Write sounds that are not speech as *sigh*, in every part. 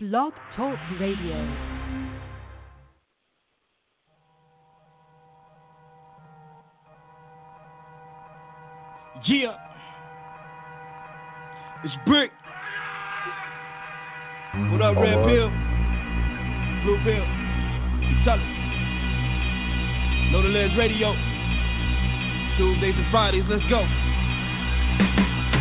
Blog Talk Radio. Yeah. It's Brick. What up, Red Pill? Blue Pill. Tell it. Know the Ledge Radio. Tuesdays and Fridays, let's go.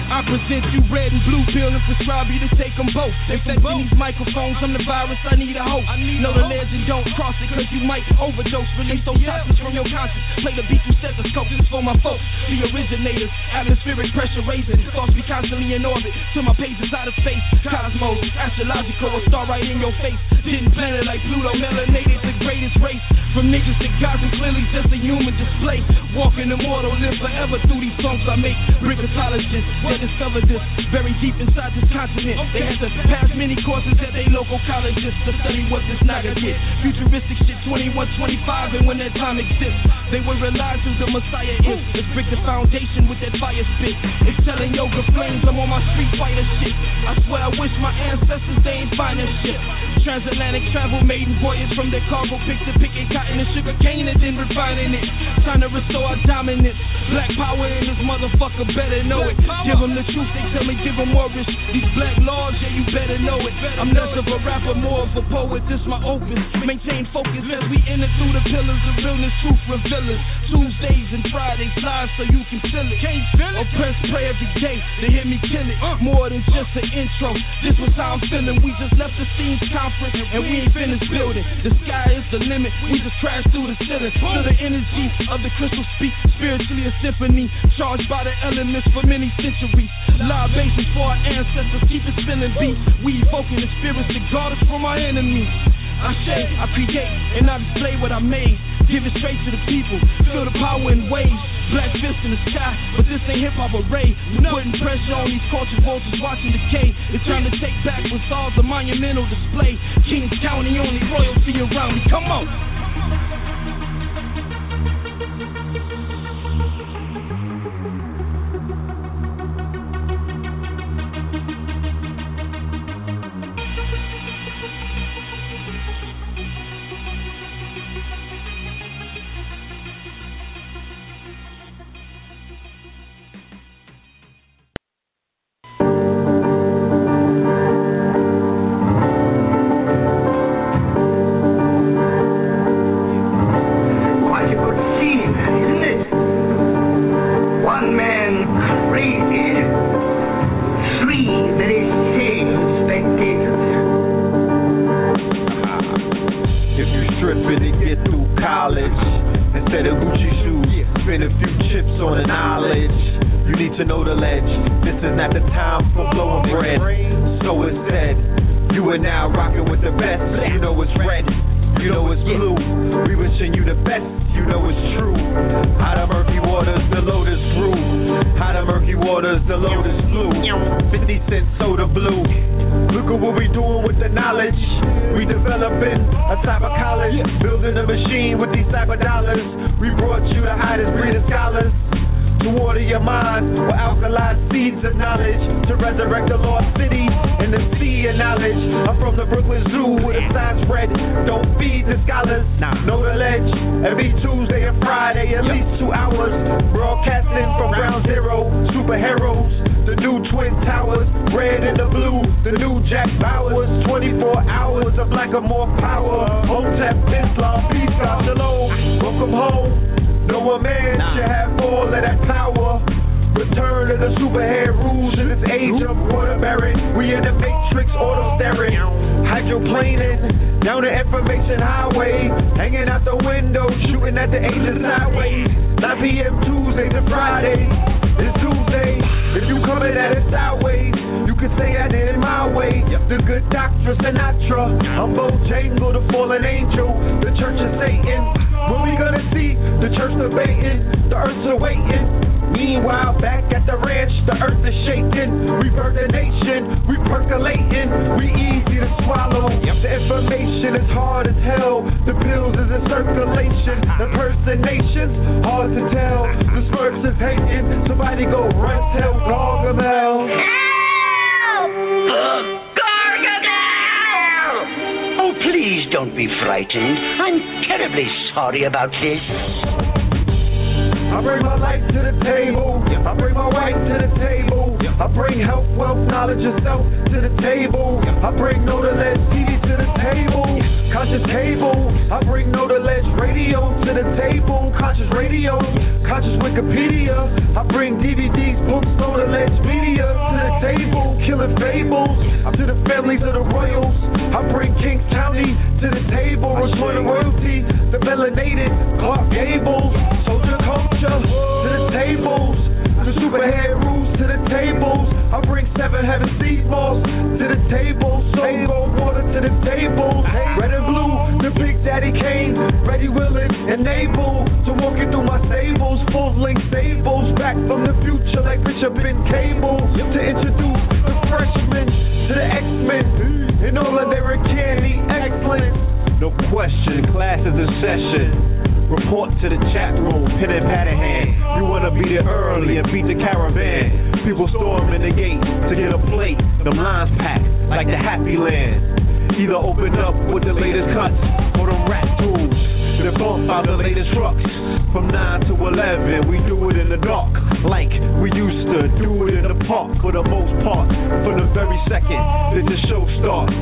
I present you red and blue pill and prescribe you to take them both. Infecting these microphones, I'm the virus, I need a host. know the legend, don't cross it, cause you might overdose. Release those toxins from your conscience. Play the beat through stethoscopes, this for my folks. The originators, atmospheric pressure raising. Thoughts be constantly in orbit. Till my pages out of space. Cosmos, astrological, a star right in your face. Didn't plan it like Pluto, melanated, the greatest race. From niggas to gods and clearly just a human display. Walking immortal, live forever through these songs I make. Bricketologists, discovered this very deep inside this continent. They had to pass many courses at their local colleges to study what this naga did. Futuristic shit 2125, and when that time exists, they will realize who the Messiah is. Let's break the foundation with that fire spit. Excelling yoga flames, I'm on my street fighter shit. I swear I wish my ancestors they ain't find that shit. Transatlantic travel, maiden voyage from their cargo, pick to picking cotton and sugar cane and then refining it. Time to restore our dominance. Black power in this motherfucker, better know it. Give them the truth, they tell me give them more risk. These black laws, yeah, you better know it. I'm less of a rapper, more of a poet. This my opus. Maintain focus as we enter through the pillars of realness, truth revealers. Tuesdays and Fridays live so you can feel it. Can't feel it. Oppress, pray every day to hear me kill it. More than just an intro. This was how I'm feeling. We just left the scenes conference and we ain't finished building. The sky is the limit. We just crashed through the ceiling. To the energy of the crystal speak spiritually a symphony charged by the elements for many centuries. Live bases for our ancestors, keep it spinning beat. We evoking the spirits that guard us from our enemies. I say, I create, and I display what I made. Give it straight to the people. Feel the power in waves. Black fist in the sky, but this ain't hip hop array. We putting pressure on these culture vultures watching decay. It's time to take back what's all the monumental display. Kings County, only royalty around me. Come on. About this. From 9 to 11, we do it in the dark. Like we used to do it in the park for the most part. From the very second that the show starts,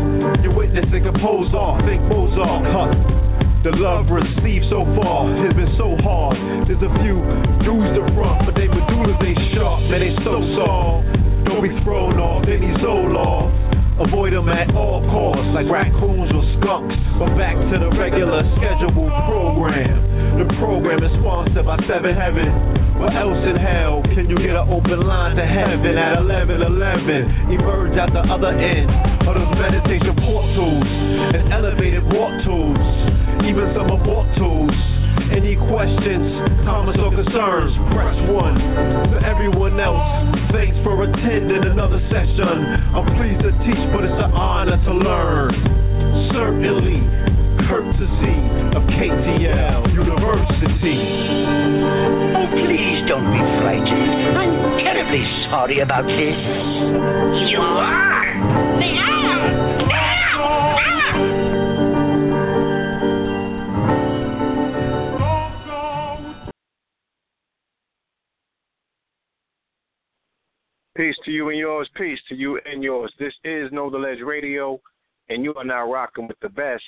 you're witnessing compose off, think Mozart. Huh. The love received so far has been so hard. There's a few dudes to front, but they medullas they sharp, man they so soft. Don't be thrown off any Zoloft. Avoid them at all costs, like raccoons or skunks. But back to the regular scheduled program. The program is sponsored by Seven Heaven. What else in hell can you get an open line to heaven at 11 11? Emerge at the other end of those meditation portals and elevated walk tools even some abort tools. Any questions, comments, or concerns, press 1. For everyone else, thanks for attending another session. I'm pleased to teach, but it's an honor to learn. Certainly, courtesy of KTL University. Oh, please don't be frightened. I'm terribly sorry about this. You are? They are! Peace to you and yours. Peace to you and yours. This is Know the Ledge Radio, and you are now rocking with the best.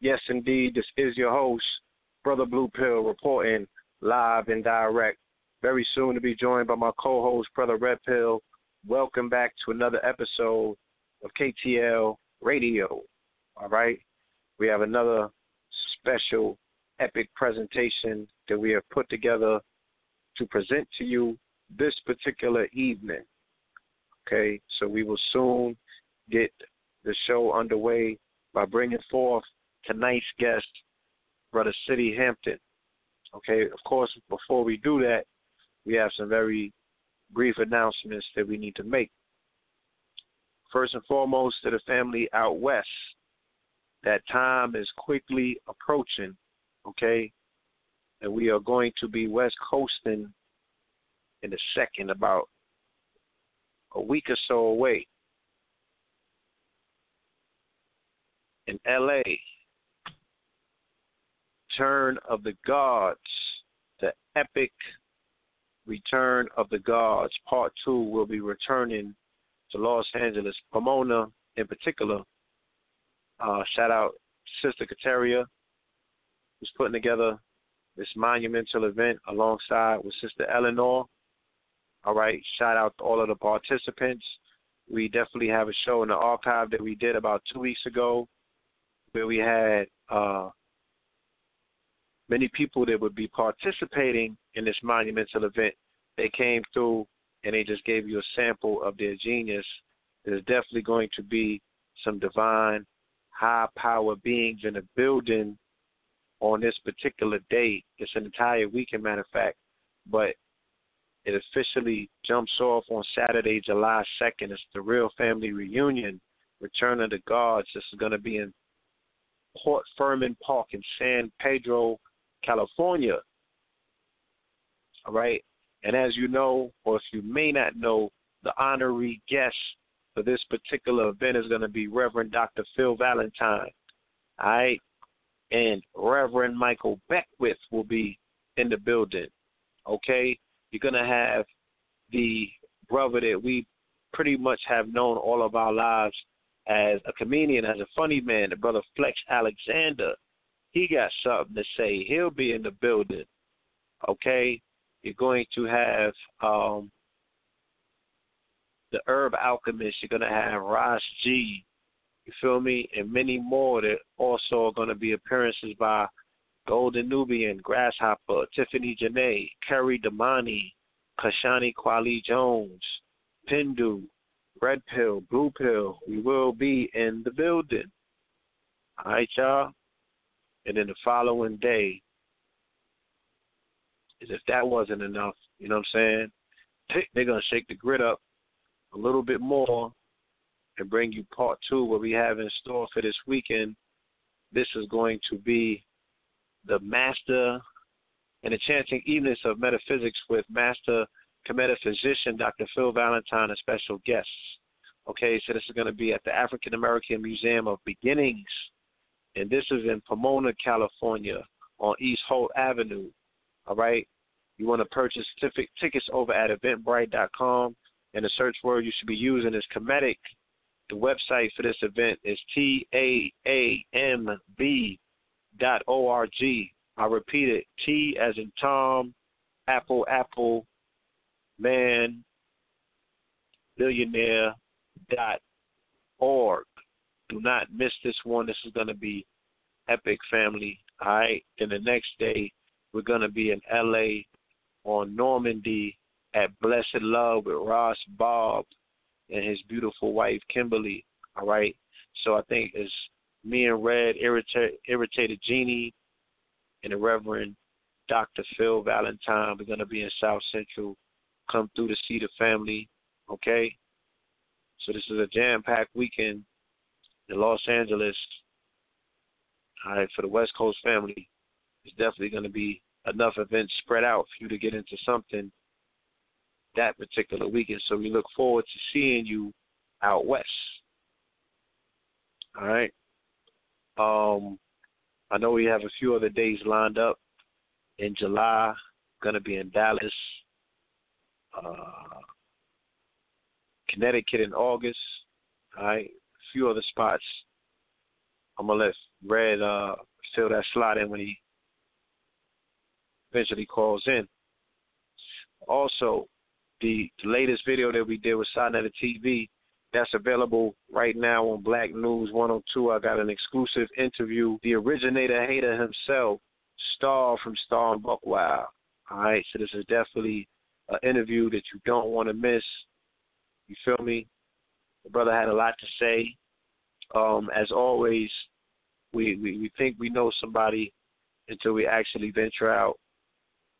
Yes, indeed, this is your host, Brother Blue Pill, reporting live and direct. Very soon to be joined by my co host, Brother Red Pill. Welcome back to another episode of KTL Radio. All right. We have another special, epic presentation that we have put together to present to you this particular evening. Okay, so we will soon get the show underway by bringing forth tonight's guest, Brother Citi Hampton. Okay, of course, before we do that, we have some very brief announcements that we need to make. First and foremost, to the family out west, that time is quickly approaching, okay? And we are going to be west coasting in a second, about a week or so away in LA. Turn of the Gods, the epic Return of the Gods, part two, will be returning to Los Angeles. Pomona, in particular, uh, shout out Sister Kateria, who's putting together this monumental event alongside with Sister Eleanor all right. Shout out to all of the participants. We definitely have a show in the archive that we did about two weeks ago where we had uh, many people that would be participating in this monumental event. They came through and they just gave you a sample of their genius. There's definitely going to be some divine, high power beings in the building on this particular day. It's an entire weekend, matter of fact. But it officially jumps off on Saturday, July 2nd. It's the Real Family Reunion, Return of the Gods. This is going to be in Point Fermin Park in San Pedro, California. All right. And as you know, or if you may not know, the honorary guest for this particular event is going to be Reverend Dr. Phil Valentine. All right. And Reverend Michael Beckwith will be in the building. Okay? You're going to have the brother that we pretty much have known all of our lives as a comedian, as a funny man, the brother Flex Alexander. He got something to say. He'll be in the building. Okay? You're going to have um, the Herb Alchemist. You're going to have Ross G. You feel me? And many more that also are going to be appearances by Golden Nubian, Grasshopper, Tiffany Janae, Kerry Damani, Kashani Kwali Jones, Pindu, Red Pill, Blue Pill. We will be in the building. All right, y'all? And then the following day, as if that wasn't enough, you know what I'm saying? They're going to shake the grid up a little bit more and bring you part two, what we have in store for this weekend. This is going to be the Master and Enchanting Evenings of Metaphysics with Master Comedic Physician Dr. Phil Valentine and special guests. Okay, so this is going to be at the African American Museum of Beginnings, and this is in Pomona, California, on East Holt Avenue. All right, you want to purchase tickets over at Eventbrite.com, and the search word you should be using is comedic. The website for this event is T A A M B dot O R G. I repeat it T as in Tom, Apple, Apple, Man, Billionaire dot org. Do not miss this one. This is going to be epic, family. All right. Then the next day, we're going to be in LA on Normandy at Blessed Love with Ross Bob and his beautiful wife Kimberly. All right. So I think it's me and Red, Irritated, Genie, and the Reverend Dr. Phil Valentine. We're going to be in South Central. Come through to see the family. Okay. So this is a jam-packed weekend in Los Angeles. All right, for the West Coast family, it's definitely going to be enough events spread out for you to get into something that particular weekend. So we look forward to seeing you out west. All right. Um, I know we have a few other days lined up in July. Going to be in Dallas, uh, Connecticut in August. All right. A few other spots. I'm gonna let Red uh, fill that slot in when he eventually calls in. Also, the, the latest video that we did with Sinetta TV, that's available right now on Black News 102. I got an exclusive interview. The originator hater himself, Star from Star and Buckwild. All right, so this is definitely an interview that you don't want to miss. You feel me? The brother had a lot to say. Um, as always, we, we, we think we know somebody until we actually venture out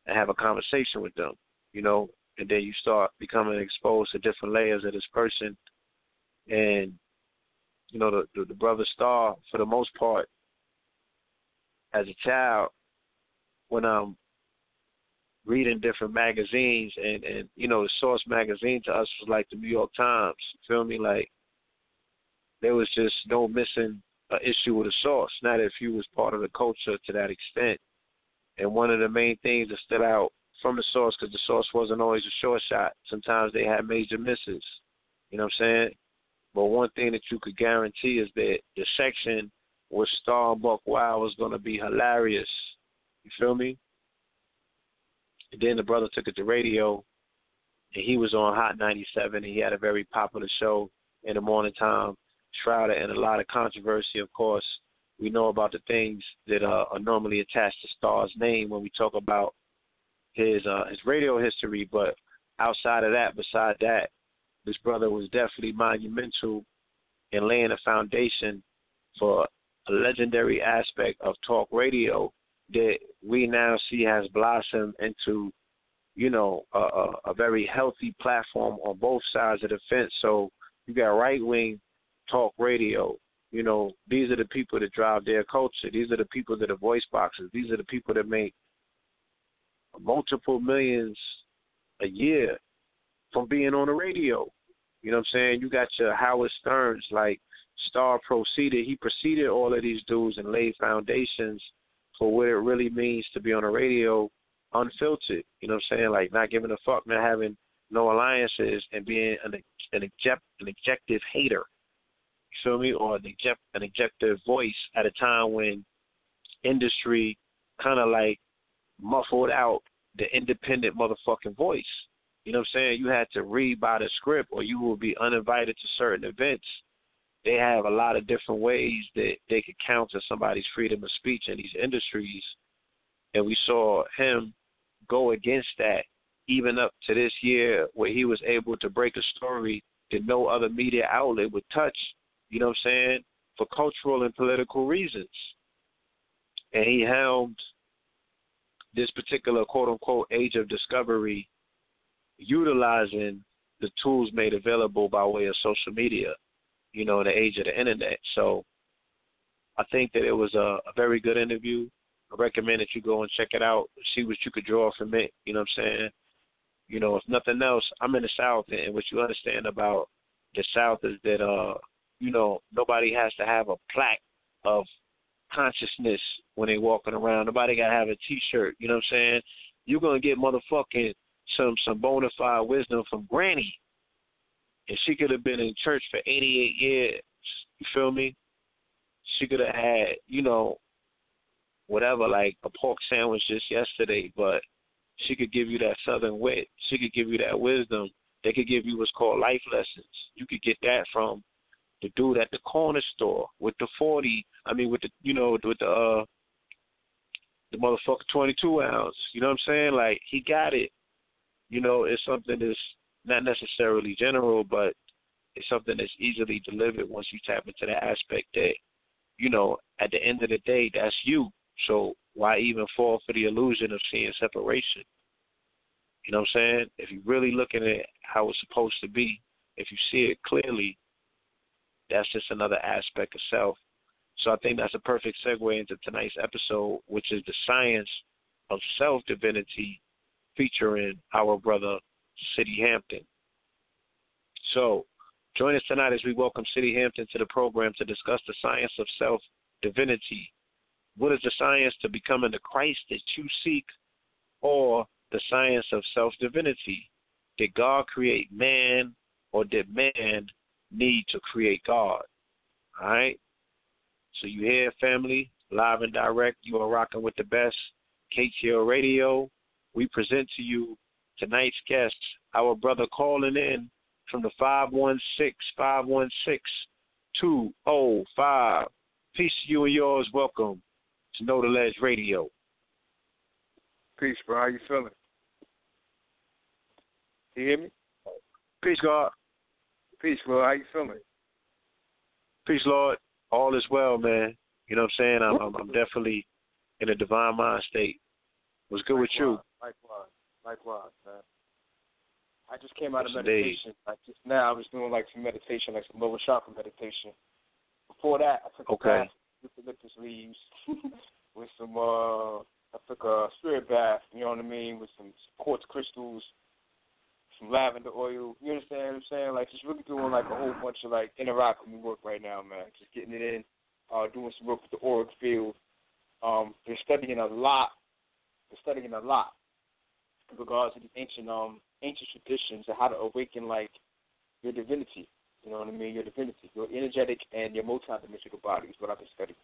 and have a conversation with them. You know, and then you start becoming exposed to different layers of this person. And you know, the the, the brother Star, for the most part, as a child, when I'm reading different magazines and and you know the source magazine to us was like the New York Times. Feel me? Like there was just no missing an issue with the source. Not if you was part of the culture to that extent. And one of the main things that stood out from the source because the source wasn't always a short shot. Sometimes they had major misses. You know what I'm saying? But one thing that you could guarantee is that the section with Star Buck Wild was going to be hilarious. You feel me? And then the brother took it to radio, and he was on Hot 97, and he had a very popular show in the morning time, shrouded in a lot of controversy, of course. We know about the things that uh, are normally attached to Star's name when we talk about his uh, his radio history, but outside of that, beside that, this brother was definitely monumental in laying a foundation for a legendary aspect of talk radio that we now see has blossomed into, you know, a, a, a very healthy platform on both sides of the fence. So you got right wing talk radio. You know, these are the people that drive their culture. These are the people that are voice boxes. These are the people that make multiple millions a year from being on the radio. You know what I'm saying? You got your Howard Sterns, like Star proceeded, he preceded all of these dudes and laid foundations for what it really means to be on the radio unfiltered. You know what I'm saying? Like not giving a fuck, not having no alliances, and being an an, eject, an objective hater. You feel me? Or an eject, an objective voice at a time when industry kind of like muffled out the independent motherfucking voice. You know what I'm saying? You had to read by the script or you will be uninvited to certain events. They have a lot of different ways that they could counter somebody's freedom of speech in these industries. And we saw him go against that even up to this year where he was able to break a story that no other media outlet would touch, you know what I'm saying, for cultural and political reasons. And he helmed this particular quote unquote age of discovery utilizing the tools made available by way of social media, you know, in the age of the internet. So I think that it was a, a very good interview. I recommend that you go and check it out, see what you could draw from it. You know what I'm saying? You know, if nothing else, I'm in the South, and what you understand about the South is that, uh, you know, nobody has to have a plaque of consciousness when they walking around. Nobody got to have a T-shirt. You know what I'm saying? You're gonna get motherfucking some some bona fide wisdom from Granny, and she could have been in church for 88 years. You feel me? She could have had, you know, whatever, like a pork sandwich just yesterday, but she could give you that southern wit. She could give you that wisdom. They could give you what's called life lessons. You could get that from the dude at the corner store with the forty. I mean, with the you know with the uh the motherfucker twenty two ounce. You know what I'm saying? Like he got it. You know, it's something that's not necessarily general, but it's something that's easily delivered once you tap into that aspect that, you know, at the end of the day, that's you. So why even fall for the illusion of seeing separation? You know what I'm saying? If you're really looking at it how it's supposed to be, if you see it clearly, that's just another aspect of self. So I think that's a perfect segue into tonight's episode, which is the science of self divinity featuring our brother Citi Hampton. So join us tonight as we welcome Citi Hampton to the program to discuss the science of self divinity what is the science to becoming the Christ that you seek, or the science of self divinity? Did God create man, or did man need to create God? All right. So you hear, family, live and direct. You are rocking with the best. KTL Radio. We present to you tonight's guest, our brother calling in from the 516 516 205. Peace to you and yours. Welcome to Know the Ledge Radio. Peace, bro. How you feeling? You hear me? Peace, God. Peace, Lord. How you feeling? Peace, Lord. All is well, man. You know what I'm saying? I'm, I'm, I'm definitely in a divine mind state. What's good likewise, with you? Likewise, likewise, man. I just came out yes, of meditation. Like just now, I was doing like some meditation, like some lower chakra meditation. Before that, I took okay. a bath with eucalyptus leaves, *laughs* with some uh, I took a spirit bath. You know what I mean? With some quartz crystals, some lavender oil. You understand what I'm saying? Like just really doing like a whole bunch of like inner alchemy work right now, man. Just getting it in, uh, doing some work with the auric field. Um, they're studying a lot. Studying a lot in regards to these ancient um ancient traditions and how to awaken like your divinity. You know what I mean? Your divinity, your energetic and your multidimensional body is what I've been studying.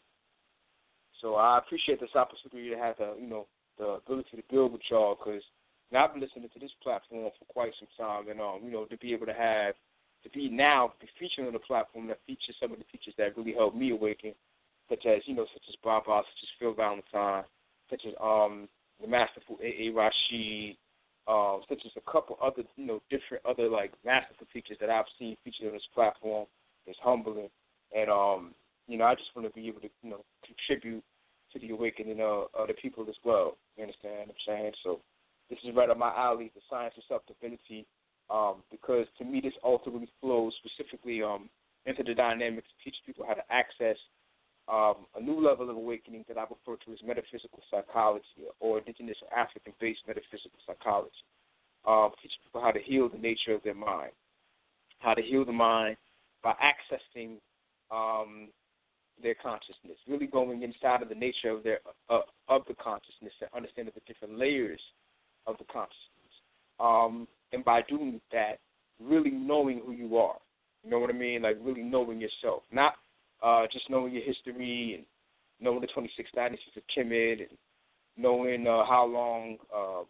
So I appreciate this opportunity to have the, you know, the ability to build with y'all because now I've been listening to this platform for quite some time, and um, you know, to be able to have, to be now be featured on a platform that features some of the features that really helped me awaken, such as you know, such as Baba, such as Phil Valentine, such as um, the masterful A. A. Rashid, um, such as a couple other, you know, different other like masterful features that I've seen featured on this platform. It's humbling, and um, you know, I just want to be able to, you know, contribute to the awakening of, the people as well. You understand what I'm saying? So this is right up my alley, the science of self divinity, um, because to me this ultimately flows specifically um, into the dynamics to teach people how to access um, a new level of awakening that I refer to as metaphysical psychology or indigenous African based metaphysical psychology. Um, teach people how to heal the nature of their mind, how to heal the mind by accessing um, their consciousness, really going inside of the nature of their uh, of the consciousness and understanding the different layers of the consciousness. Um, and by doing that, really knowing who you are. You know what I mean? Like really knowing yourself, not uh, just knowing your history and knowing the 26 dynasties of Kemet and knowing uh, how long uh,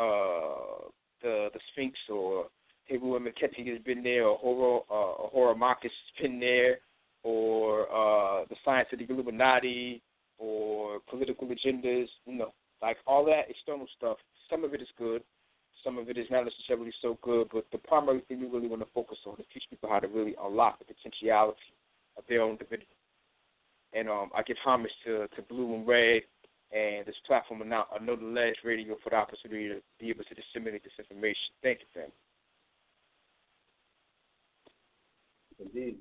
uh, the the Sphinx or Hebu has been there, or Horo uh, Hora Marcus has been there, or uh, the science of the Illuminati, or political agendas. You know, like all that external stuff. Some of it is good, some of it is not necessarily so good. But the primary thing we really want to focus on is teach people how to really unlock the potentiality of their own divinity. And um, I give homage to, to Blue and Red and this platform, now Know the Ledge Radio, for the opportunity to be able to disseminate this information. Thank you, fam. Indeed.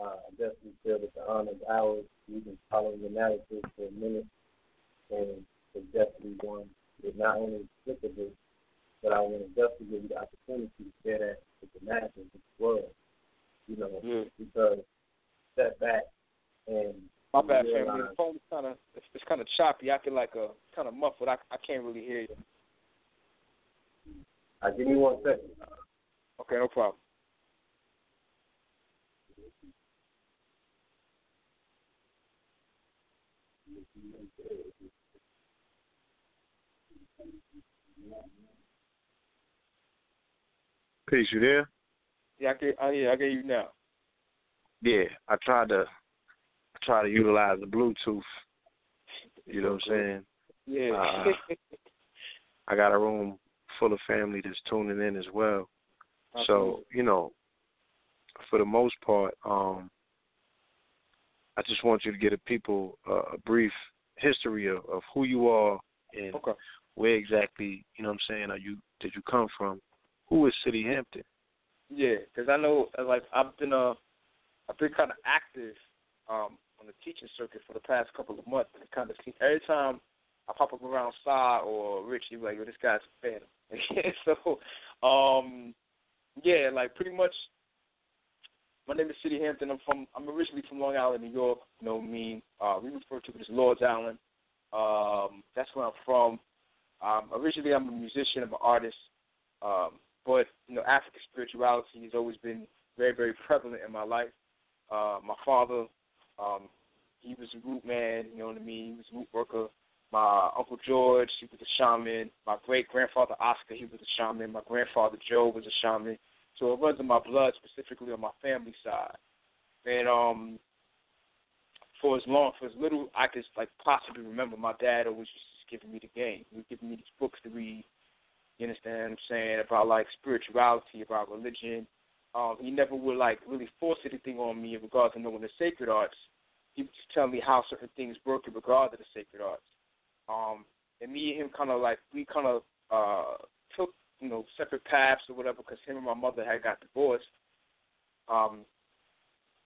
Uh, I definitely feel that the honor is ours. We've been following the narrative for a minute, and it's definitely one that not only is applicable, but I want to definitely give you the opportunity to share that with the masses, with the world. You know, mm. because step back and my bad, family. The phone's kind of it's, it's kind of choppy. I feel like a kind of muffled. I I can't really hear you. Uh, give me one second. Okay, no problem. Peace, you there? Yeah, I can. oh, yeah, I get you now. Yeah, I tried to I try to utilize the Bluetooth. You know what I'm saying? Yeah. Uh, I got a room full of family that's tuning in as well. Okay. So, you know, for the most part, um, I just want you to get a people uh, a brief history of, of who you are and okay. where exactly, you know what I'm saying, are you did you come from? Who is Citi Hampton? Yeah, because I know, like, I've been uh, I've been kind of active um, on the teaching circuit for the past couple of months. And kind of every time I pop up around Star or Rich, you like, yo, this guy's a fan. *laughs* so, um, yeah, like pretty much. My name is Citi Hampton. I'm from. I'm originally from Long Island, New York. You know me. Uh, we refer to it as Lord's Island. Um, that's where I'm from. Um, originally, I'm a musician. I'm an artist. Um, but you know, African spirituality has always been very, very prevalent in my life. Uh, my father, um, he was a root man. You know what I mean? He was a root worker. My uncle George, he was a shaman. My great grandfather Oscar, he was a shaman. My grandfather Joe was a shaman. So it runs in my blood, specifically on my family side. And um, for as long, for as little I could like possibly remember, my dad always was just giving me the game. He was giving me these books to read. You understand what I'm saying about like spirituality, about religion. Um, he never would like really force anything on me in regards to knowing the sacred arts. He would just tell me how certain things work in regards to the sacred arts. Um, and me and him kind of like we kind of uh, took you know separate paths or whatever because him and my mother had got divorced. Um,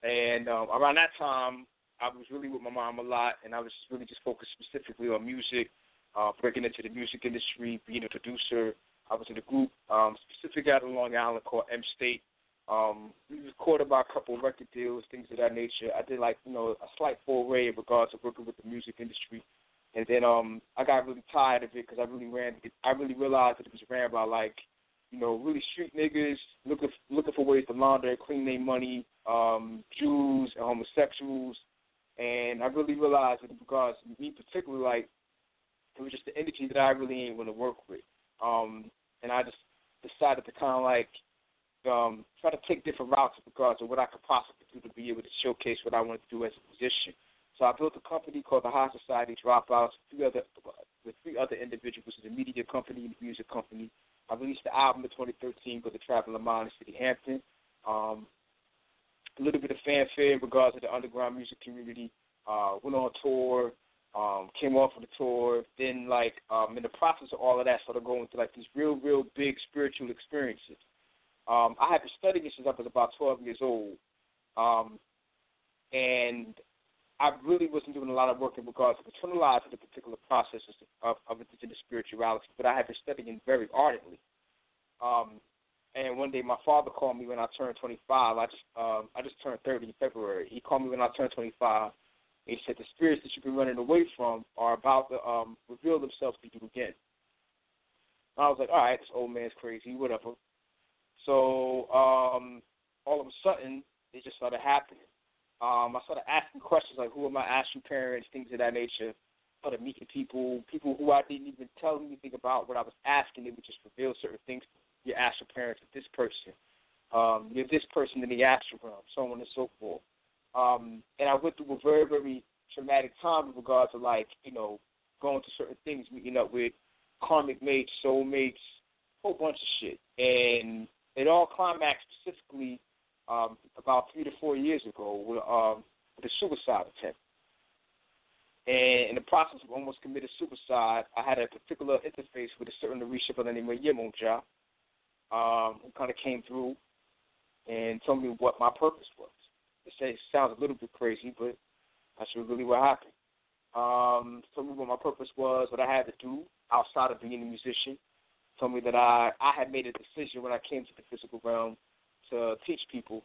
and um, around that time, I was really with my mom a lot, and I was really just focused specifically on music, uh, breaking into the music industry, being a producer. I was in a group um, specifically out of Long Island called M State. Um, we recorded about a couple of record deals, things of that nature. I did like you know a slight foray in regards to working with the music industry, and then um I got really tired of it because I really ran. I really realized that it was ran by like you know really street niggas looking looking for ways to launder clean their money, um, Jews and homosexuals, and I really realized that because me particularly like it was just the energy that I really ain't want to work with. Um, and I just decided to kind of like um, try to take different routes in regards to what I could possibly do to be able to showcase what I want to do as a musician. So I built a company called the High Society Dropouts with three other, with three other individuals, the media company and the music company. I released the album in 2013 with the Traveling Mind in Citi Hampton. Um, a little bit of fanfare in regards to the underground music community. Uh, went on tour, um, came off of the tour. Then, like, um, in the process of all of that, started going through like these real, real big spiritual experiences. Um, I had been studying since I was about 12 years old, um, and I really wasn't doing a lot of work in regards to internalizing the particular processes of, of indigenous spirituality, but I had been studying very ardently. Um, And one day, my father called me when I turned 25. I just um, I just turned 30 in February. He called me when I turned 25. He said the spirits that you've been running away from are about to um, reveal themselves to you again. I was like, all right, this old man's crazy, whatever. So um, all of a sudden, it just started happening. Um, I started asking questions like, who are my astral parents, things of that nature. Started meeting people, people who I didn't even tell anything about what I was asking. They would just reveal certain things. Your astral parents are this person. Um, you're this person in the astral realm, so on and so forth. Um, and I went through a very, very traumatic time with regards to like, you know, going to certain things, meeting up with karmic mates, soulmates, a whole bunch of shit. And it all climaxed specifically um, about three to four years ago with, um, with a suicide attempt. And in the process of almost committing suicide, I had a particular interface with a certain Orisha by the name of Yemonja, um, who kind of came through and told me what my purpose was. It, it sounds a little bit crazy, but that's really what happened. Um, told me what my purpose was, what I had to do outside of being a musician. Told me that I I had made a decision when I came to the physical realm to teach people,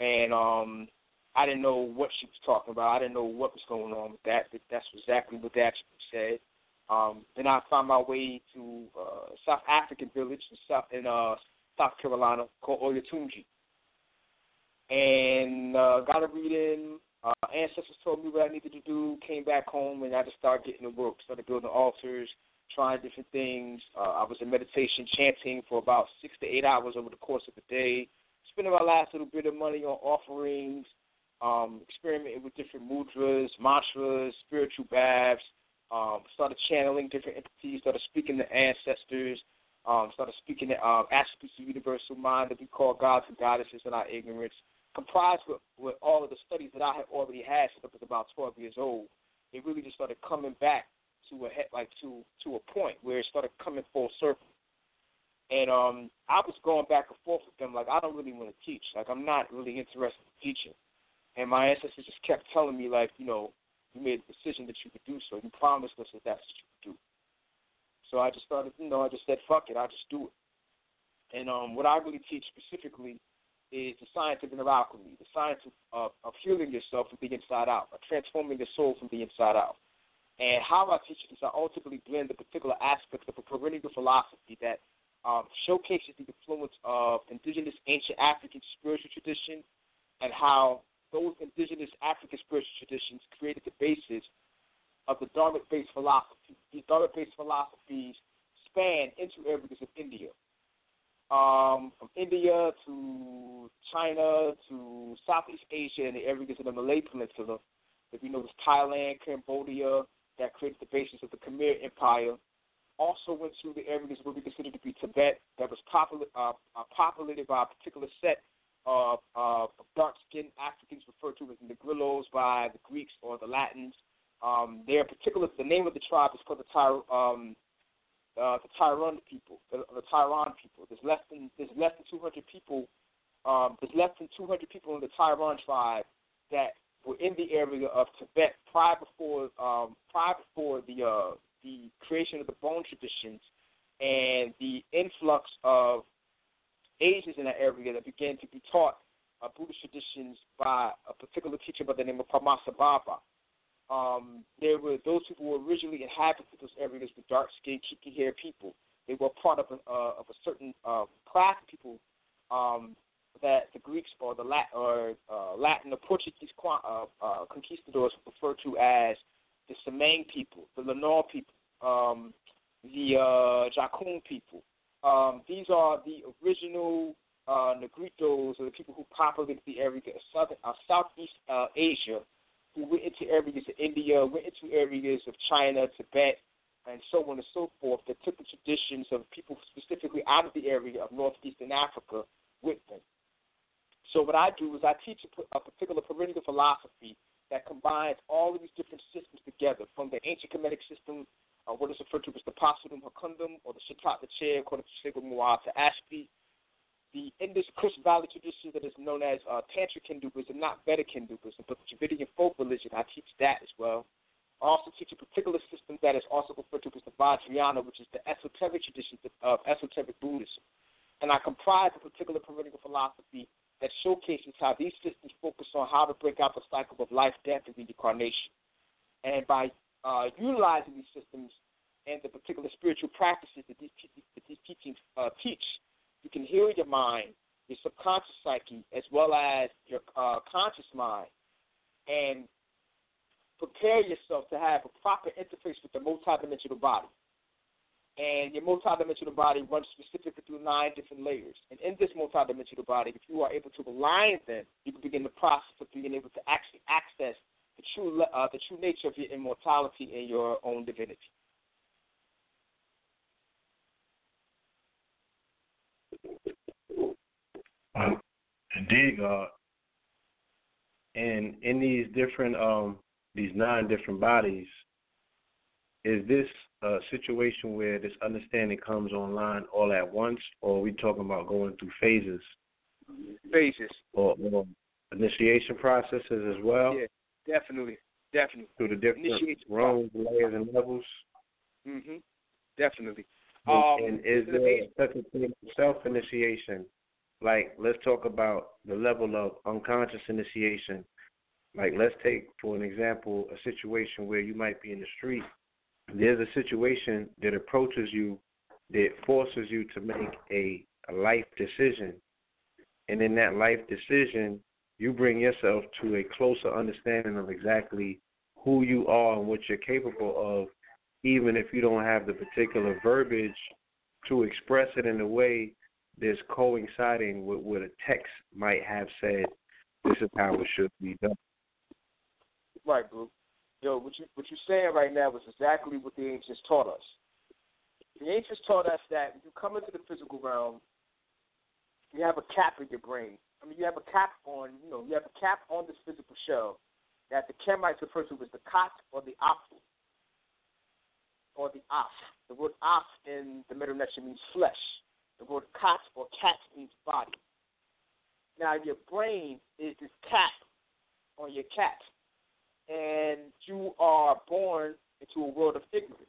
and um, I didn't know what she was talking about. I didn't know what was going on with that. But that's exactly what they actually said. Um, then I found my way to uh, South African village in South in uh, South Carolina called Oyotunji, and uh, got a reading. Uh, ancestors told me what I needed to do. Came back home and I just started getting to work. Started building altars, trying different things. Uh, I was in meditation, chanting for about six to eight hours over the course of the day. Spending my last little bit of money on offerings, um, experimenting with different mudras, mantras, spiritual baths. Um, started channeling different entities. Started speaking to ancestors. Um, started speaking to um, aspects of universal mind that we call gods and goddesses in our ignorance. Comprised with, with all of the studies that I had already had since I was about 12 years old. It really just started coming back to a head, like to to a point where it started coming full circle. And um, I was going back and forth with them like I don't really want to teach. Like I'm not really interested in teaching. And my ancestors just kept telling me like, you know, you made a decision that you could do so. You promised us that that's what you could do. So I just started, you know, I just said, fuck it, I'll just do it. And um, what I really teach specifically is the science of inner alchemy, the science of, of, of healing yourself from the inside out, of transforming your soul from the inside out. And how our teach it is I ultimately blend the particular aspects of a perennial philosophy that um, showcases the influence of indigenous ancient African spiritual tradition and how those indigenous African spiritual traditions created the basis of the Dharmic-based philosophy. These Dharmic-based philosophies span into areas of India, um, from India to China to Southeast Asia and the areas of the Malay Peninsula. If you know, Thailand, Cambodia, that created the basis of the Khmer Empire. Also went through the areas where we consider to be Tibet, that was popular, uh, uh, populated by a particular set of, uh, dark-skinned Africans referred to as Negrillos by the Greeks or the Latins. Um, their particular, the name of the tribe is called the Tyr, um, uh, the Tyron people, the, the Tyron people. There's less than there's less than 200 people. Um, there's less than 200 people in the Tyron tribe that were in the area of Tibet prior before um, prior before the uh, the creation of the Bon traditions and the influx of Asians in that area that began to be taught uh, Buddhist traditions by a particular teacher by the name of Paramahansa Baba. Um, there were those people who originally inhabited those areas with dark skinned, kinky haired people. They were part of a, uh, of a certain uh, class of people um, that the Greeks or the Latin or uh, Latin or Portuguese uh, uh, conquistadors refer to as the Semang people, the Lanor people, um, the uh, people. Um, these are the original uh, Negritos, or the people who populated the area of southern, uh, Southeast uh, Asia, who went into areas of India, went into areas of China, Tibet, and so on and so forth, that took the traditions of people specifically out of the area of northeastern Africa with them. So what I do is I teach a, particular perennial philosophy that combines all of these different systems together, from the ancient Kemetic system, uh, what is referred to as the Pasudum Hakundum, or the Shitat the Chair, according to Shego Muata Ashby, the Indus Kush Valley tradition that is known as uh, Tantric Hinduism, not Vedic Hinduism, but Dravidian folk religion. I teach that as well. I also teach a particular system that is also referred to as the Vajrayana, which is the esoteric tradition of esoteric Buddhism. and I comprise a particular political philosophy that showcases how these systems focus on how to break out the cycle of life, death, and reincarnation. And by uh, utilizing these systems and the particular spiritual practices that these, that these teachings uh, teach, you can heal your mind, your subconscious psyche, as well as your uh, conscious mind, and prepare yourself to have a proper interface with the multidimensional body. And your multidimensional body runs specifically through nine different layers. And in this multidimensional body, if you are able to align them, you can begin the process of being able to actually access the true uh, the true nature of your immortality and your own divinity. Um, indeed, God. And in these different um these nine different bodies, is this a situation where this understanding comes online all at once, or are we talking about going through phases? Phases. Or, or initiation processes as well? Yeah, definitely. Definitely. Through the different Initiation realms, layers, and levels? Mm-hmm. Definitely. And, Um, and is there such a thing self initiation? Like, let's talk about the level of unconscious initiation. Like, let's take, for an example, a situation where you might be in the street. There's a situation that approaches you that forces you to make a, a life decision. And in that life decision, you bring yourself to a closer understanding of exactly who you are and what you're capable of even if you don't have the particular verbiage to express it in a way that's coinciding with what a text might have said, this is how it should be done. Right, Yo, what you what you're saying right now is exactly what the ancients taught us. The ancients taught us that when you come into the physical realm, you have a cap in your brain. I mean, you have a cap on, you know, you have a cap on this physical shell that the Kemites refer to as the kot or the aphu, or the af. The word af in the Middle Eastern means flesh. The word kot or cat means body. Now, your brain is this cap on your cat and you are born into a world of ignorance.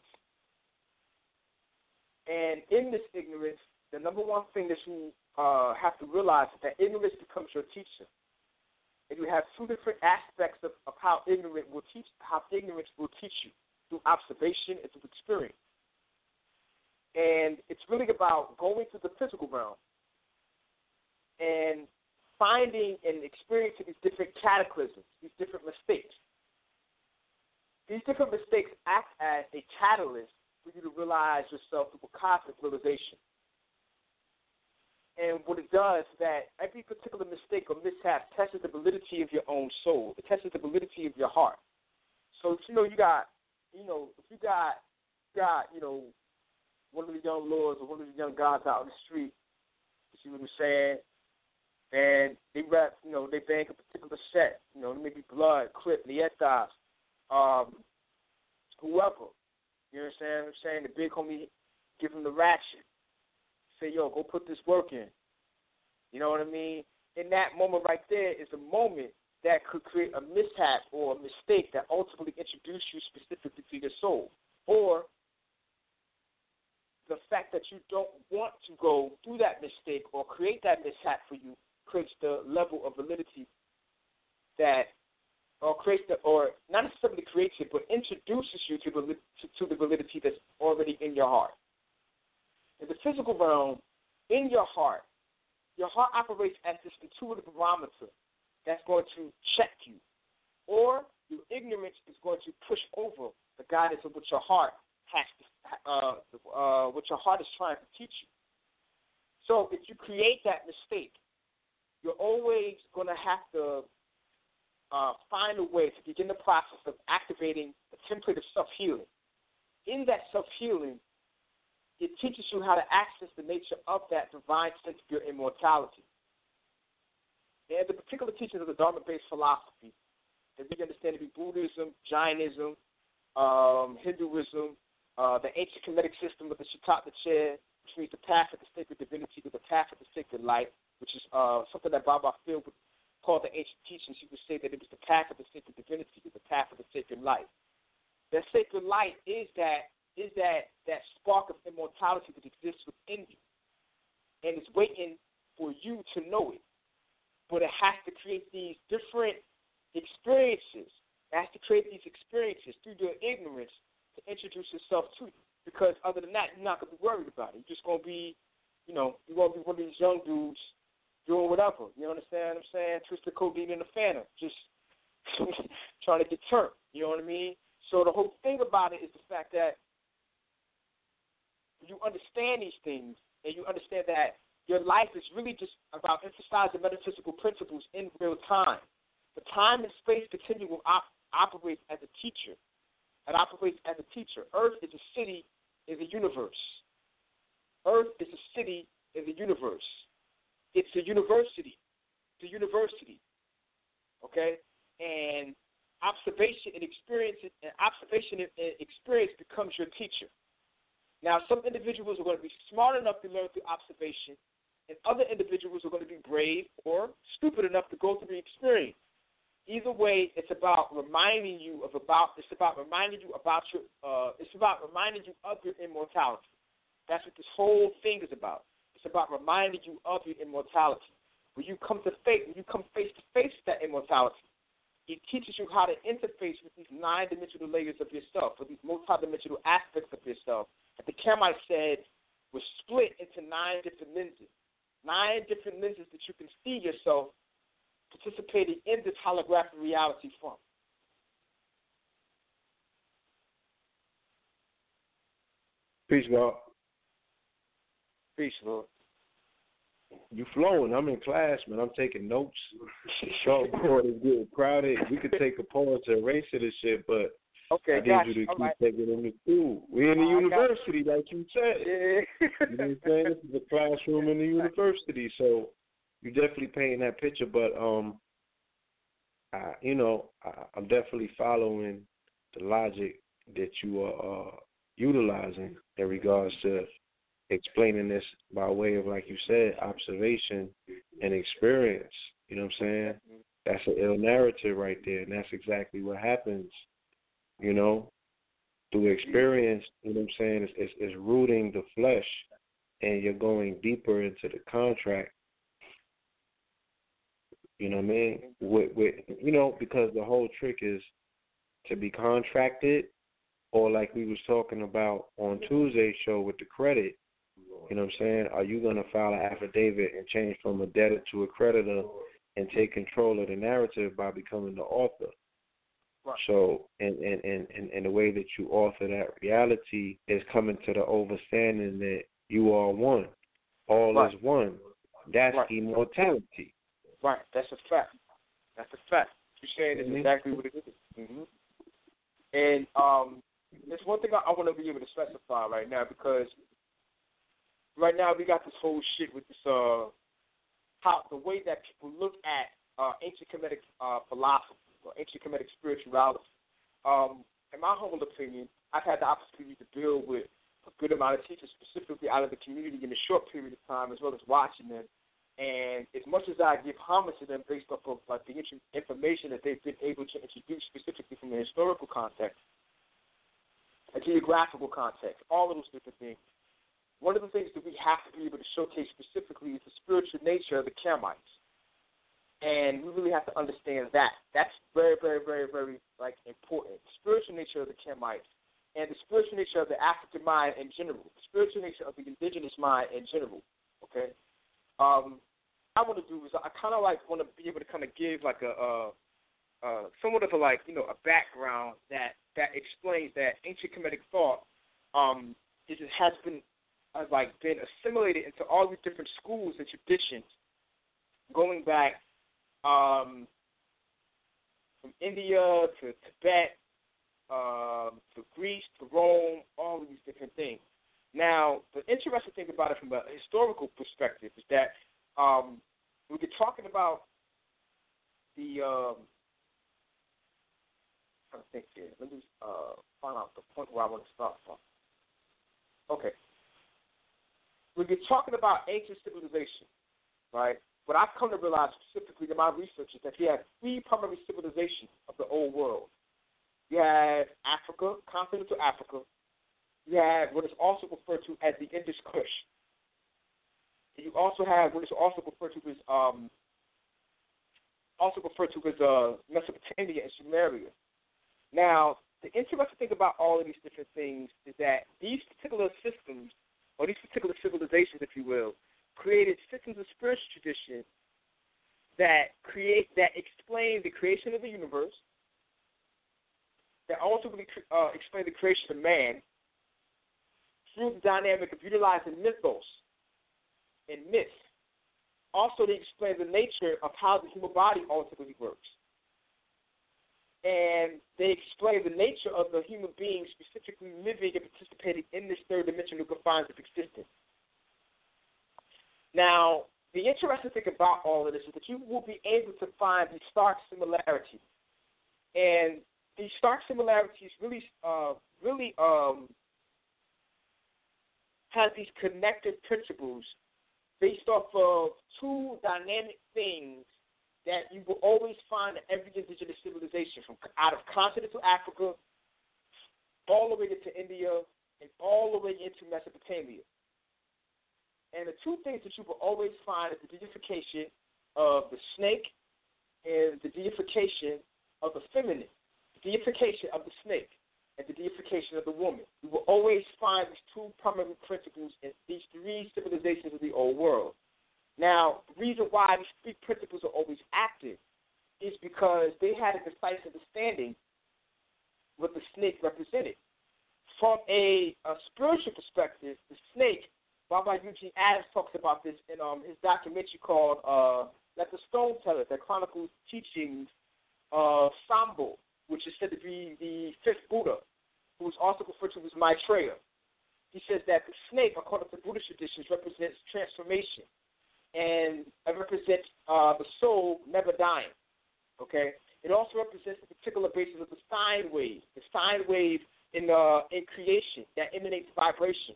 And in this ignorance, the number one thing that you uh, have to realize is that ignorance becomes your teacher. And you have two different aspects of, of how ignorant will teach how ignorance will teach you through observation and through experience. And it's really about going to the physical realm and finding and experiencing these different cataclysms, these different mistakes. These different mistakes act as a catalyst for you to realize yourself through a cosmic realization. And what it does is that every particular mistake or mishap tests the validity of your own soul. It tests the validity of your heart. So if you know you got, you know, if you got, got, you know, one of the young lords or one of the young gods out on the street, you see what I'm saying? And they rap, you know, they bank a particular set, you know, maybe Blood, Crip, Nietas, um, whoever. You know what I'm saying? I'm saying the big homie give him the ratchet. Say, yo, go put this work in. You know what I mean? In that moment right there is a moment that could create a mishap or a mistake that ultimately introduce you specifically to your soul. Or the fact that you don't want to go through that mistake or create that mishap for you creates the level of validity that or creates the, or not necessarily creates it, but introduces you to, the, to, to the validity that's already in your heart. In the physical realm, in your heart, your heart operates as this intuitive barometer that's going to check you, or your ignorance is going to push over the guidance of what your heart has, to, uh, uh, what your heart is trying to teach you. So if you create that mistake, you're always going to have to uh, find a way to begin the process of activating the template of self healing. In that self healing, it teaches you how to access the nature of that divine sense of your immortality. And the particular teachings of the Dharma based philosophy that we understand to be Buddhism, Jainism, um, Hinduism, uh, the ancient Kemetic system of the Shetaut Neter, which means the path of the sacred divinity to the path of the sacred light, which is uh, something that Baba Phil would call the ancient teachings. He would say that it was the path of the sacred divinity, it was the path of the sacred light. That sacred light is that is that that spark of immortality that exists within you. and it's waiting for you to know it. But it has to create these different experiences. It has to create these experiences through your ignorance to introduce yourself to you. Because other than that, you're not gonna be worried about it. You're just gonna be, you know, you're gonna be one of these young dudes doing whatever. You understand what I'm saying? Twisted codeine in the phantom, just *laughs* trying to get turned. You know what I mean? So the whole thing about it is the fact that you understand these things and you understand that your life is really just about emphasizing metaphysical principles in real time. The time and space continuum op- operates as a teacher. It operates as a teacher. Earth is a city in a universe. Earth is a city in a universe. It's a university. It's a university. Okay? And observation and experience and observation and experience becomes your teacher. Now, some individuals are going to be smart enough to learn through observation, and other individuals are going to be brave or stupid enough to go through the experience. Either way, it's about reminding you of about. It's about reminding you about your. Uh, it's about reminding you of your immortality. That's what this whole thing is about. It's about reminding you of your immortality. When you come to face, when you come face to face with that immortality, it teaches you how to interface with these nine-dimensional layers of yourself, or these multi-dimensional aspects of yourself, that the Kamite said was split into nine different lenses. Nine different lenses that you can see yourself participating in this holographic reality from. Peace, God. Peace, Lord. You flowing. I'm in class, man. I'm taking notes. The chalkboard is getting crowded. We could take a pause to erase it and shit, but Okay, I need gotcha. you to keep right. taking them to school. We're in the Oh, university, like you said. Yeah. You know what I'm saying? This is a classroom in the university, so you're definitely painting that picture. But um, I, you know, I, I'm definitely following the logic that you are uh, utilizing in regards to explaining this by way of, like you said, observation and experience. You know what I'm saying? That's an ill narrative right there, and that's exactly what happens. You know, through experience. You know what I'm saying? It's, it's, it's rooting the flesh, and you're going deeper into the contract. You know what I mean? With, with you know, because the whole trick is to be contracted, or like we was talking about on Tuesday's show with the credit. You know what I'm saying? Are you going to file an affidavit and change from a debtor to a creditor and take control of the narrative by becoming the author? Right. So, and, and, and, and, and the way that you author that reality is coming to the understanding that you are one. All Right. is one. That's Right. immortality. Right. That's a fact. That's a fact. You're saying is Mhm. exactly what it is. Mm-hmm. And um, there's one thing I, I want to be able to specify right now because right now we got this whole shit with this uh how the way that people look at uh, ancient Kemetic uh, philosophy or ancient Kemetic spirituality. Um, in my humble opinion, I've had the opportunity to build with a good amount of teachers, specifically out of the community, in a short period of time, as well as watching them. And as much as I give homage to them based off of like the information that they've been able to introduce, specifically from the historical context, a geographical context, all of those different things. One of the things that we have to be able to showcase specifically is the spiritual nature of the Kamites and we really have to understand that. That's very, very, very, very like important. The spiritual nature of the Kemites and the spiritual nature of the African mind in general, the spiritual nature of the indigenous mind in general. Okay, um, I want to do is I kind of like want to be able to kind of give like a, uh, uh, somewhat of a like you know a background that that explains that ancient Kemetic thought um, is has been has like been assimilated into all these different schools and traditions going back um, from India to Tibet, um, to Greece, to Rome, all of these different things. Now, the interesting thing about it from a historical perspective is that um, we get talking about the. Um, I think here. Let me uh, find out the point where I want to start from. Okay. We get talking about ancient civilization, right? what I've come to realize specifically in my research is that you have three primary civilizations of the old world. You had Africa, continental Africa. You had what is also referred to as the Indus Kush. And you also have what is also referred to as um, also referred to as uh, Mesopotamia and Sumeria. Now, the interesting thing about all of these different things is that these particular systems, or these particular civilizations, if you will, created systems of spiritual tradition that create that explain the creation of the universe, that ultimately uh, explain the creation of man through the dynamic of utilizing mythos and myths. Also, they explain the nature of how the human body ultimately works. And they explain the nature of the human being specifically living and participating in this third dimensional confines of existence. Now, the interesting thing about all of this is that you will be able to find these stark similarities. And these stark similarities really, uh, really um, has these connected principles based off of two dynamic things that you will always find in every indigenous civilization, from out of continental Africa all the way into India and all the way into Mesopotamia. And the two things that you will always find is the deification of the snake and the deification of the feminine, the deification of the snake and the deification of the woman. You will always find these two primary principles in these three civilizations of the old world. Now, the reason why these three principles are always active is because they had a precise understanding what the snake represented. From a, a spiritual perspective, the snake, Baba Eugene Adams talks about this in um, his documentary called uh, Let the Stone Tell It, that chronicles teachings of Sambo, which is said to be the fifth Buddha, who is also referred to as Maitreya. He says that the snake, according to Buddhist traditions, represents transformation and it represents uh, the soul never dying. Okay, it also represents the particular basis of the sine wave, the sine wave in uh, in creation that emanates vibration.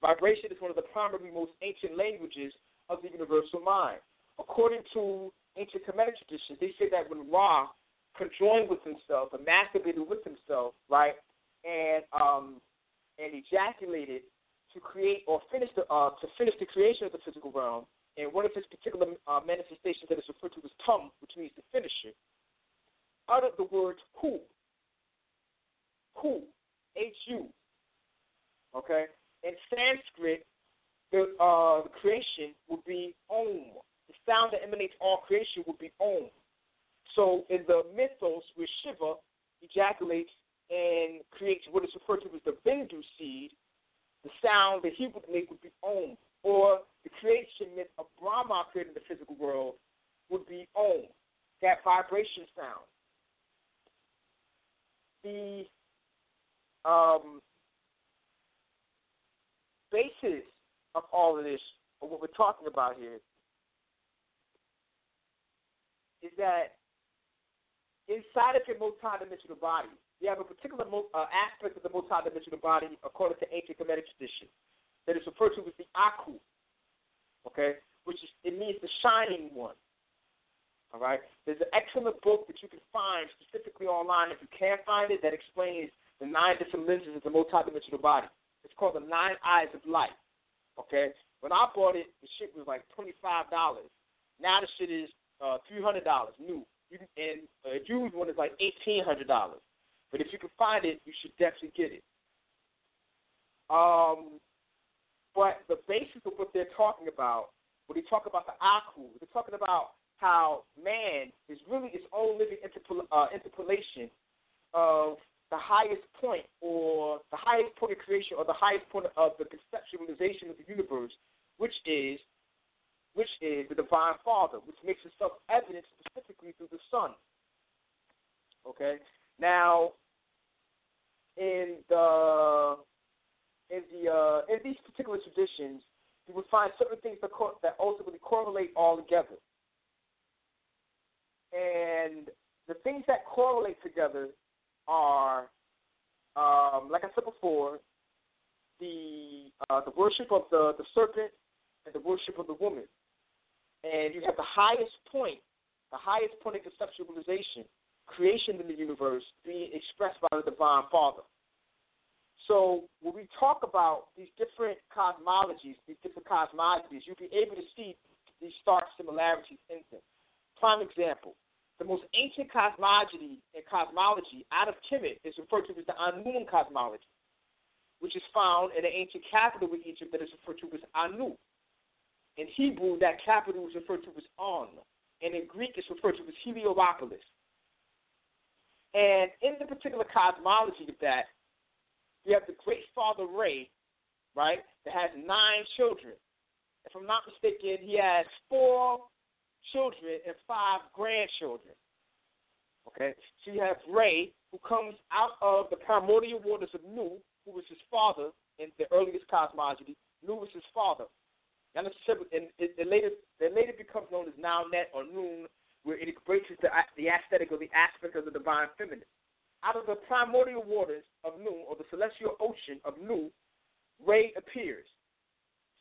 Vibration is one of the primary, most ancient languages of the universal mind. According to ancient Kemetic traditions, they say that when Ra conjoined with himself masturbated with himself, right, and um, and ejaculated to create or finish the uh, to finish the creation of the physical realm, and one of his particular uh, manifestations that is referred to as tum, which means the finisher, uttered the word hu. Hu. H-U. Okay? In Sanskrit, the, uh, the creation would be om. The sound that emanates all creation would be om. So in the mythos where Shiva ejaculates and creates what is referred to as the Bindu seed, the sound that he would make would be om or the creation myth of Brahma creating the physical world would be Om, that vibration sound. The um, basis of all of this, of what we're talking about here, is that inside of your multidimensional body, you have a particular uh, aspect of the multidimensional body according to ancient Kemetic tradition that is referred to as the Aku. Okay? Which is it means the shining one. All right? There's an excellent book that you can find specifically online if you can't find it that explains the nine different lenses of the multidimensional body. It's called the Nine Eyes of Light. Okay? When I bought it, the shit was like twenty five dollars. Now the shit is uh, three hundred dollars new. You can, and a used one is like eighteen hundred dollars. But if you can find it, you should definitely get it. Um, but the basis of what they're talking about, when they talk about the Aku, they're talking about how man is really its own living interpol- uh, interpolation of the highest point or the highest point of creation or the highest point of the conceptualization of the universe, which is which is the divine father, which makes itself evident specifically through the Son. Okay? Now in the in the uh, in these particular traditions, you would find certain things that, co- that ultimately correlate all together. And the things that correlate together are, um, like I said before, the uh, the worship of the, the serpent and the worship of the woman. And you have the highest point, the highest point of conceptualization, creation in the universe being expressed by the divine Father. So when we talk about these different cosmologies, these different cosmologies, you'll be able to see these stark similarities in them. Prime example, the most ancient cosmology and cosmology out of Kemet is referred to as the Anunian cosmology, which is found in the ancient capital of Egypt that is referred to as Anu. In Hebrew, that capital is referred to as On, and in Greek, it's referred to as Heliopolis. And in the particular cosmology of that, you have the great father Ray, right, that has nine children. If I'm not mistaken, he has four children and five grandchildren. Okay, so you have Ray, who comes out of the primordial waters of Nu, who was his father in the earliest cosmology. Nu was his father. And it, it, later, it later becomes known as Naunet or Noon, where it embraces the, the aesthetic or the aspect of the divine feminine. Out of the primordial waters of Nu, or the celestial ocean of Nu, Ray appears.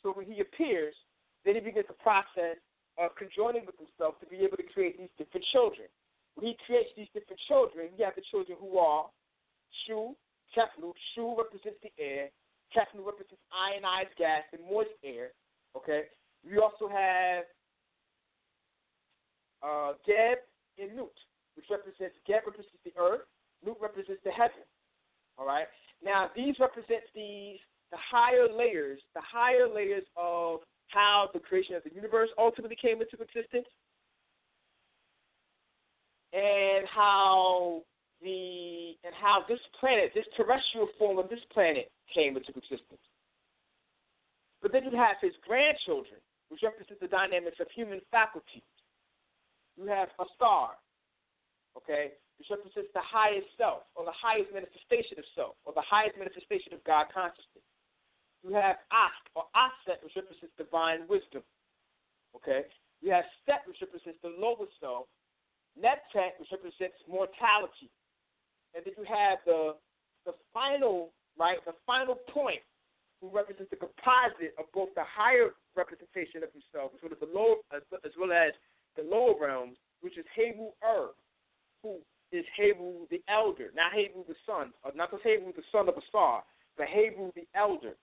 So when he appears, then he begins the process of conjoining with himself to be able to create these different children. When he creates these different children, you have the children who are Shu, Keplu. Shu represents the air. Keplu represents ionized gas and moist air. Okay. We also have uh, Geb and Nut, which represents Geb represents the earth, Nut represents the heaven. All right. Now these represent these the higher layers, the higher layers of how the creation of the universe ultimately came into existence, and how the and how this planet, this terrestrial form of this planet, came into existence. But then you have his grandchildren, which represent the dynamics of human faculties. You have a star, okay, which represents the highest self, or the highest manifestation of self, or the highest manifestation of God consciousness. You have Ask, or Aset, which represents divine wisdom, okay. You have Set, which represents the lower self. Neptet, which represents mortality. And then you have the the final, right, the final point, who represents the composite of both the higher representation of himself as well as the lower, as, well as the lower realms, which is Heru Ur, who is Heru the elder, not Heru the son, or not just Heru the son of Asar, but Heru the elder.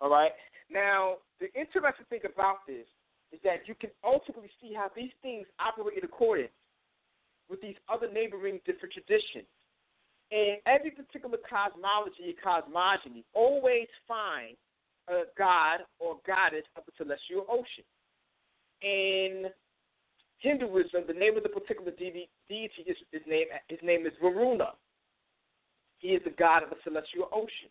All right. Now, the interesting thing about this is that you can ultimately see how these things operate in accordance with these other neighboring different traditions. And every particular cosmology and cosmogony always find a god or goddess of the celestial ocean. In Hinduism, the name of the particular deity, deity is his name. His name is Varuna. He is the god of the celestial ocean.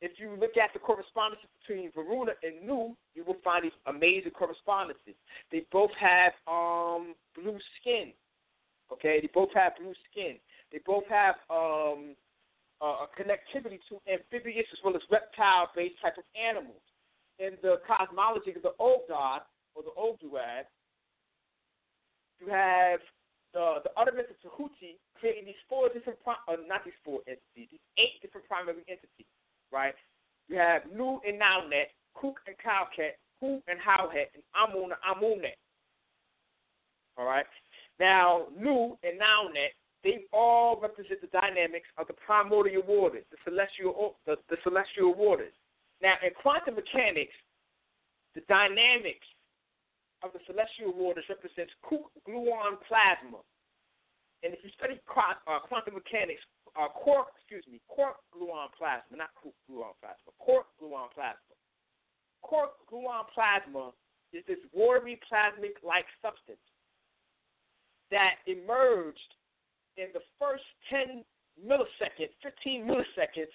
If you look at the correspondence between Varuna and Nu, you will find these amazing correspondences. They both have um, blue skin. Okay, they both have blue skin. They both have um, a connectivity to amphibious as well as reptile-based type of animals. In the cosmology of the old god or the Ogdoad, you have the the utterance of Tahuti creating these four different, uh, not these four entities, these eight different primary entities right? You have Nu and Naunet, Kuk and Kauket, Hu and Hauhet, and Amun and Amunet. All right? Now, Nu and Naunet, they all represent the dynamics of the primordial waters, the celestial, the, the celestial waters. Now, in quantum mechanics, the dynamics of the celestial waters represents gluon plasma. And if you study uh, quantum mechanics, uh, quark, excuse me, quark gluon plasma, not gluon plasma, quark gluon plasma. Quark gluon plasma is this watery plasmic-like substance that emerged in the first 10 milliseconds, 15 milliseconds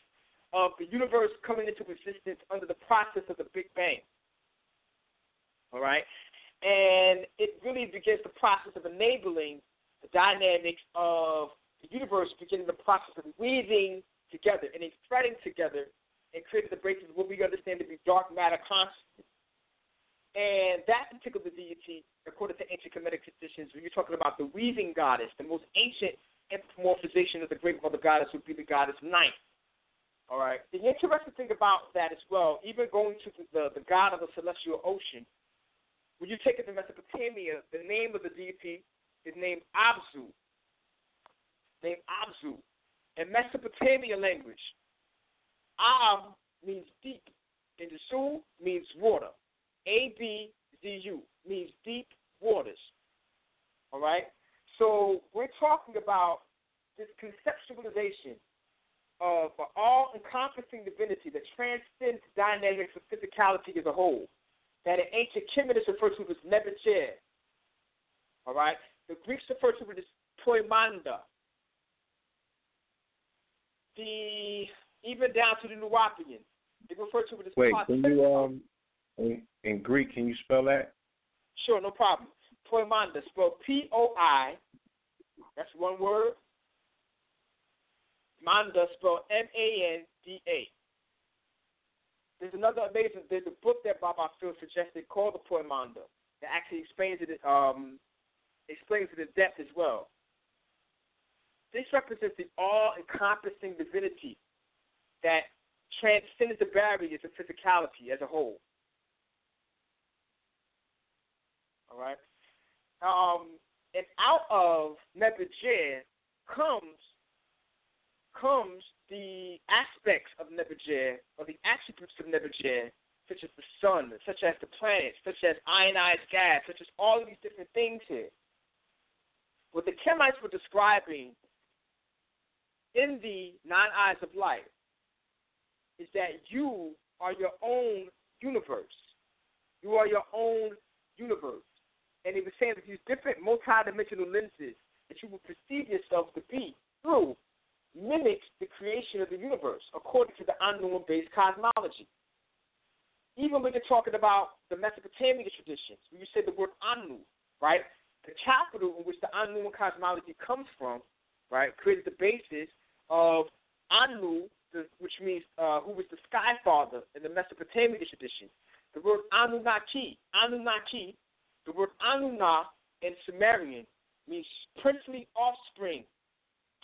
of the universe coming into existence under the process of the Big Bang. All right? And it really begins the process of enabling the dynamics of the universe beginning the process of weaving together and threading together and creating the basis of what we understand to be dark matter consciousness. And that particular deity, according to ancient Kemetic traditions, when you're talking about the weaving goddess, the most ancient anthropomorphization of the great mother goddess would be the goddess Neith. All right. The interesting thing about that as well, even going to the, the god of the celestial ocean, when you take it to Mesopotamia, the name of the deity is named Abzu, named Abzu. In Mesopotamia language, Ab means deep, and Zu means water. A B Z U means deep waters. All right? So we're talking about this conceptualization of an all encompassing divinity that transcends dynamics of physicality as a whole. That in ancient Kemet is referred to as Neberdjer. All right? The Greeks refer to it as Poimanda. The even down to the Nuwapians, they refer to it as Wait, can you um in, in Greek can you spell that? Sure, no problem. Poimanda, spelled P O I. That's one word. Manda, spelled M A N D A. There's another amazing. There's a book that Bob Phil suggested called the Poimanda that actually explains it. Um, explains it in depth as well. This represents the all-encompassing divinity that transcends the barriers of physicality as a whole. All right. Um, and out of Neberdjer comes comes the aspects of Neberdjer, or the attributes of Neberdjer, such as the sun, such as the planets, such as ionized gas, such as all of these different things here. What the Kemites were describing in the nine eyes of light is that you are your own universe. You are your own universe. And he was saying that these different multidimensional lenses that you will perceive yourself to be through mimics the creation of the universe according to the Anu based cosmology. Even when you're talking about the Mesopotamian traditions, when you say the word Anu, right? The capital in which the Anu cosmology comes from, right, created the basis of Anu, which means uh, who was the sky father in the Mesopotamian tradition. The word Anunnaki, Anunnaki, the word Anunna in Sumerian means princely offspring,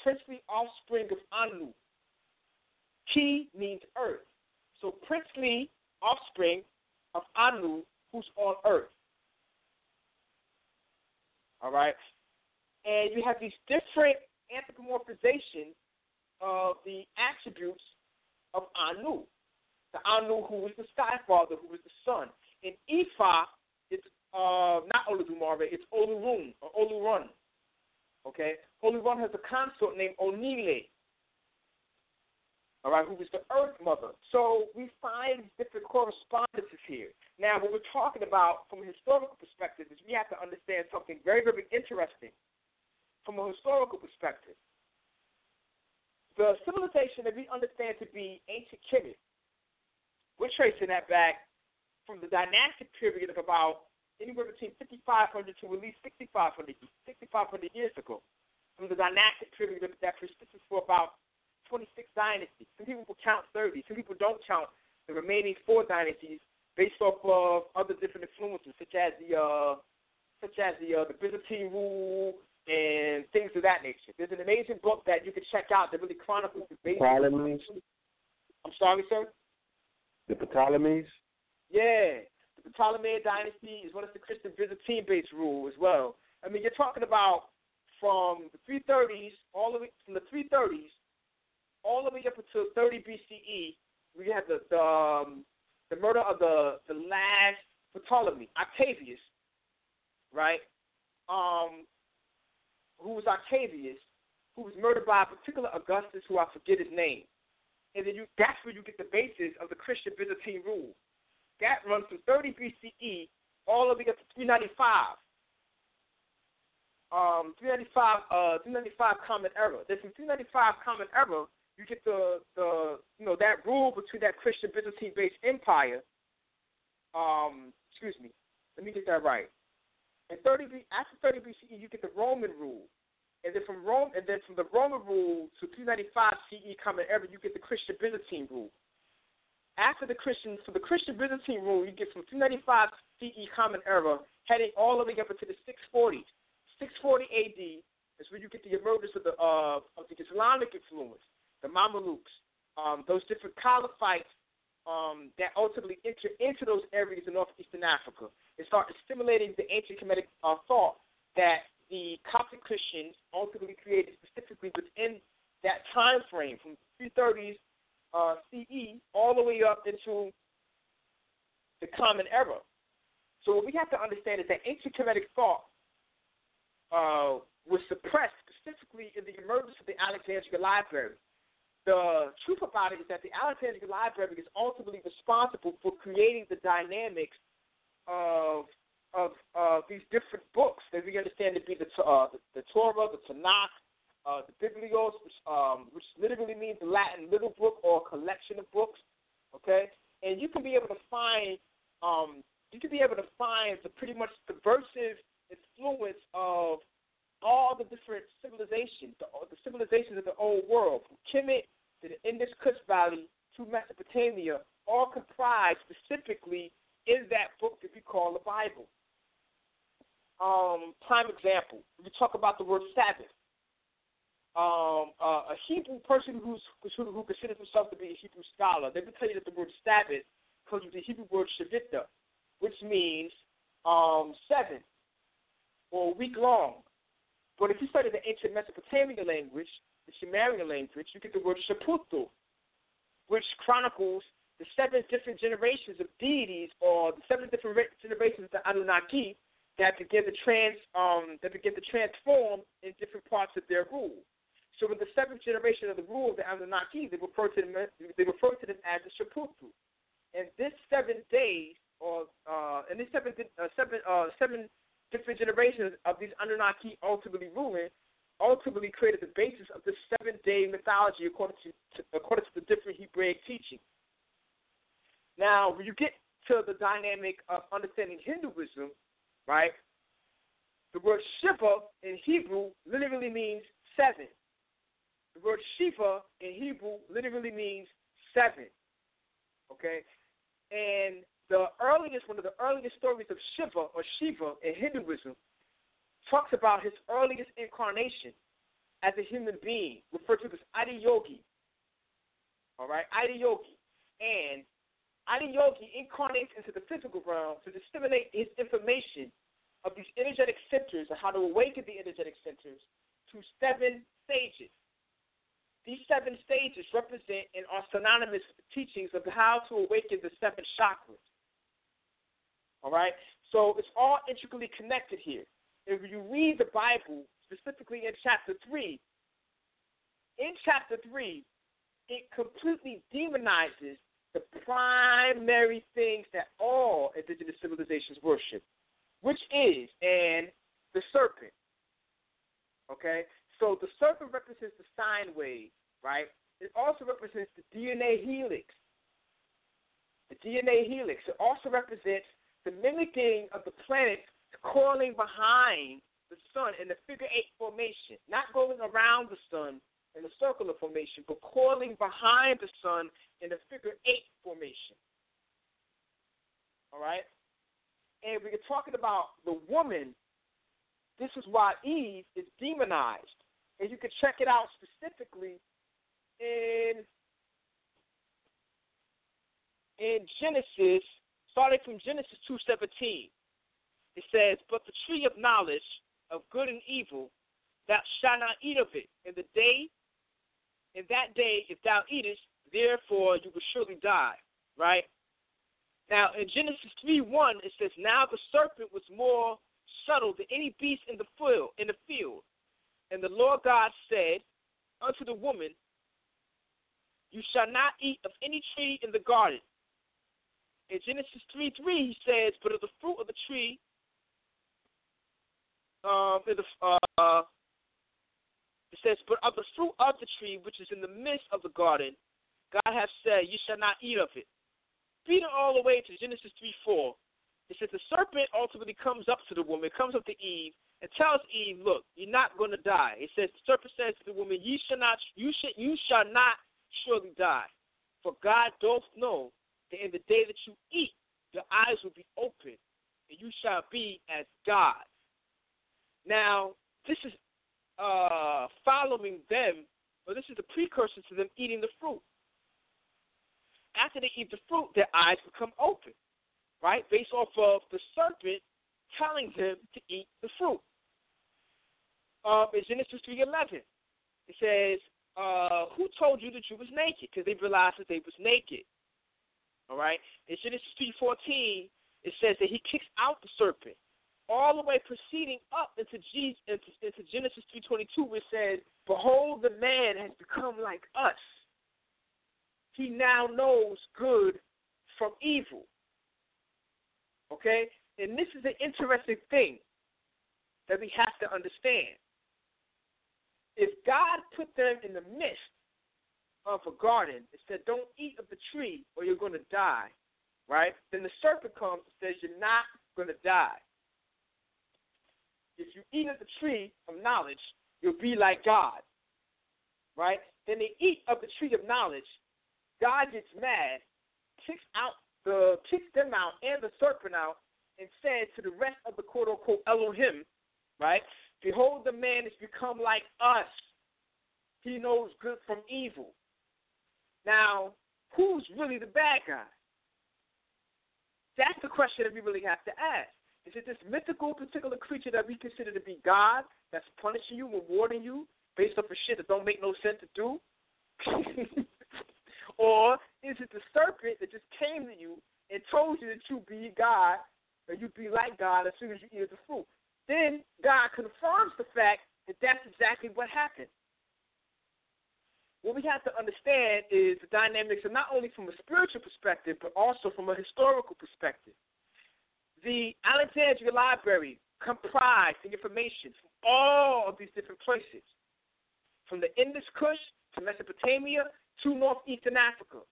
princely offspring of Anu. Ki means earth. So princely offspring of Anu who's on earth. All right? And you have these different anthropomorphizations of the attributes of Anu. The Anu who is the sky father, who is the sun. In Ifa, it's uh, not Olodumare, it's Olorun or Olorun. Okay? Holy One has a consort named Onile. All right, who was the Earth Mother. So we find different correspondences here. Now, what we're talking about from a historical perspective is we have to understand something very, very interesting from a historical perspective. The civilization that we understand to be ancient Kemet, we're tracing that back from the dynastic period of about anywhere between 5,500 to at least 6,500, 6,500 years ago. From the dynastic period that persisted for about 26 dynasties. Some people will count 30. Some people don't count the remaining four dynasties based off of other different influences, such as the uh, such as the uh, the Byzantine rule and things of that nature. There's an amazing book that you can check out that really chronicles the basic. Ptolemies. I'm sorry, sir. The Ptolemies. Yeah, the Ptolemaic dynasty is one of the Christian Byzantine-based rule as well. I mean, you're talking about from the 330s all the way from the 330s all the way up until 30 BCE, we had the the, um, the murder of the the last Ptolemy, Octavius, right? Um, who was Octavius, who was murdered by a particular Augustus, who I forget his name. And then you that's where you get the basis of the Christian Byzantine rule. That runs from 30 BCE all the way up to 395. Um, 395, uh, 395 Common Era. There's from 395 Common Era you get the the you know that rule between that Christian Byzantine based empire. Um, excuse me, let me get that right. And 30 B, after 30 BCE, you get the Roman rule, and then from Rome, and then from the Roman rule to 395 CE Common Era, you get the Christian Byzantine rule. After the Christian, so the Christian Byzantine rule, you get from 395 CE Common Era, heading all the way up into the 640s. 640 AD is where you get the emergence of the uh, of the Islamic influence the Mamelukes, um, those different caliphates um, that ultimately enter into those areas in northeastern Africa and start assimilating the ancient Kemetic uh, thought that the Coptic Christians ultimately created specifically within that time frame from 330s uh, CE all the way up into the Common Era. So what we have to understand is that ancient Kemetic thought uh, was suppressed specifically in the emergence of the Alexandria Library. The truth about it is that the Alexandria Library is ultimately responsible for creating the dynamics of of uh, these different books that we understand to be the uh, the, the Torah, the Tanakh, uh, the Biblios, which um, which literally means Latin little book or collection of books. Okay, and you can be able to find um, you can be able to find the pretty much subversive influence of all the different civilizations, the, the civilizations of the old world, from Kemet to the Indus Kush Valley to Mesopotamia, all comprised specifically in that book that we call the Bible. Um, prime example, we talk about the word Sabbath. Um, uh, a Hebrew person who's who, who considers himself to be a Hebrew scholar, they will tell you that the word Sabbath comes from the Hebrew word Shavita, which means um, seven or a week long. But if you study the ancient Mesopotamian language, the Sumerian language, you get the word Shaputu, which chronicles the seven different generations of deities or the seven different generations of the Anunnaki that begin to trans um, that begin to transform in different parts of their rule. So in the seventh generation of the rule of the Anunnaki, they refer to them they refer to them as the Shaputu. And this seven days or uh, these seven uh, seven uh, seven different generations of these Anunnaki ultimately ruling, ultimately created the basis of the seven day mythology according to, to according to the different Hebraic teachings. Now, when you get to the dynamic of understanding Hinduism, right? The word Shiva in Hebrew literally means seven. The word Shiva in Hebrew literally means seven. Okay? And the earliest, one of the earliest stories of Shiva or Shiva in Hinduism talks about his earliest incarnation as a human being, referred to as Adiyogi. All right, Adiyogi. And Adiyogi incarnates into the physical realm to disseminate his information of these energetic centers and how to awaken the energetic centers to seven stages. These seven stages represent and are synonymous with teachings of how to awaken the seven chakras. All right? So it's all intricately connected here. If you read the Bible, specifically in chapter 3, in chapter 3, it completely demonizes the primary things that all indigenous civilizations worship, which is and the serpent. Okay? So the serpent represents the sine wave, right? It also represents the DNA helix. The DNA helix. It also represents the mimicking of the planets coiling behind the sun in the figure eight formation, not going around the sun in the circular formation, but coiling behind the sun in the figure eight formation. All right? And we're talking about the woman. This is why Eve is demonized. And you can check it out specifically in in Genesis starting from Genesis 2:17. It says, "But the tree of knowledge of good and evil, thou shalt not eat of it. In the day, in that day, if thou eatest, therefore you will surely die." Right? Now in Genesis 3:1, it says, "Now the serpent was more subtle than any beast in the field. In the field, and the Lord God said unto the woman, You shall not eat of any tree in the garden." in Genesis 3 3, he says, But of the fruit of the tree, um, the, uh, it says, But of the fruit of the tree which is in the midst of the garden, God hath said, You shall not eat of it. Reading all the way to Genesis 3 4, it says, The serpent ultimately comes up to the woman, comes up to Eve, and tells Eve, Look, you're not going to die. It says, The serpent says to the woman, You shall not, you shall, you shall not surely die. For God doth know that in the day that you eat, your eyes will be open, and you shall be as God. Now, this is uh, following them, or this is the precursor to them eating the fruit. After they eat the fruit, their eyes become open, right? Based off of the serpent telling him to eat the fruit. Um, in Genesis 3.11, it says, uh, who told you that you was naked? Because they realized that they was naked. All right. In Genesis three fourteen, it says that he kicks out the serpent, all the way proceeding up into, G, into, into Genesis three twenty two, which says, "Behold, the man has become like us. He now knows good from evil." Okay, and this is an interesting thing that we have to understand. If God put them in the midst of a garden and said, Don't eat of the tree or you're going to die, right? Then the serpent comes and says, You're not going to die. If you eat of the tree of knowledge, you'll be like God, right? Then they eat of the tree of knowledge. God gets mad, kicks out the kicks them out and the serpent out, and said to the rest of the quote unquote Elohim, right? Behold, the man has become like us. He knows good from evil. Now, who's really the bad guy? That's the question that we really have to ask. Is it this mythical particular creature that we consider to be God that's punishing you, rewarding you based off of shit that don't make no sense to do? *laughs* or is it the serpent that just came to you and told you that you be God or you'd be like God as soon as you eat the fruit? Then God confirms the fact that that's exactly what happened. What we have to understand is the dynamics are not only from a spiritual perspective, but also from a historical perspective. The Alexandria Library comprised the information from all of these different places, from the Indus Kush to Mesopotamia to northeastern Africa.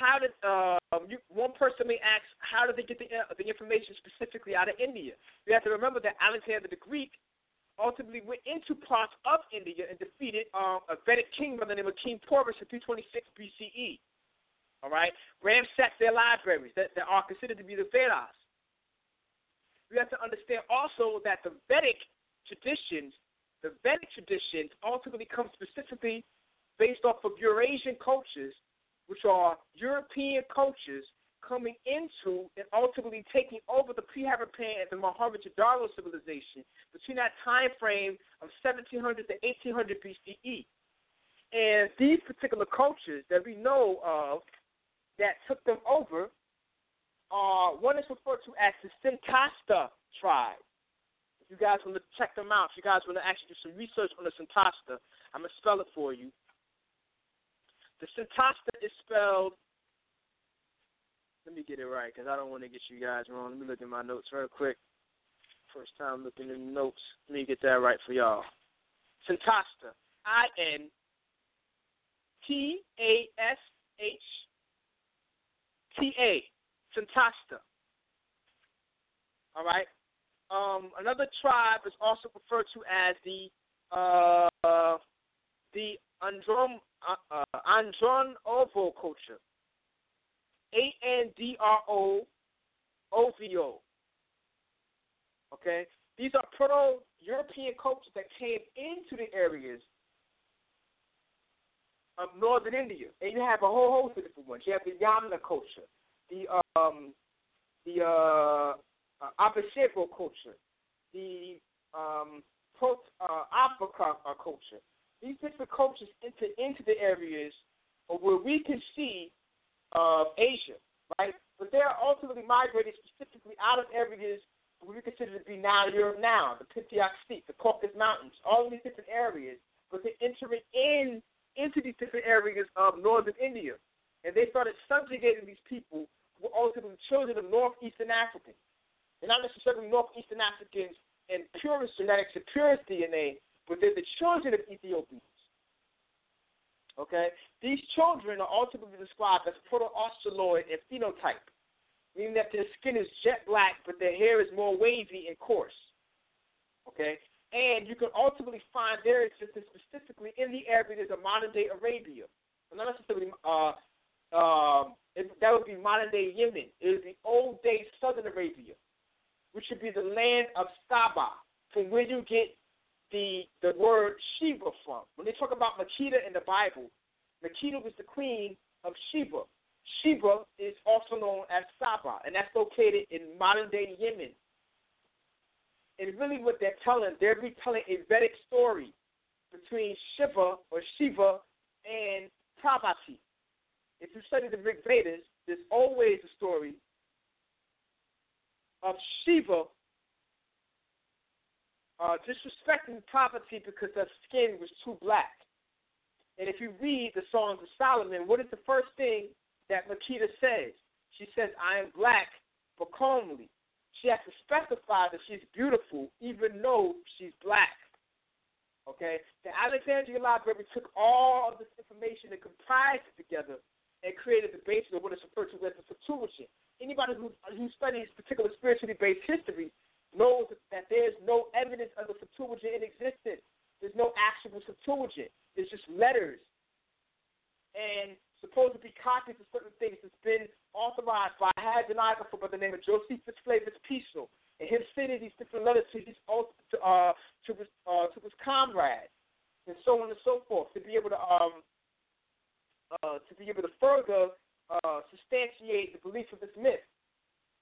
How did um, you, one person may ask, how did they get the, uh, the information specifically out of India? You have to remember that Alexander the Greek ultimately went into parts of India and defeated um, a Vedic king by the name of King Porus in 326 BCE. All right, ransacked their libraries that, that are considered to be the Vedas. We have to understand also that the Vedic traditions, the Vedic traditions, ultimately come specifically based off of Eurasian cultures, which are European cultures coming into and ultimately taking over the Pre-Harappan and the Mohenjo-Daro civilization between that time frame of 1700 to 1800 BCE. And these particular cultures that we know of that took them over are one is referred to as the Sintashta tribe. If you guys want to check them out, if you guys want to actually do some research on the Sintashta, I'm going to spell it for you. The Sintashta is spelled let me get it right because I don't want to get you guys wrong. Let me look at my notes real quick. First time looking in the notes. Let me get that right for y'all. Santasta. I N T A S H T A. Santasta. All right. Um, another tribe is also referred to as the uh, the Androm uh, uh, Andronovo culture. A N D R O O V O. Okay? These are Proto European cultures that came into the areas of northern India. And you have a whole host of different ones. You have the Yamna culture, the um the uh, uh culture, the um uh, Africa uh, culture. These different cultures enter into the areas where we can see of Asia, right? But they're ultimately migrated specifically out of areas we consider to be now Europe now, the Pythiak Steppe, the Caucasus Mountains, all these different areas, but they're entering in into these different areas of northern India. And they started subjugating these people who were ultimately children of northeastern Africans. They're not necessarily northeastern Africans in purest genetics and purest DNA, but they're the children of Ethiopians. Okay? These children are ultimately described as proto-Australoid in phenotype, meaning that their skin is jet black, but their hair is more wavy and coarse. Okay? And you can ultimately find their existence specifically in the areas of modern day Arabia. Well, not necessarily, uh, um, that would be modern day Yemen. It is the old day southern Arabia, which would be the land of Saba, from where you get the the word Sheba from. When they talk about Makeda in the Bible, Makeda was the queen of Sheba. Sheba is also known as Saba, and that's located in modern day Yemen. And really, what they're telling, they're retelling a Vedic story between Shiva or Shiva and Parvati. If you study the Rig Vedas, there's always a story of Shiva uh, disrespecting Parvati because her skin was too black. And if you read the Songs of Solomon, what is the first thing that Makeda says? She says, I am black but comely. She has to specify that she's beautiful even though she's black. Okay? The Alexandria Library took all of this information and comprised it together and created the basis of what is referred to as the Septuagint. Anybody who, who studies particular spiritually based history knows that there's no evidence of the Septuagint in existence. There's no actual Septuagint. It's just letters. And supposed to be copies of certain things that's been authorized by a hagiographer by the name of Josephus Flavius Piso, and him sending these different letters to his to uh, to his uh, to his comrades, and so on and so forth, to be able to um uh, to be able to further uh, substantiate the belief of this myth.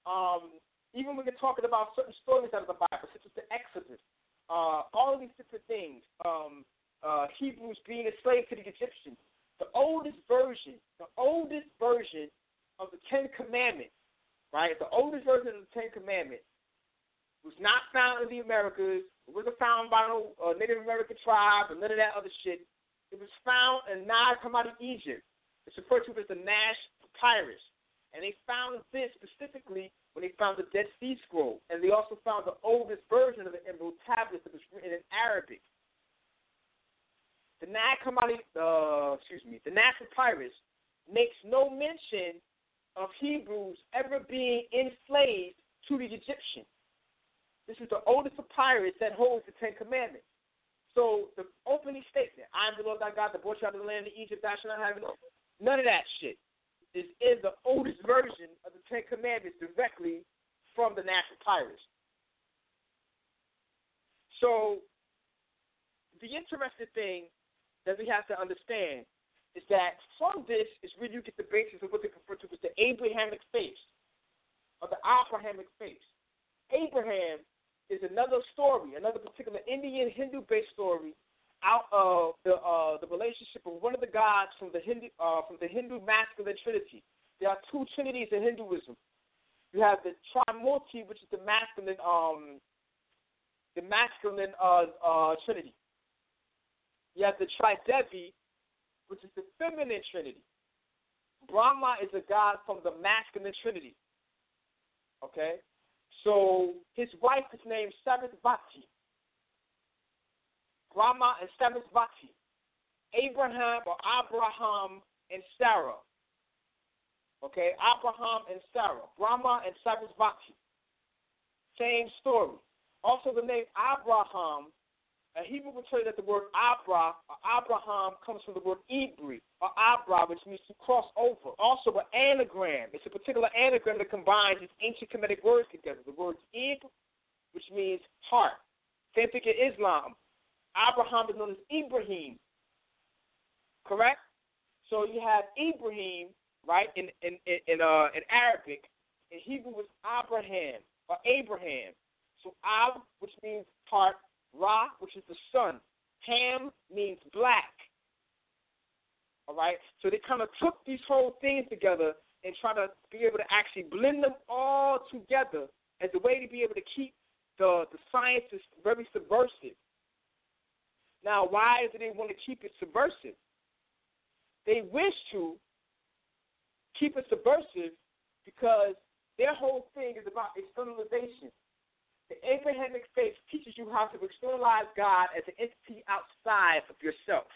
Um, even when you're talking about certain stories out of the Bible, such as the Exodus, uh, all of these different things, um, uh, Hebrews being enslaved to the Egyptians, the oldest version, the oldest version of the Ten Commandments, right? The oldest version of the Ten Commandments was not found in the Americas. It wasn't found by no uh, Native American tribe or none of that other shit. It was found in out of Egypt. It's referred to as the Nash Papyrus. And they found this specifically when they found the Dead Sea Scroll. And they also found the oldest version of the Emerald Tablets that was written in Arabic. The Nag Hammadi, uh, excuse me, the Nash Papyrus makes no mention of Hebrews ever being enslaved to the Egyptians. This is the oldest papyrus that holds the Ten Commandments. So the opening statement, I am the Lord thy God that brought you out of the land of Egypt, thou shalt not have none of that shit. Is the oldest version of the Ten Commandments directly from the Nash Papyrus. So the interesting thing that we have to understand is that from this is where you get the basis of what they refer to as the Abrahamic faith, or the Abrahamic faith. Abraham is another story, another particular Indian Hindu based story out of the uh, the relationship of one of the gods from the Hindu uh, from the Hindu masculine trinity. There are two trinities in Hinduism. You have the Trimurti, which is the masculine um the masculine uh, uh, trinity. You have the Tridevi, which is the feminine trinity. Brahma is a god from the masculine trinity. Okay? So his wife is named Sarasvati. Brahma and Sarasvati. Abraham or Abraham and Sarah. Okay, Abraham and Sarah. Brahma and Sarasvati. Same story. Also, the name Abraham a Hebrew will tell you that the word Abra or Abraham comes from the word Ibri or Abra, which means to cross over. Also, an anagram. It's a particular anagram that combines these ancient Kemetic words together. The word Ib, which means heart. Same thing in Islam. Abraham is known as Ibrahim. Correct? So you have Ibrahim, right, in in in, uh, in Arabic. In Hebrew, it's Abraham or Abraham. So Ab, which means part, Ra, which is the sun. Ham means black. All right? So they kind of took these whole things together and try to be able to actually blend them all together as a way to be able to keep the, the sciences very subversive. Now, why do they want to keep it subversive? They wish to keep it subversive because their whole thing is about externalization. The Abrahamic faith teaches you how to externalize God as an entity outside of yourself.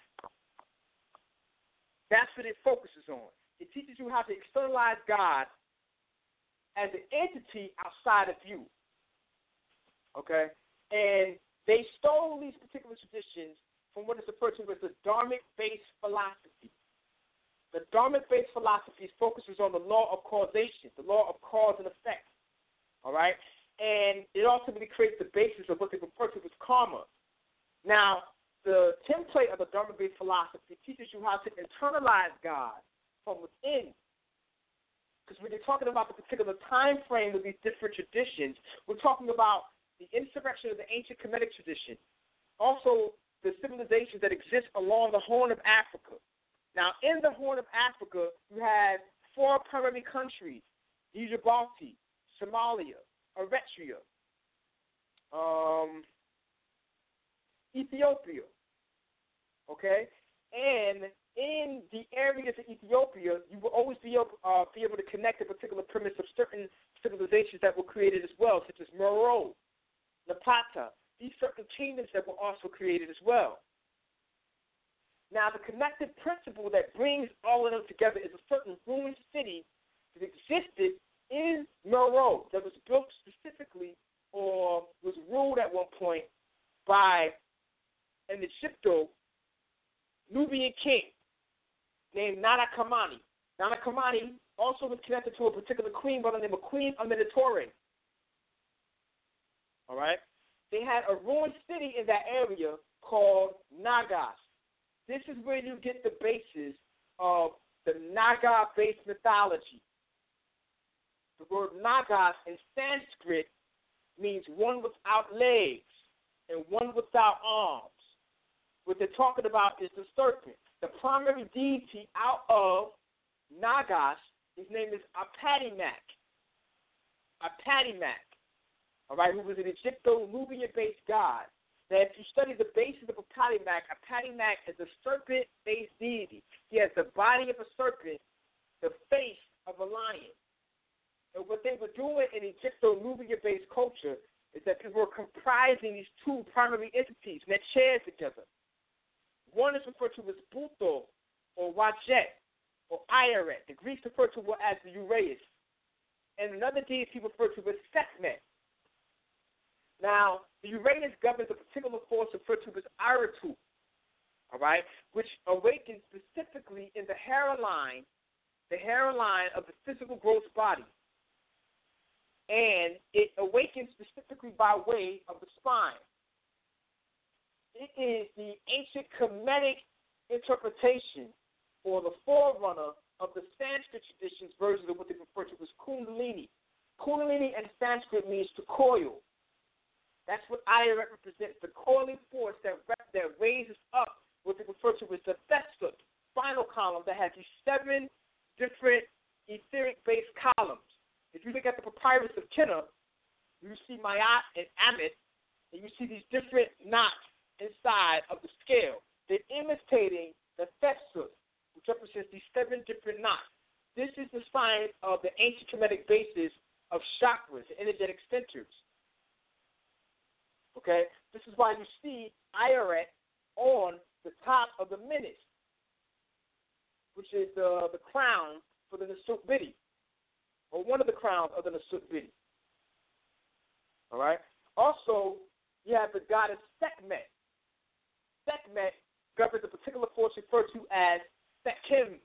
That's what it focuses on. It teaches you how to externalize God as an entity outside of you. Okay? And they stole these particular traditions from what is referred to as the Dharmic based philosophy. The Dharmic based philosophy focuses on the law of causation, the law of cause and effect. All right? and it ultimately creates the basis of what they refer to as karma. Now, the template of the Dharma-based philosophy teaches you how to internalize God from within. Because when you're talking about the particular time frame of these different traditions, we're talking about the insurrection of the ancient Kemetic tradition. Also, the civilizations that exist along the Horn of Africa. Now, in the Horn of Africa, you have four primary countries Djibouti, Somalia, Eritrea, um, Ethiopia. Okay? And in the areas of Ethiopia, you will always be able, uh, be able to connect a particular premise of certain civilizations that were created as well, such as Meroe, Napata, these certain kingdoms that were also created as well. Now, the connective principle that brings all of them together is a certain ruined city that existed in Meroe that was built specifically or was ruled at one point by an Egypto Nubian king named Nana Kamani. Nana Kamani also was connected to a particular queen by the name of Queen Amanitore. All right? They had a ruined city in that area called Nagas. This is where you get the basis of the Naga based mythology. The word Nagas in Sanskrit means one without legs and one without arms. What they're talking about is the serpent. The primary deity out of Nagas, his name is Apedemak. Apedemak, all right, who was an Egypto-Nubian-based god. Now, if you study the basis of Apedemak, Apedemak is a serpent-based deity. He has the body of a serpent, the face of a lion. And what they were doing in Egypto-Nubian-based culture is that people were comprising these two primary entities, and they're shared together. One is referred to as Buto or Wajet or Iraet. The Greeks refer to it as the Uraeus. And another deity referred to as Sekhmet. Now, the Uraeus governs a particular force referred to as Aratu, all right, which awakens specifically in the hairline, the hairline of the physical gross body. And it awakens specifically by way of the spine. It is the ancient Kemetic interpretation or the forerunner of the Sanskrit tradition's version of what they refer to as Kundalini. Kundalini in Sanskrit means to coil. That's what Ira represents, the coiling force that, that raises up what they refer to as the Thesut, spinal column that has these seven different etheric based columns. If you look at the papyrus of Kenna, you see Mayat and Amit, and you see these different knots inside of the scale. They're imitating the Thesut, which represents these seven different knots. This is the sign of the ancient Kemetic basis of chakras, energetic centers. Okay? This is why you see Iraet on the top of the minute, which is the, the crown for the Nasut Bidi, or one of the crowns of the Nasut Bidi. All right? Also, you have the goddess Sekhmet. Sekhmet governs a particular force referred to as Sekhem.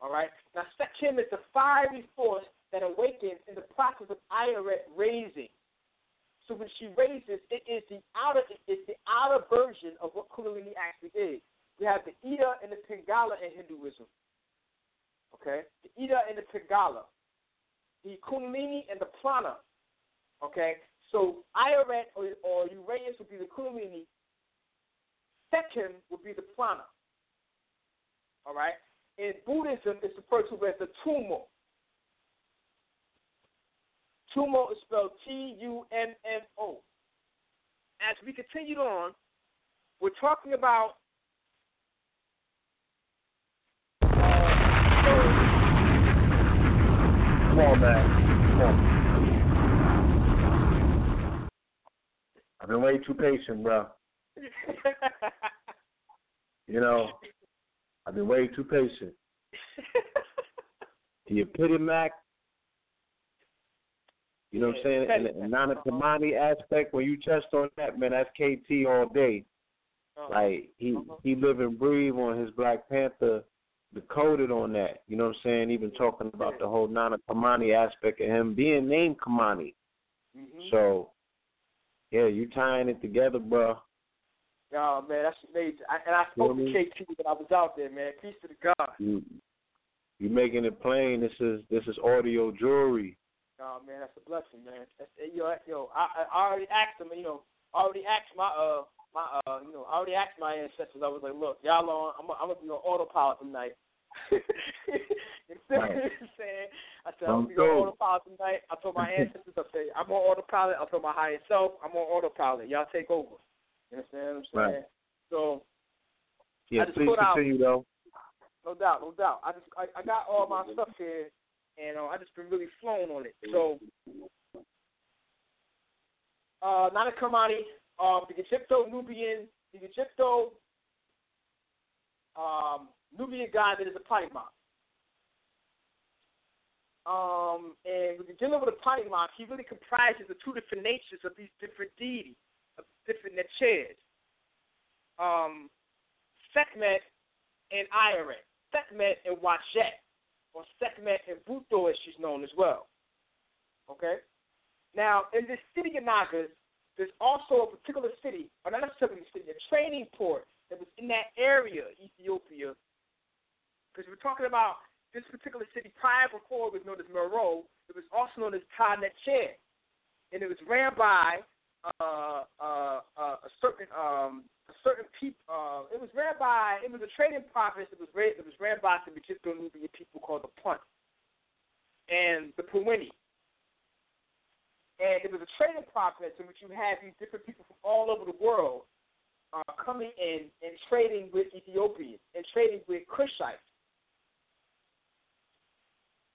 All right. Now, Sekhem is the fiery force that awakens in the process of Iraet raising. So when she raises, it is the outer, it's the outer version of what Kundalini actually is. We have the Ida and the Pingala in Hinduism. Okay, the Ida and the Pingala, the Kundalini and the Prana. Okay, so Iraet or, or Uraeus would be the Kundalini, Sekhem would be the prana. All right? In Buddhism, it's referred to as the tummo. Tummo is spelled T U M M O. As we continued on, we're talking about uh, Come on, man. Come on. I've been way too patient, bro. *laughs* you know, I've been way too patient. *laughs* The epitome, you know what I'm saying? And the Nana Kamani aspect, when you touched on that, man, that's KT all day. Uh-huh. Like he uh-huh. he live and breathe on his Black Panther decoded on that. You know what I'm saying? Even talking about the whole Nana Kamani aspect of him being named Kamani. Mm-hmm. So yeah, you tying it together, bro. Oh man, that's amazing. I, and I spoke You know to KT when I was out there, man. Peace to the God. You you making it plain. This is this is audio jewelry. Oh man, that's a blessing, man. That's, yo, yo, I, I already asked them, You know, I already asked my uh my uh, you know, I already asked my ancestors. I was like, look, y'all on. I'm, I'm gonna be on autopilot tonight. *laughs* you see what I'm saying? I said I'm gonna be on autopilot tonight. I told my *laughs* ancestors, I said I'm on autopilot. I told my higher self, I'm on autopilot. Y'all take over. You understand what I'm saying? Right. So Yeah, I just please put out- continue though. no doubt, no doubt. I just I, I got all my stuff here, and uh, I just been really flown on it. So, uh, Nana Kamani, um, the Egypto Nubian, the Egypto um, Nubian god that is a Polymath. Um, and when you're dealing with a Polymath, he really comprises the two different natures of these different deities, of different natures. Um, Sekhmet and Iret, Sekhmet and Wachet, or Sekhmet and Buto as she's known as well. Okay? Now, in this city of Nagas, there's also a particular city, or not a city, a training port that was in that area, Ethiopia. Because we're talking about this particular city prior before it was known as Meroe, it was also known as Tanecher. And it was ran by uh, uh, uh, a certain um, a certain people. Uh, it was ran by it was a trading province. It was ran, it was ran by some Egyptian Nubian people called the Punt and the Puwini. And it was a trading province in which you had these different people from all over the world uh, coming in and trading with Ethiopians and trading with Cushites.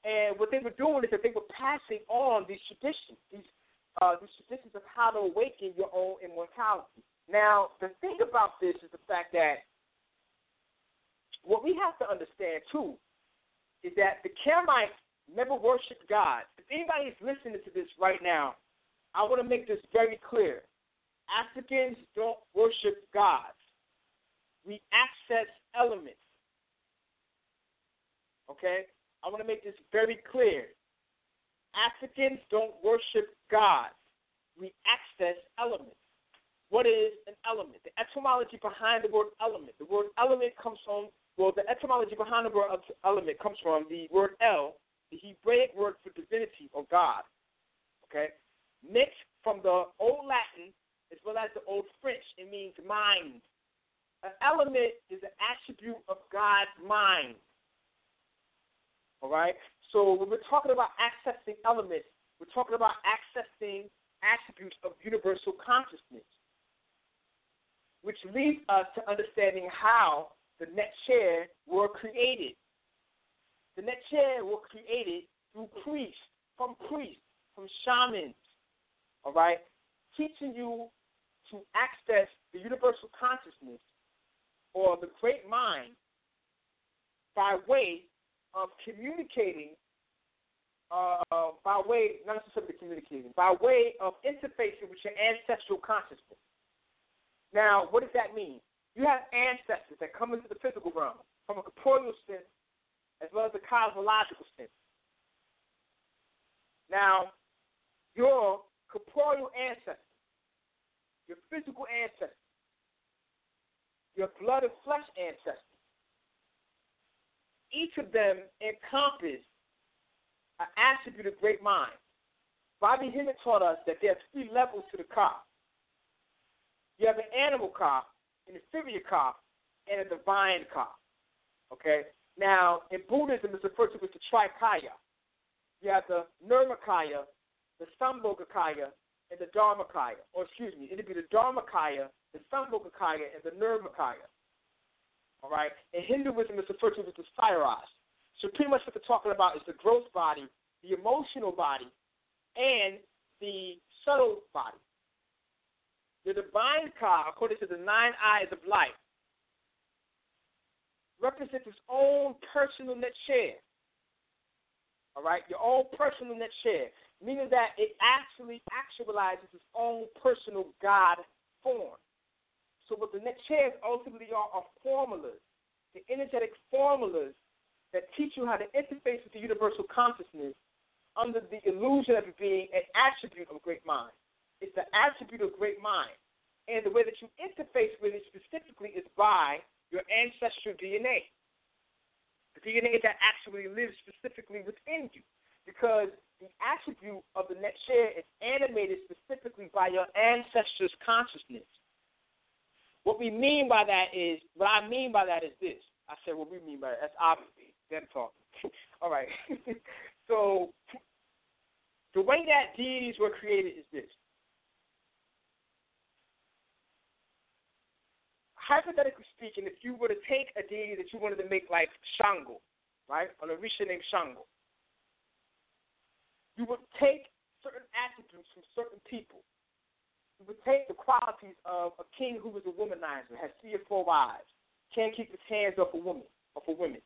And what they were doing is that they were passing on these traditions, these uh, these traditions of how to awaken your own immortality. Now, the thing about this is the fact that what we have to understand too is that the Kemites never worshipped God. If anybody is listening to this right now, I want to make this very clear. Africans don't worship gods. We access elements. Okay? I want to make this very clear. Africans don't worship gods. We access elements. What is an element? The etymology behind the word element. The word element comes from, well, the etymology behind the word element comes from the word El, the Hebraic word for divinity or God. Okay? Mixed from the Old Latin as well as the Old French, it means mind. An element is an attribute of God's mind. All right? So when we're talking about accessing elements, we're talking about accessing attributes of universal consciousness, which leads us to understanding how the net share were created. The net share were created through priests, from priests, from shamans, all right, teaching you to access the universal consciousness or the great mind by way of communicating, uh, by way, not necessarily communicating, by way of interfacing with your ancestral consciousness. Now, what does that mean? You have ancestors that come into the physical realm from a corporeal sense as well as a cosmological sense. Now, your corporeal ancestors, your physical ancestors, your blood and flesh ancestors, each of them encompass an attribute of great mind. Bobby Hemmitt taught us that there are three levels to the cop. You have an animal car, an inferior cop, and a divine cop. Okay? Now, in Buddhism, it's referred to as the Trikaya. You have the Nirmakaya, the Sambhogakaya, and the Dharmakaya. Or excuse me, it'd be the Dharmakaya, the Sambhogakaya, and the Nirmakaya. All right? In Hinduism, it's referred to as the Sairas. So pretty much what they're talking about is the gross body, the emotional body, and the subtle body. The divine car, according to the nine eyes of light, represents its own personal net share. All right, your own personal net share, meaning that it actually actualizes its own personal God form. So what the net shares ultimately are are formulas, the energetic formulas that teach you how to interface with the universal consciousness under the illusion of being an attribute of great mind. It's the attribute of great mind. And the way that you interface with it specifically is by your ancestral DNA. The DNA that actually lives specifically within you. Because the attribute of the net share is animated specifically by your ancestors' consciousness. What we mean by that is, what I mean by that is this. I said what we mean by that. That's obviously them talking. *laughs* All right. *laughs* so the way that deities were created is this. Hypothetically speaking, if you were to take a deity that you wanted to make like Shango, right, an Orisha named Shango, you would take certain attributes from certain people would take the qualities of a king who was a womanizer, has three or four wives, can't keep his hands off a woman, off a woman.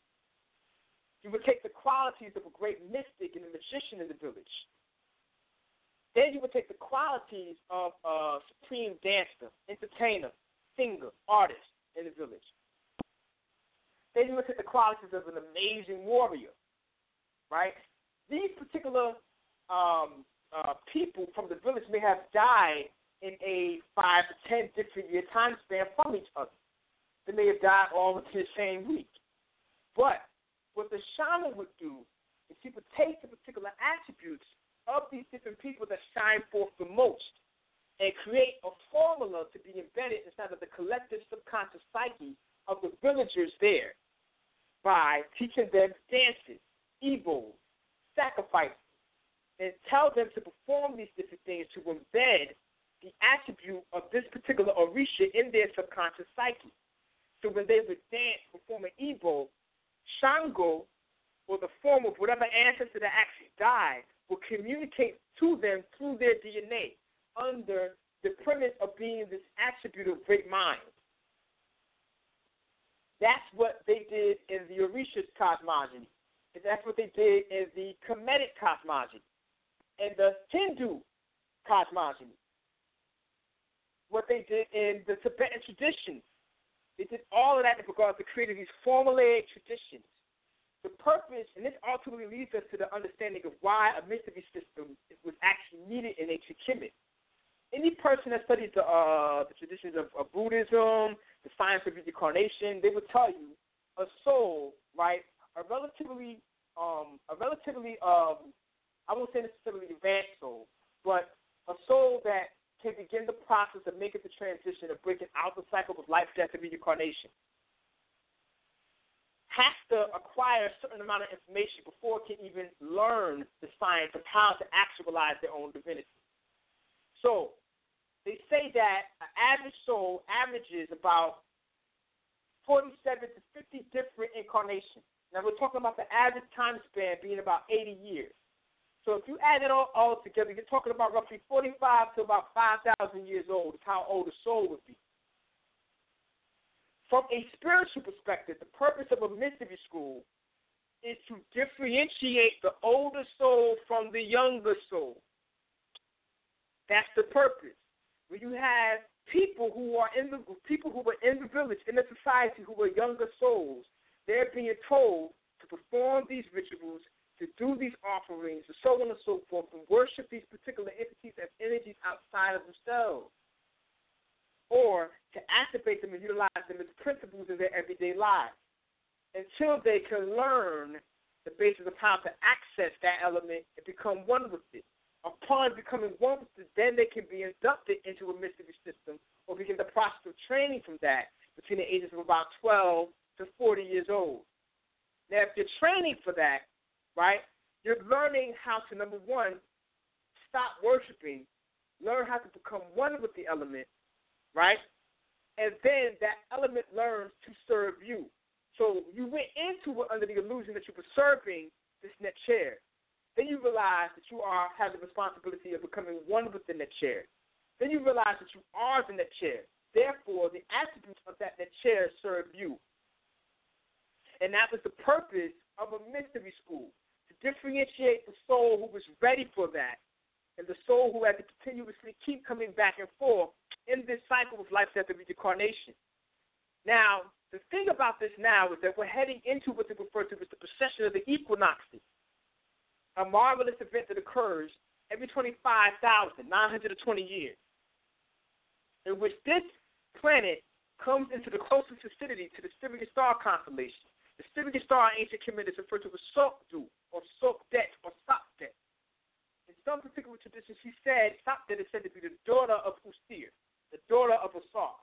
You would take the qualities of a great mystic and a magician in the village. Then you would take the qualities of a supreme dancer, entertainer, singer, artist in the village. Then you would take the qualities of an amazing warrior, right? These particular um, uh, people from the village may have died in a five to ten different year time span from each other. They may have died all within the same week. But what the shaman would do is he would take the particular attributes of these different people that shine forth the most and create a formula to be embedded inside of the collective subconscious psyche of the villagers there by teaching them dances, evils, sacrifices, and tell them to perform these different things to embed the attribute of this particular Orisha in their subconscious psyche. So when they would dance, perform an Igbo, Shango, or the form of whatever ancestor that actually died, will communicate to them through their DNA under the premise of being this attribute of great mind. That's what they did in the Orisha's cosmogony. And that's what they did in the Kemetic cosmogony and the Hindu cosmogony what they did in the Tibetan traditions. They did all of that in regards to creating these formulaic traditions. The purpose, and this ultimately leads us to the understanding of why a mystery system was actually needed in ancient Kemet. Any person that studies the, uh, the traditions of, of Buddhism, the science of reincarnation, they would tell you a soul, right, a relatively, um, a relatively, um, I won't say necessarily advanced soul, but a soul that can begin the process of making the transition of breaking out the cycle of life, death, and reincarnation. Has to acquire a certain amount of information before it can even learn the science of how to actualize their own divinity. So, they say that an average soul averages about 47 to 50 different incarnations. Now, we're talking about the average time span being about 80 years. So if you add it all, all together, you're talking about roughly 45 to about 5,000 years old is how old a soul would be. From a spiritual perspective, the purpose of a mystery school is to differentiate the older soul from the younger soul. That's the purpose. When you have people who are in the people who are in the village, in the society, who are younger souls, they're being told to perform these rituals to do these offerings, and so on and so forth, and worship these particular entities as energies outside of themselves, or to activate them and utilize them as principles in their everyday lives until they can learn the basis of how to access that element and become one with it. Upon becoming one with it, then they can be inducted into a mystery system or begin the process of training from that between the ages of about 12 to 40 years old. Now, if you're training for that, right? You're learning how to, number one, stop worshiping, learn how to become one with the element, right? And then that element learns to serve you. So you went into it under the illusion that you were serving this net chair. Then you realize that you are have the responsibility of becoming one with the net chair. Then you realize that you are the net chair. Therefore, the attributes of that net chair serve you. And that was the purpose of a mystery school differentiate the soul who was ready for that and the soul who had to continuously keep coming back and forth in this cycle of life, death, and reincarnation. Now, the thing about this now is that we're heading into what they refer to as the procession of the equinoxes, a marvelous event that occurs every 25,920 years, in which this planet comes into the closest vicinity to the Sirius star constellation. The Sirius star ancient Kemet is referred to as Sokdu, or Sokdet, or Sokdet. In some particular traditions, she said Sokdet is said to be the daughter of Ustir, the daughter of Asar.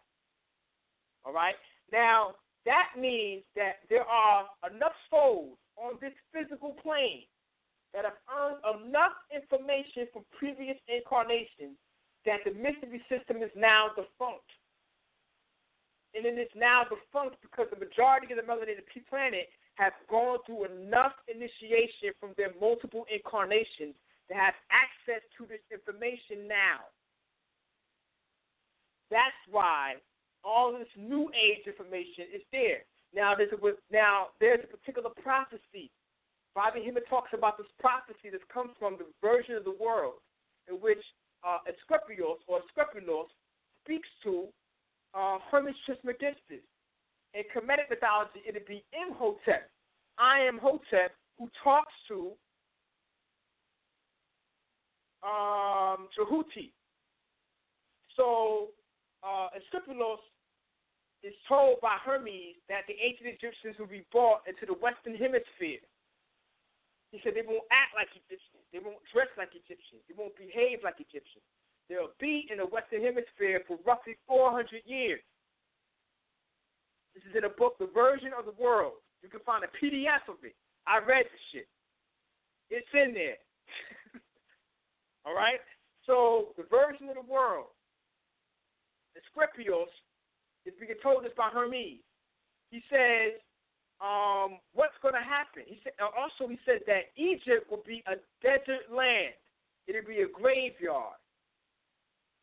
All right. Now that means that there are enough souls on this physical plane that have earned enough information from previous incarnations that the mystery system is now defunct. And it is now defunct because the majority of the melanated planet have gone through enough initiation from their multiple incarnations to have access to this information now. That's why all this new age information is there. Now there's a, now there's a particular prophecy. Bobby Hemmitt talks about this prophecy that comes from the Virgin of the World in which uh, Asclepios or Asclepios speaks to uh, Hermes Trismegistus. In Kemetic mythology, it'd be Imhotep. I am Hotep who talks to um. So uh, is told by Hermes that the ancient Egyptians will be brought into the Western Hemisphere. He said they won't act like Egyptians. They won't dress like Egyptians. They won't behave like Egyptians. They'll be in the Western Hemisphere for roughly 400 years. This is in a book, The Virgin of the World. You can find a PDF of it. I read the shit. It's in there. *laughs* All right? So, the Virgin of the World, Asclepios, is being told this by Hermes. He says, um, what's going to happen? He said, uh, also, he said that Egypt will be a desert land. It'll be a graveyard.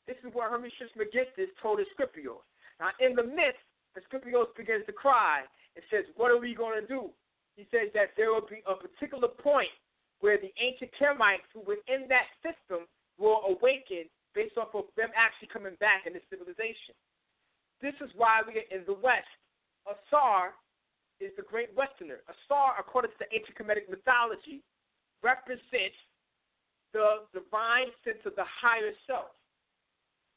This is what Hermes Trismegistus told Asclepios. Now, in the myth, Asclepios begins to cry and says, What are we going to do? He says that there will be a particular point where the ancient Kemites who were in that system will awaken based off of them actually coming back in the civilization. This is why we are in the West. Asar is the great Westerner. Asar, according to the ancient Kemetic mythology, represents the divine sense of the higher self.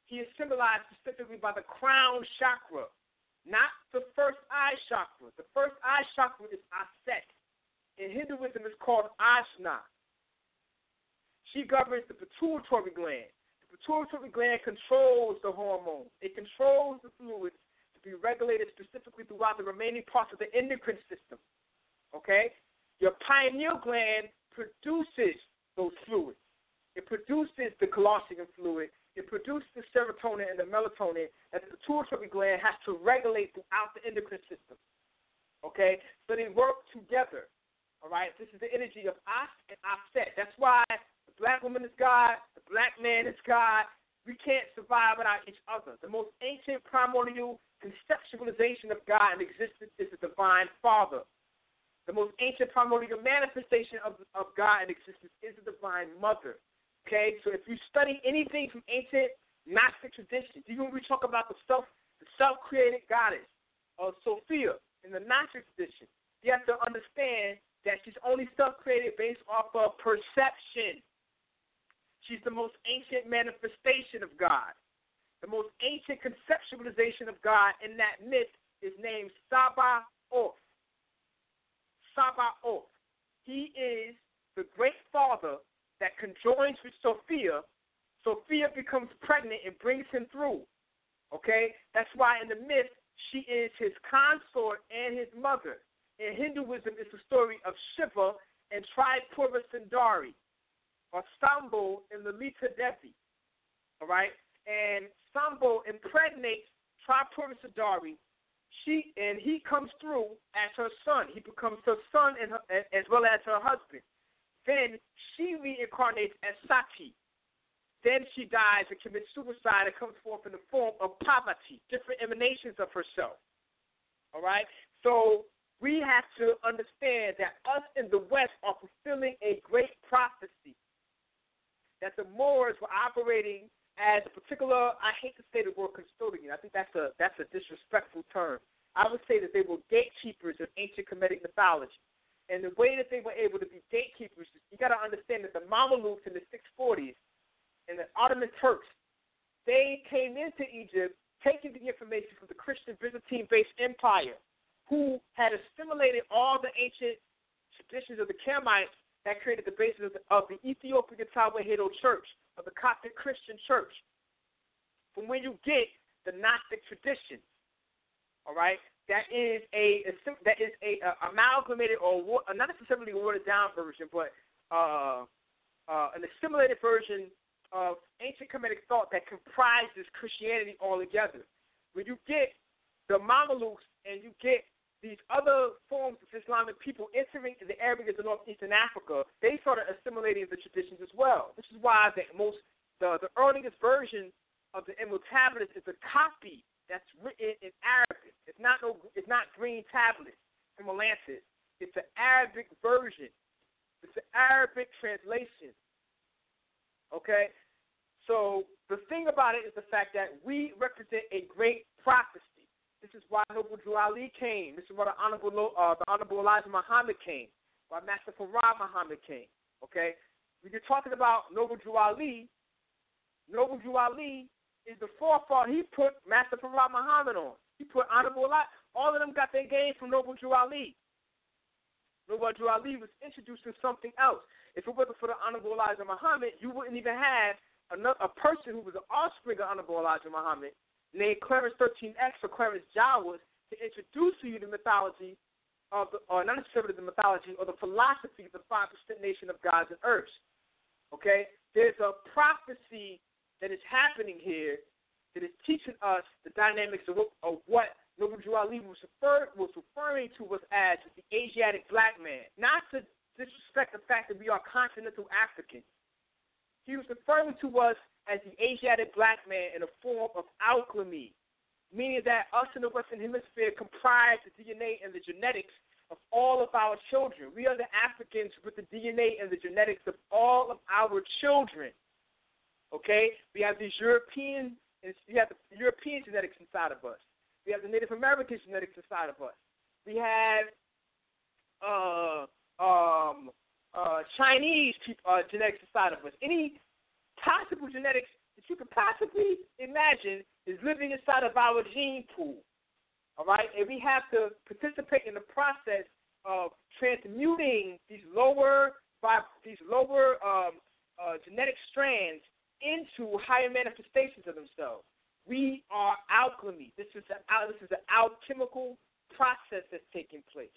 He is symbolized specifically by the crown chakra, not the first eye chakra. The first eye chakra is Aset. In Hinduism, it's called Ajna. She governs the pituitary gland. The pituitary gland controls the hormones. It controls the fluids to be regulated specifically throughout the remaining parts of the endocrine system. Okay? Your pineal gland produces those fluids. It produces the colostrum fluid it produces the serotonin and the melatonin that the pituitary gland has to regulate throughout the endocrine system. Okay? So they work together. All right? This is the energy of As and Aset. That's why the black woman is God, the black man is God. We can't survive without each other. The most ancient primordial conceptualization of God in existence is the divine Father. The most ancient primordial manifestation of, of God in existence is the divine Mother. Okay, so if you study anything from ancient Gnostic traditions, even when we talk about the self, the self-created goddess of Sophia in the Gnostic tradition, you have to understand that she's only self-created based off of perception. She's the most ancient manifestation of God. The most ancient conceptualization of God in that myth is named Sabaoth. Sabaoth. He is the great father that conjoins with Sophia, Sophia becomes pregnant and brings him through. Okay? That's why in the myth, she is his consort and his mother. In Hinduism, it's the story of Shiva and Tripura Sundari, or Shambhu and Lalita Devi. All right? And Shambhu impregnates Tripura Sundari. She and he comes through as her son. He becomes her son and her, as well as her husband. Then she reincarnates as Sati. Then she dies and commits suicide and comes forth in the form of Parvati, different emanations of herself. All right? So we have to understand that us in the West are fulfilling a great prophecy. That the Moors were operating as a particular I hate to say the word custodian. I think that's a that's a disrespectful term. I would say that they were gatekeepers of ancient Kemetic mythology. And the way that they were able to be gatekeepers, you got to understand that the Mamelukes in the 640s and the Ottoman Turks, they came into Egypt taking the information from the Christian Byzantine based empire, who had assimilated all the ancient traditions of the Kemites that created the basis of the, Ethiopian Tawahedo Church, of the Coptic Christian Church. From when you get the Gnostic tradition, All right, that is a, that is a, a amalgamated or not necessarily watered down version, but uh, uh, an assimilated version of ancient Kemetic thought that comprises Christianity altogether. When you get the Mamelukes and you get these other forms of Islamic people entering the areas of northeastern Africa, they started assimilating the traditions as well. This is why the most the, the earliest version of the Emerald is a copy that's written in Arabic. It's not no, it's not green tablets from Atlantis. It's an Arabic version. It's an Arabic translation. Okay, so the thing about it is the fact that we represent a great prophecy. This is why Noble Drew Ali came. This is why the Honorable uh, the Honorable Elijah Muhammad came. Why Master Farad Muhammad came. Okay, when you're talking about Noble Drew Ali, Noble Drew Ali is the forefather. He put Master Farad Muhammad on. He put Honorable Ali. All of them got their gains from Noble Drew Ali. Noble Drew Ali was introducing something else. If it wasn't for the Honorable Elijah Muhammad, you wouldn't even have another, a person who was an offspring of Honorable Elijah Muhammad named Clarence 13X or Clarence Jawas to introduce to you the mythology of the, or not necessarily the mythology or the philosophy of the five percent nation of gods and earths. Okay? There's a prophecy that is happening here that is teaching us the dynamics of, of what Noble Drew Ali was, was referring to us as the Asiatic black man. Not to disrespect the fact that we are continental Africans. He was referring to us as the Asiatic black man in a form of alchemy, meaning that us in the Western Hemisphere comprise the DNA and the genetics of all of our children. We are the Africans with the DNA and the genetics of all of our children. Okay, we have these European, we have the European genetics inside of us. We have the Native American genetics inside of us. We have uh, um, uh, Chinese uh, genetics inside of us. Any possible genetics that you could possibly imagine is living inside of our gene pool. All right, and we have to participate in the process of transmuting these lower these lower um, uh, genetic strands into higher manifestations of themselves. We are alchemy. This is a, this is an alchemical process that's taking place.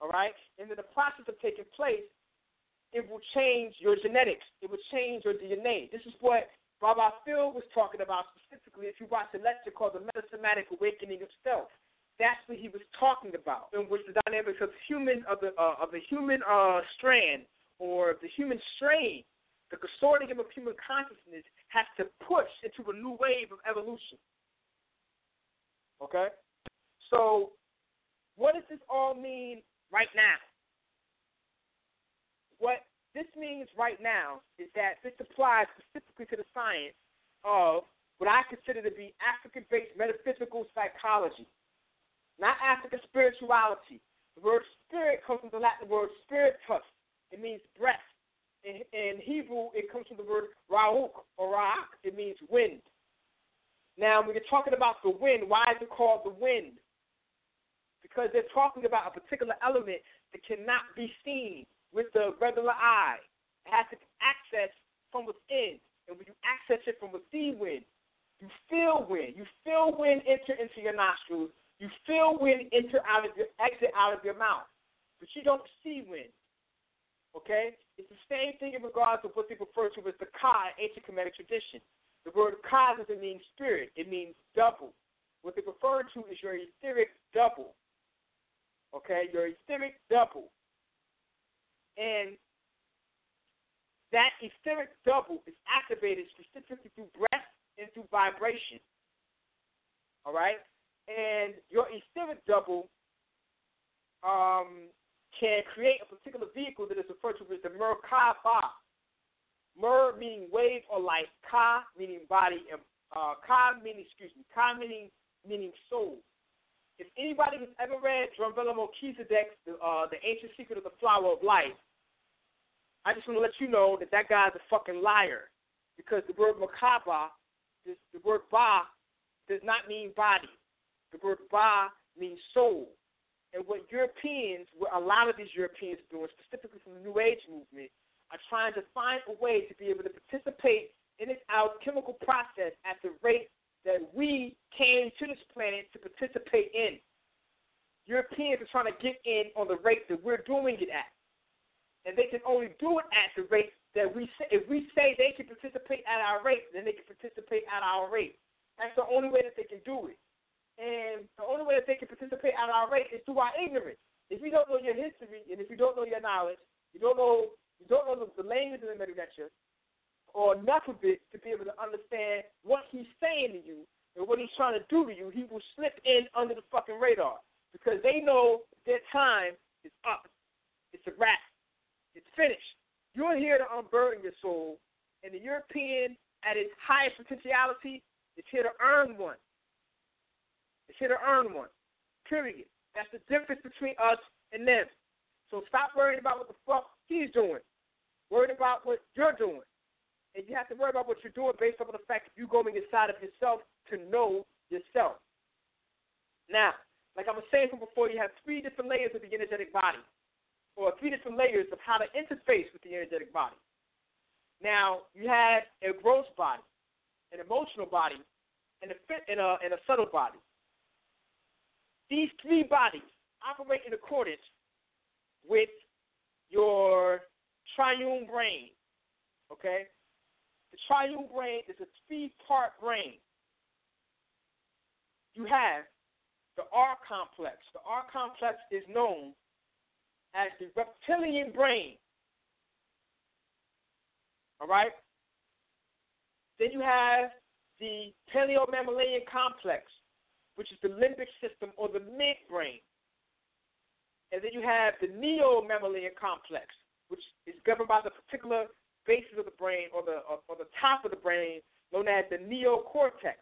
All right, and in the process of taking place, it will change your genetics. It will change your DNA. This is what Baba Phil was talking about specifically. If you watch a lecture called "The Metasomatic Awakening of Self," that's what he was talking about, in which the dynamics of human of the uh, of the human uh, strand or the human strain the consortium of human consciousness has to push into a new wave of evolution. Okay? So, what does this all mean right now? What this means right now is that this applies specifically to the science of what I consider to be African based metaphysical psychology, not African spirituality. The word spirit comes from the Latin word spiritus, it means breath in, Hebrew, it comes from the word ra'uk or ra'ak. It means wind. Now, when you're talking about the wind, why is it called the wind? Because they're talking about a particular element that cannot be seen with the regular eye. It has to be accessed from within. And when you access it from within wind, you feel wind. You feel wind enter into your nostrils. You feel wind enter out of your exit out of your mouth. But you don't see wind. Okay? It's the same thing in regards to what they refer to as the Ka, ancient Kemetic tradition. The word Ka doesn't mean spirit, it means double. What they refer to is your etheric double. Okay? Your etheric double. And that etheric double is activated specifically through breath and through vibration. All right? And your etheric double um, can create a particular vehicle that is referred to as the Merkaba. Mer meaning wave or light, Ka meaning body, and uh, Ka meaning excuse me, Ka meaning meaning soul. If anybody has ever read Drunvalo Melchizedek, the, uh, the ancient secret of the flower of life, I just want to let you know that that guy's a fucking liar, because the word Merkaba, the word Ba, does not mean body. The word Ba means soul. And what Europeans, what a lot of these Europeans are doing, specifically from the New Age movement, are trying to find a way to be able to participate in this alchemical process at the rate that we came to this planet to participate in. Europeans are trying to get in on the rate that we're doing it at. And they can only do it at the rate that we say. If we say they can participate at our rate, then they can participate at our rate. That's the only way that they can do it. And the only way that they can participate at our rate is through our ignorance. If you don't know your history and if you don't know your knowledge, you don't know you don't know the, the language of the Medu or enough of it to be able to understand what he's saying to you and what he's trying to do to you, he will slip in under the fucking radar because they know their time is up. It's a wrap. It's finished. You're here to unburden your soul, and the European, at its highest potentiality, is here to earn one. It's here to earn one. Period. That's the difference between us and them. So stop worrying about what the fuck he's doing. Worried about what you're doing. And you have to worry about what you're doing based on the fact that you're going inside of yourself to know yourself. Now, like I was saying from before, you have three different layers of the energetic body, or three different layers of how to interface with the energetic body. Now, you have a gross body, an emotional body, and a, and a, and a subtle body. These three bodies operate in accordance with your triune brain. Okay? The triune brain is a three part brain. You have the R complex. The R complex is known as the reptilian brain. All right? Then you have the paleomammalian complex, which is the limbic system or the midbrain. And then you have the neo-mammalian complex, which is governed by the particular basis of the brain or the or, or the top of the brain known as the neocortex.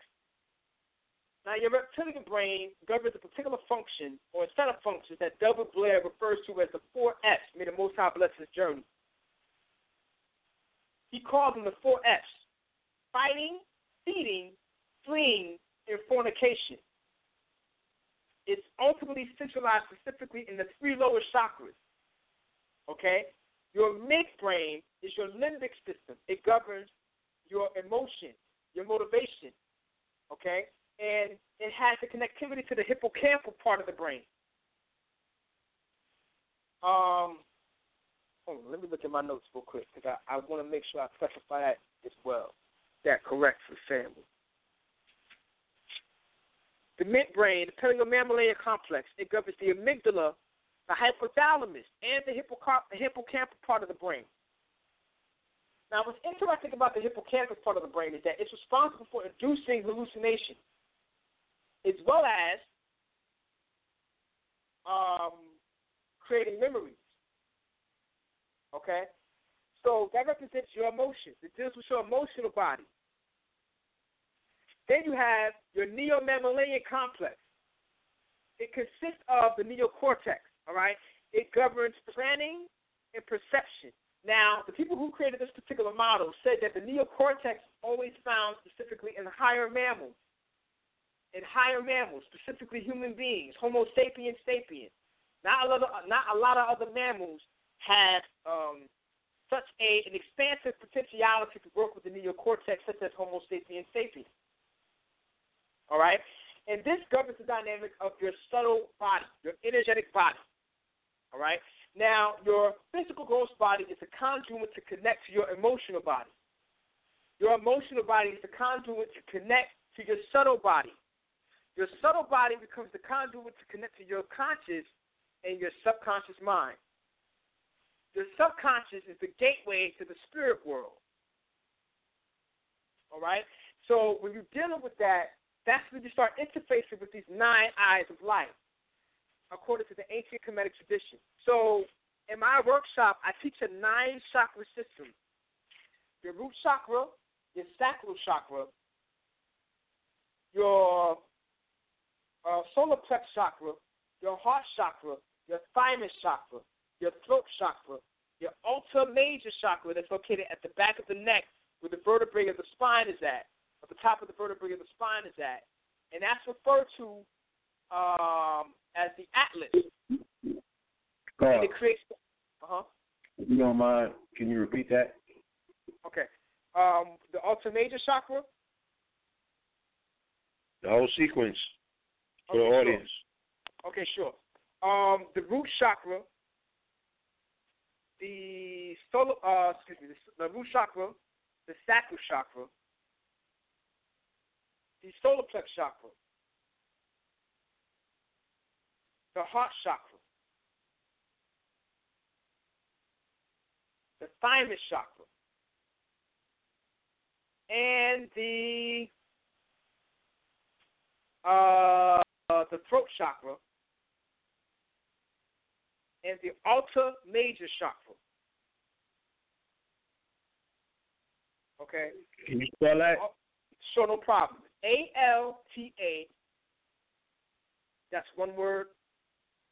Now, your reptilian brain governs a particular function or a set of functions that Delbert Blair refers to as the four F's, may the Most High bless his journey. He calls them the four F's fighting, feeding, fleeing, and fornication. It's ultimately centralized specifically in the three lower chakras. Okay? Your midbrain is your limbic system. It governs your emotions, your motivation. Okay? And it has the connectivity to the hippocampal part of the brain. Um, hold on, let me look at my notes real quick because I, I want to make sure I specify that as well. That correct for family. The midbrain, the paleomammalian complex, it governs the amygdala, the hypothalamus, and the, hippocamp- the hippocampal part of the brain. Now, what's interesting about the hippocampus part of the brain is that it's responsible for inducing hallucination, as well as um, creating memories. Okay? So that represents your emotions. It deals with your emotional body. Then you have your neo-mammalian complex. It consists of the neocortex, all right? It governs planning and perception. Now, the people who created this particular model said that the neocortex always found specifically in higher mammals. In higher mammals, specifically human beings, Homo sapiens sapiens. Not a lot of, not a lot of other mammals have um, such a, an expansive potentiality to work with the neocortex, such as Homo sapiens sapiens. All right? And this governs the dynamic of your subtle body, your energetic body. All right? Now, your physical gross body is a conduit to connect to your emotional body. Your emotional body is the conduit to connect to your subtle body. Your subtle body becomes the conduit to connect to your conscious and your subconscious mind. Your subconscious is the gateway to the spirit world. All right? So when you're dealing with that, that's when you start interfacing with these nine eyes of light, according to the ancient Kemetic tradition. So, in my workshop, I teach a nine chakra system your root chakra, your sacral chakra, your uh, solar plex chakra, your heart chakra, your thymus chakra, your throat chakra, your alta major chakra that's located at the back of the neck where the vertebrae of the spine is at the top of the vertebrae of the spine is at, and that's referred to um, as the atlas. God. And it creates. Uh huh. If you don't mind, can you repeat that? Okay. Um, the alta major chakra. The whole sequence for Okay, the sure. audience. Okay, sure. Um, the root chakra, the solar, uh, excuse me, the, the root chakra, the sacral chakra, the solar plex chakra, the heart chakra, the thymus chakra, and the uh, the throat chakra, and the alta major chakra. Okay? Can you spell that? Sure, no problem. A L T A. That's one word.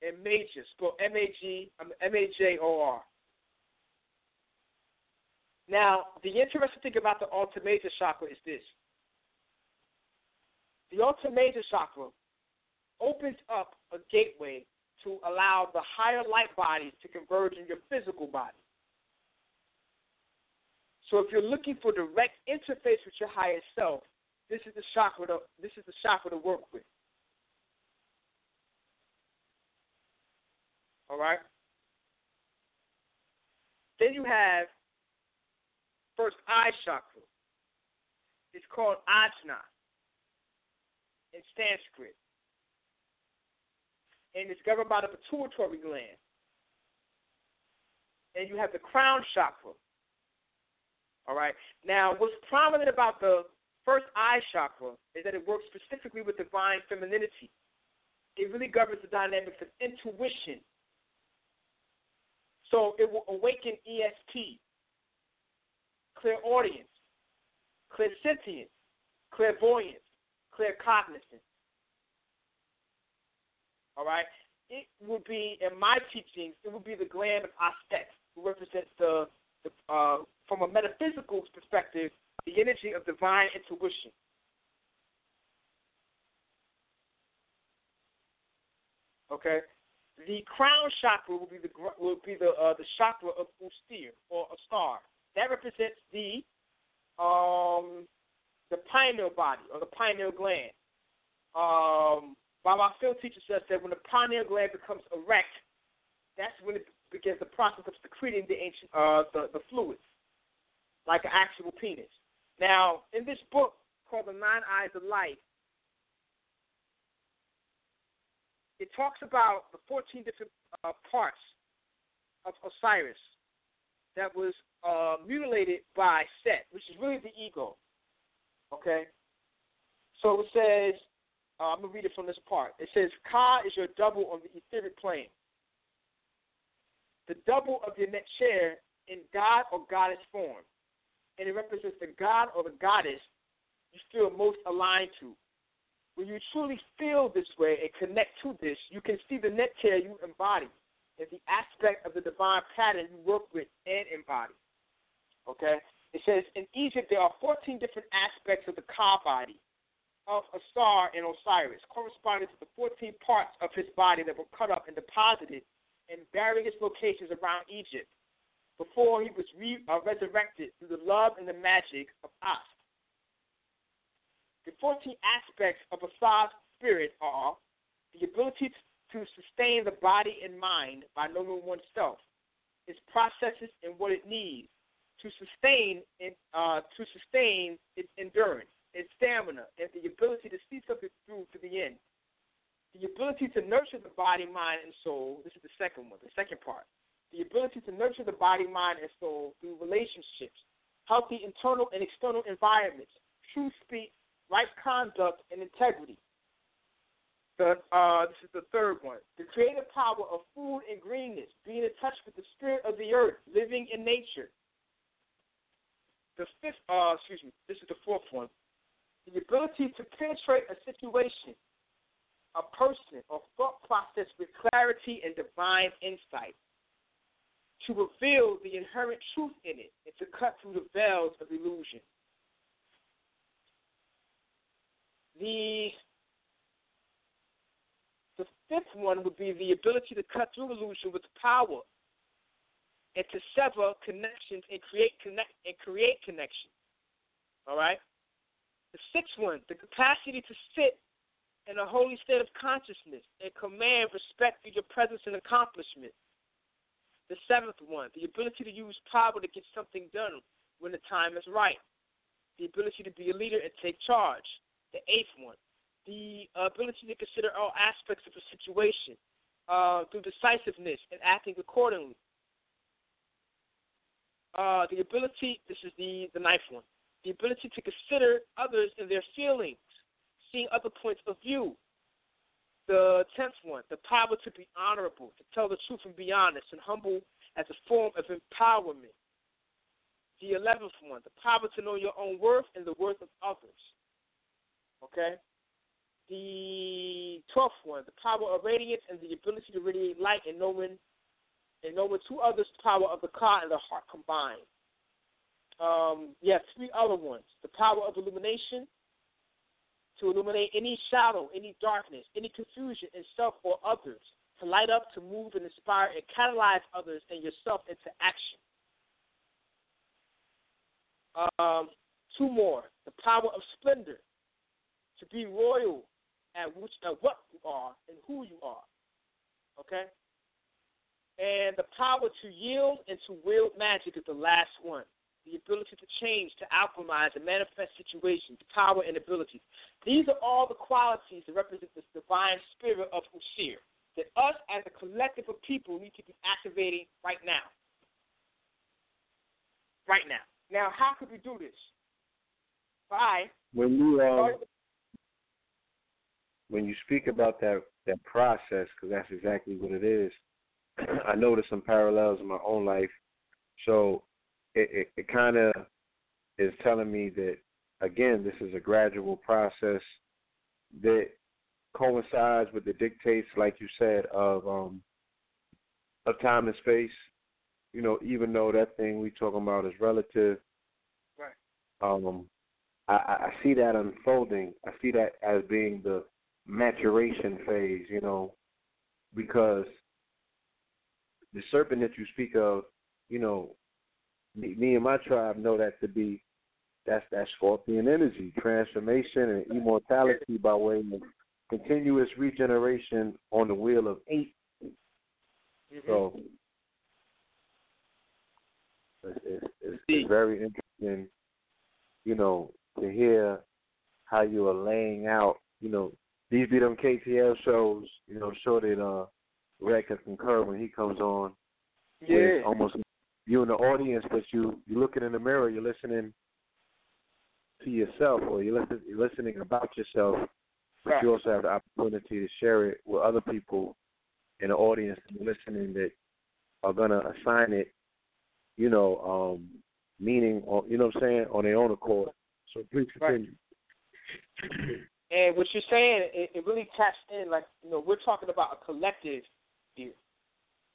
And major, spelled M A G M A J O R. Now, the interesting thing about the alta major chakra is this. The alta major chakra opens up a gateway to allow the higher light bodies to converge in your physical body. So if you're looking for direct interface with your higher self, this is the chakra to, this is the chakra to work with. All right? Then you have first eye chakra. It's called ajna in Sanskrit. And it's governed by the pituitary gland. And you have the crown chakra. All right. Now, what's prominent about the first eye chakra is that it works specifically with divine femininity. It really governs the dynamics of intuition. So it will awaken ESP, clairaudience, clairsentience, clairvoyance, claircognizance. All right? It would be, in my teachings, it would be the gland of Aspect, who represents the, the uh, from a metaphysical perspective, the energy of divine intuition. Okay, the crown chakra will be the will be the uh, the chakra of Usir or a star. That represents the um the pineal body or the pineal gland. Um, Baba Phil teaches us that when the pineal gland becomes erect, that's when it begins the process of secreting the ancient uh the, the fluids, like an actual penis. Now, in this book called The Nine Eyes of Light, it talks about the 14 different uh, parts of Osiris that was uh, mutilated by Set, which is really the ego. Okay? So it says, uh, I'm going to read it from this part. It says, Ka is your double on the etheric plane. The double of your net share in God or goddess form. And it represents the God or the goddess you feel most aligned to. When you truly feel this way and connect to this, you can see the net chair you embody and the aspect of the divine pattern you work with and embody. Okay? It says in Egypt there are 14 different aspects of the Ka body of a and Osiris, corresponding to the 14 parts of his body that were cut up and deposited in various locations around Egypt before he was re- uh, resurrected through the love and the magic of Ast. The 14 aspects of Asar's spirit are the ability to sustain the body and mind by knowing oneself, its processes and what it needs to sustain it, uh, to sustain its endurance, its stamina, and the ability to see something through to the end. The ability to nurture the body, mind, and soul. This is the second one, the second part. The ability to nurture the body, mind, and soul through relationships, healthy internal and external environments, true speech, right conduct, and integrity. The, uh, this is the third one. The creative power of food and greenness, being in touch with the spirit of the earth, living in nature. The fifth, uh, excuse me, this is the fourth one. The ability to penetrate a situation, a person, or thought process with clarity and divine insight. To reveal the inherent truth in it and to cut through the veils of illusion. The the fifth one would be the ability to cut through illusion with power and to sever connections and create connect and create connection. All right. The sixth one, the capacity to sit in a holy state of consciousness and command respect for your presence and accomplishment. The seventh one, the ability to use power to get something done when the time is right. The ability to be a leader and take charge. The eighth one, the ability to consider all aspects of a situation uh, through decisiveness and acting accordingly. Uh, the ability, this is the, the ninth one, the ability to consider others and their feelings, seeing other points of view. The tenth one, the power to be honorable, to tell the truth and be honest, and humble as a form of empowerment. The eleventh one, the power to know your own worth and the worth of others. Okay? The twelfth one, the power of radiance and the ability to radiate light and knowing and knowing two others power of the car and the heart combined. Um, yeah, three other ones. The power of illumination, to illuminate any shadow, any darkness, any confusion in self or others, to light up, to move and inspire and catalyze others and yourself into action. Um, two more. The power of splendor, to be royal at, which, at what you are and who you are. Okay? And the power to yield and to wield magic is the last one the ability to change, to alchemize, and manifest situations, power and abilities. These are all the qualities that represent the divine spirit of Usir that us as a collective of people need to be activating right now. Right now. Now, how could we do this? By when you um, when you speak about that that process, because that's exactly what it is. *clears throat* I noticed some parallels in my own life. So it, it, it kind of is telling me that again, this is a gradual process that coincides with the dictates, like you said, of um, of time and space. You know, even though that thing we talking about is relative, right? Um, I, I see that unfolding. I see that as being the maturation phase. You know, because the serpent that you speak of, you know, me, me and my tribe know that to be that's that scorpion energy, transformation and immortality by way of continuous regeneration on the wheel of 8 mm-hmm. So it's, it's, it's, it's very interesting, you know, to hear how you are laying out, you know, these be them KTL shows, you know, sure that uh Red can concur when he comes on. Yeah. Almost you in the audience, but you you looking in the mirror, you're listening to yourself, or you're listening you're listening about yourself, but right. you also have the opportunity to share it with other people in the audience listening that are gonna assign it, you know, um, meaning, or you know, what I'm saying, on their own accord. So please continue. Right. And what you're saying, it, it really taps in. Like you know, we're talking about a collective here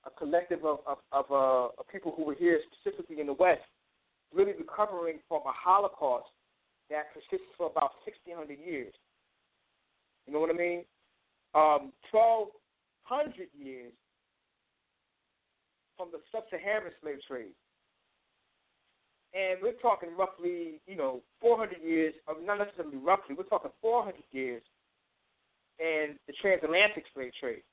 a collective of of, of, uh, of people who were here specifically in the West, really recovering from a Holocaust that persisted for about 1,600 years. You know what I mean? Um, 1,200 years from the sub-Saharan slave trade. And we're talking roughly, you know, 400 years, or not necessarily roughly, we're talking 400 years and the transatlantic slave trade.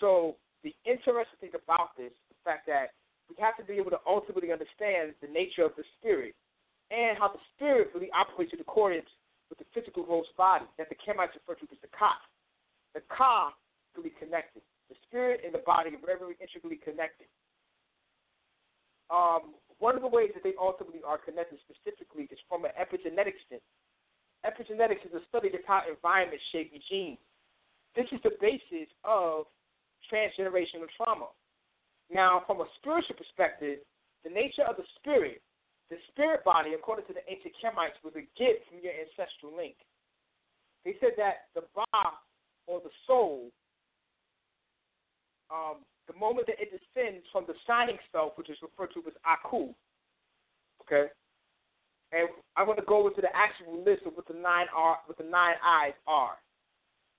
So the interesting thing about this, the fact that we have to be able to ultimately understand the nature of the spirit and how the spirit really operates in accordance with the physical host body that the Kemites refer to as the Ka. The Ka really connected. The spirit and the body are very, very intricately connected. Um, one of the ways that they ultimately are connected specifically is from an epigenetic sense. Epigenetics is a study of how environment shape your genes. This is the basis of transgenerational trauma. Now, from a spiritual perspective, the nature of the spirit, the spirit body, according to the ancient Kemites, was a gift from your ancestral link. They said that the Ba, or the soul, um, the moment that it descends from the shining self, which is referred to as Aku, okay, and I'm going to go into the actual list of what the nine are, what the nine eyes are.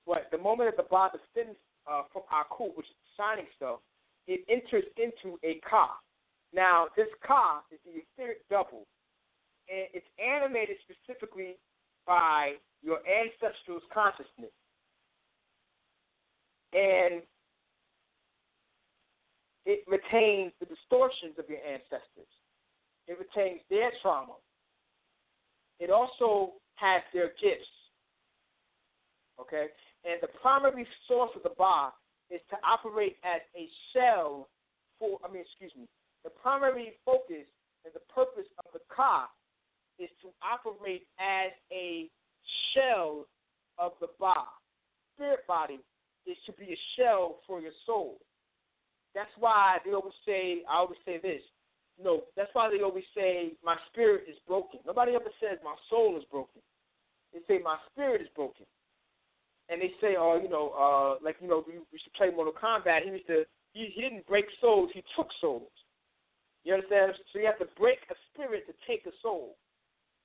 But the moment that the Ba descends uh, from Aku, which is shining stuff, it enters into a Ka. Now, this Ka is the etheric double, and it's animated specifically by your ancestral's consciousness. And it retains the distortions of your ancestors. It retains their trauma. It also has their gifts. Okay? And the primary source of the Ba is to operate as a shell for, I mean, excuse me, the primary focus and the purpose of the Ka is to operate as a shell of the Ba. Spirit body is to be a shell for your soul. That's why they always say, I always say this. No, that's why they always say my spirit is broken. Nobody ever says my soul is broken. They say my spirit is broken. And they say, oh, you know, uh, like you know, we, we should play Mortal Kombat. He used to, he, he didn't break souls, he took souls. You understand? So you have to break a spirit to take a soul.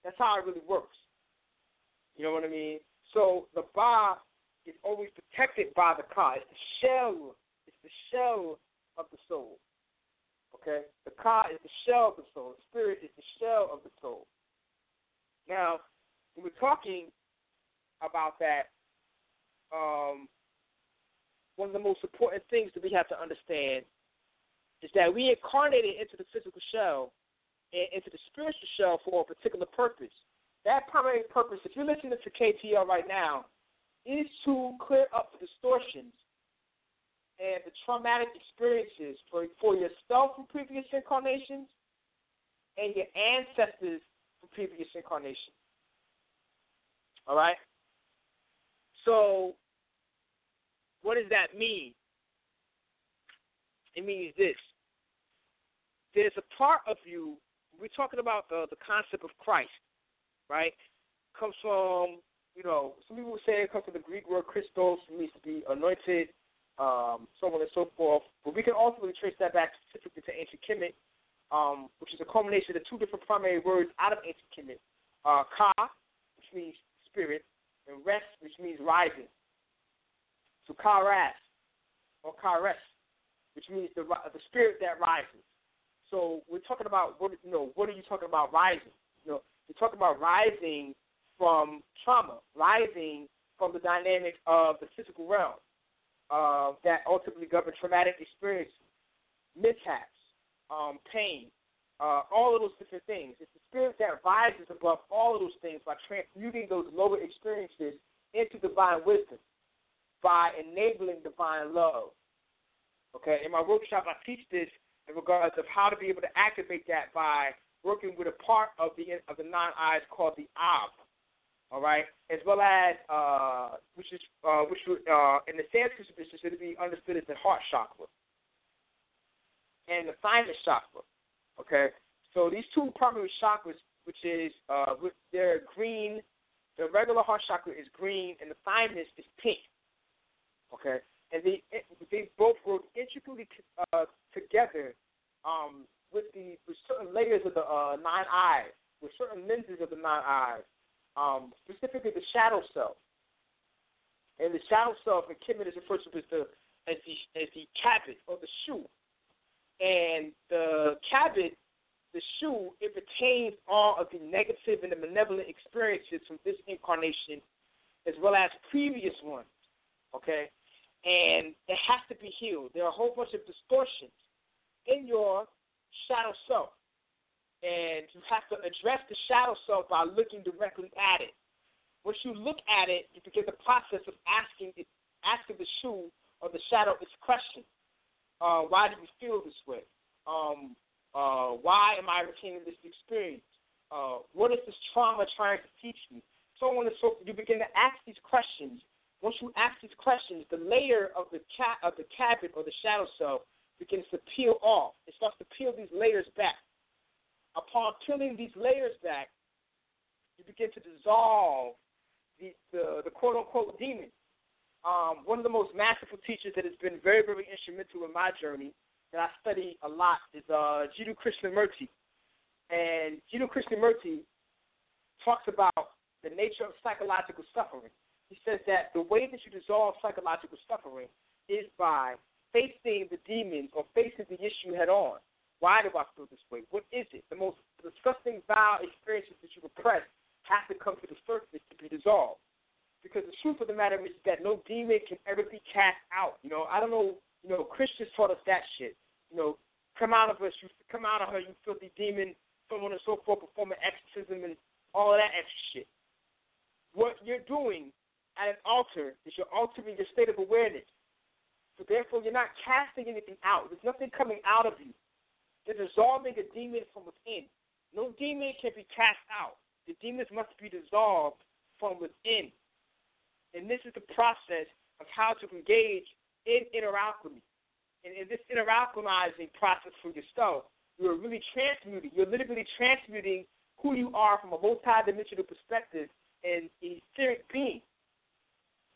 That's how it really works. You know what I mean? So the Ba is always protected by the Ka. It's the shell. It's the shell of the soul. Okay? The Ka is the shell of the soul. The spirit is the shell of the soul. Now, when we're talking about that, um, one of the most important things that we have to understand is that we incarnated into the physical shell and into the spiritual shell for a particular purpose. That primary purpose, if you're listening to KTL right now, is to clear up the distortions and the traumatic experiences for, for yourself from previous incarnations and your ancestors from previous incarnations. All right? So, what does that mean? It means this. There's a part of you, we're talking about the, the concept of Christ, right? Comes from, you know, some people say it comes from the Greek word Christos, means to be anointed, um, so on and so forth. But we can ultimately trace that back specifically to ancient Kemet, um, which is a culmination of two different primary words out of ancient Kemet. Uh, ka, which means spirit, and rest, which means rising. So karas, or kares, which means the the spirit that rises. So we're talking about what you know. What are you talking about rising? You know, you're talking about rising from trauma, rising from the dynamics of the physical realm uh, that ultimately govern traumatic experiences, mishaps, um, pain, uh, all of those different things. It's the spirit that rises above all of those things by transmuting those lower experiences into divine wisdom, by enabling divine love. Okay, in my workshop, I teach this in regards of how to be able to activate that by working with a part of the of the nine eyes called the Ab all right, as well as uh, which is uh, which uh, in the Sanskrit tradition should be understood as the heart chakra and the thymus chakra. Okay, so these two primary chakras, which is uh, they're green. The regular heart chakra is green, and the thymus is pink. Okay, and they they both work intricately uh, together um, with the with certain layers of the uh, nine eyes, with certain lenses of the nine eyes um, specifically the shadow self. And the shadow self in Kemet is referred to as the as the as the kabit or the shoe. And the kabit, the shoe, it retains all of the negative and the malevolent experiences from this incarnation as well as previous ones. Okay? And it has to be healed. There are a whole bunch of distortions in your shadow self and you have to address the shadow self by looking directly at it. Once you look at it, you begin the process of asking it, asking the shoe or the shadow its question. Uh, why do you feel this way? Um, uh, why am I retaining this experience? Uh, what is this trauma trying to teach me? So on and so forth. You begin to ask these questions. Once you ask these questions, the layer of the cat of the kabit or the shadow self begins to peel off. It starts to peel these layers back upon peeling these layers back, you begin to dissolve the, the, the quote unquote demon. Um, one of the most masterful teachers that has been very, very instrumental in my journey that I study a lot is uh, Jiddu Krishnamurti. And Jiddu Krishnamurti talks about the nature of psychological suffering. He says that the way that you dissolve psychological suffering is by facing the demons or facing the issue head on. Why do I feel this way? What is it? The most disgusting, vile experiences that you repress have to come to the surface to be dissolved. Because the truth of the matter is that no demon can ever be cast out. You know, I don't know. You know, Christians taught us that shit. You know, come out of us, you come out of her, you filthy demon, so on and so forth, performing exorcism and all of that extra shit. What you're doing at an altar is you're altering your state of awareness. So therefore, you're not casting anything out. There's nothing coming out of you. You're dissolving a demon from within. No demon can be cast out. The demons must be dissolved from within. And this is the process of how to engage in inner alchemy. And in this inner alchemizing process for yourself, you're really transmuting. You're literally transmuting who you are from a multi-dimensional perspective and a etheric being.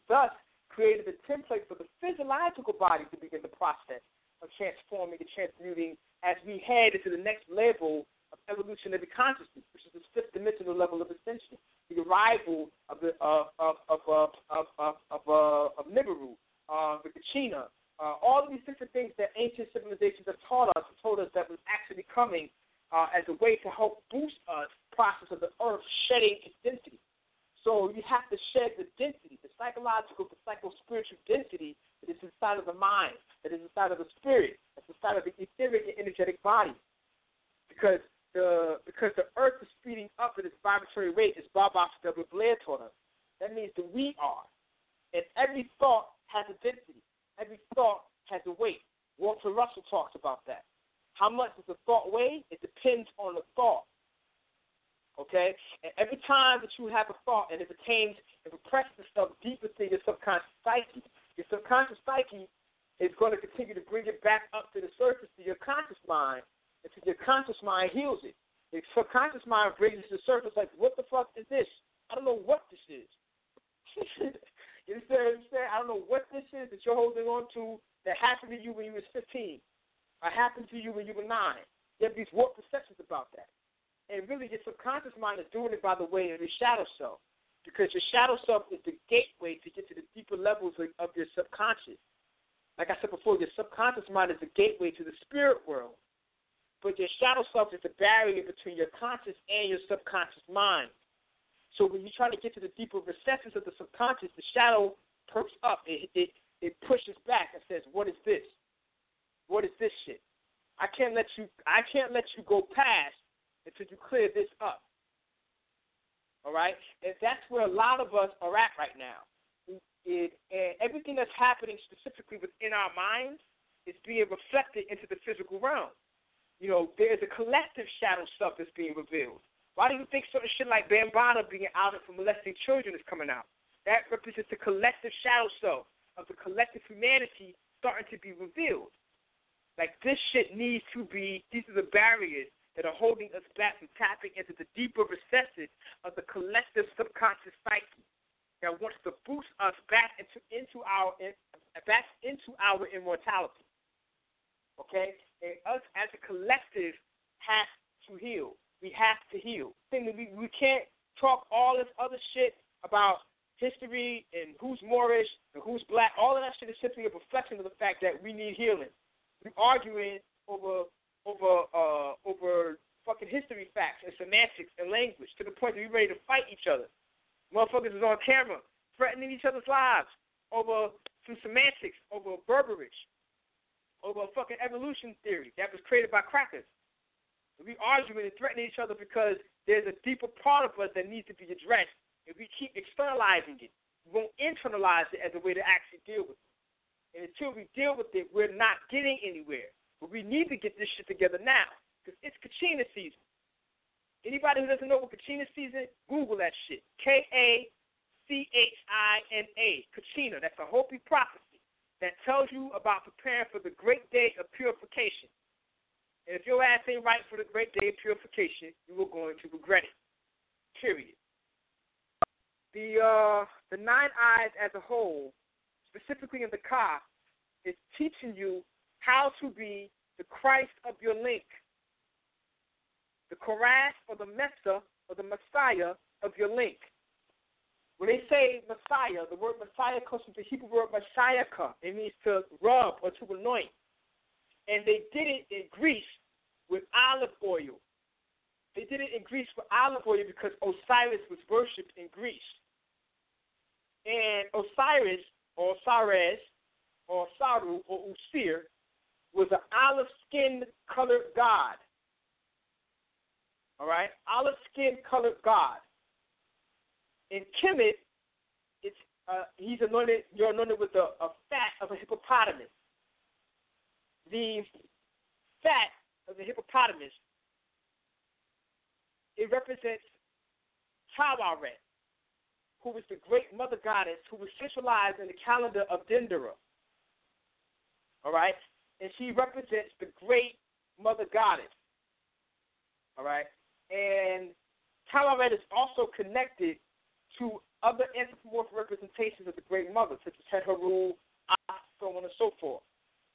Thus, created a template for the physiological body to begin the process of transforming and transmuting as we head into the next level of evolutionary consciousness, which is the fifth dimensional level of ascension, the arrival of the of of of of of of, of, uh, of Nibiru, uh, the Kachina, uh, all of these different things that ancient civilizations have taught us, told us that was actually coming uh, as a way to help boost us process of the earth shedding its density. So you have to shed the density, the psychological, the psycho spiritual density that is inside of the mind, that is inside of the spirit, that's inside of the etheric and energetic body. Because the because the earth is speeding up at its vibratory rate, as Baba W. Blair taught us. That means that we are. And every thought has a density. Every thought has a weight. Walter Russell talks about that. How much does a thought weigh? It depends on the thought. Okay? And every time that you have a thought and it pertains, it represses itself deep within your subconscious psyche, your subconscious psyche is going to continue to bring it back up to the surface to your conscious mind until your conscious mind heals it. Your subconscious mind brings it to the surface like, what the fuck is this? I don't know what this is. *laughs* you understand what I'm saying? I don't know what this is that you're holding on to that happened to you when you was 15 or happened to you when you were 9. You have these warped perceptions about that. And really, your subconscious mind is doing it by the way of your shadow self. Because your shadow self is the gateway to get to the deeper levels of your subconscious. Like I said before, your subconscious mind is the gateway to the spirit world. But your shadow self is the barrier between your conscious and your subconscious mind. So when you try to get to the deeper recesses of the subconscious, the shadow perks up. It, it, it pushes back and says, "What is this? What is this shit? I can't let you. I can't let you go past until you clear this up. All right? And that's where a lot of us are at right now. It, and everything that's happening specifically within our minds is being reflected into the physical realm. You know, there's a collective shadow stuff that's being revealed. Why do you think certain shit like Bambaataa being outed for molesting children is coming out? That represents the collective shadow self of the collective humanity starting to be revealed. Like this shit needs to be. These are the barriers that are holding us back from tapping into the deeper recesses of the collective subconscious psyche that wants to boost us back into into our back into our immortality. Okay, and us as a collective have to heal. We have to heal. We we can't talk all this other shit about history and who's Moorish and who's black. All of that shit is simply a reflection of the fact that we need healing. We're arguing over over uh, over fucking history facts and semantics and language to the point that we're ready to fight each other. Motherfuckers is on camera threatening each other's lives over some semantics, over Berberich, over a fucking evolution theory that was created by crackers. We arguing and threatening each other because there's a deeper part of us that needs to be addressed. If we keep externalizing it, we won't internalize it as a way to actually deal with it. And until we deal with it, we're not getting anywhere. But we need to get this shit together now because it's Kachina season. Anybody who doesn't know what Kachina season, Google that shit. K A C H I N A. Kachina. That's a Hopi prophecy that tells you about preparing for the great day of purification. And if your ass ain't right for the great day of purification, you are going to regret it. Period. The uh, the nine eyes as a whole, specifically in the Ka, is teaching you how to be the Christ of your link, the Korash or the Mesa or the Messiah of your link. When they say Messiah, the word Messiah comes from the Hebrew word Messiahka. It means to rub or to anoint. And they did it in Greece with olive oil. They did it in Greece for olive oil because Osiris was worshipped in Greece. And Osiris, or Osiris, or Saru, or Usir, was an olive skin colored god. All right? Olive skin colored god. In Kemet, it's uh, he's anointed. You're anointed with a, a fat of a hippopotamus. The fat of the hippopotamus it represents Taweret, who was the great mother goddess who was centralized in the calendar of Dendera. All right? And she represents the great mother goddess. All right? And Taweret is also connected to other anthropomorphic representations of the Great Mother, such as Heteru, so on and so forth.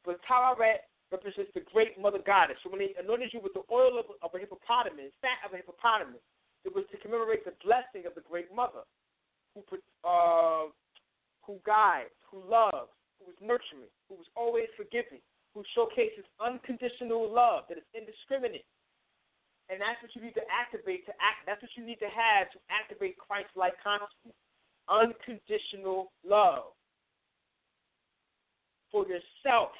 But Taweret represents the Great Mother Goddess. So when they anointed you with the oil of, of a hippopotamus, fat of a hippopotamus, it was to commemorate the blessing of the Great Mother, who uh, who guides, who loves, who is nurturing, who is always forgiving, who showcases unconditional love that is indiscriminate, and that's what you need to activate to act. That's what you need to have to activate Christ-like consciousness. Unconditional love for yourself.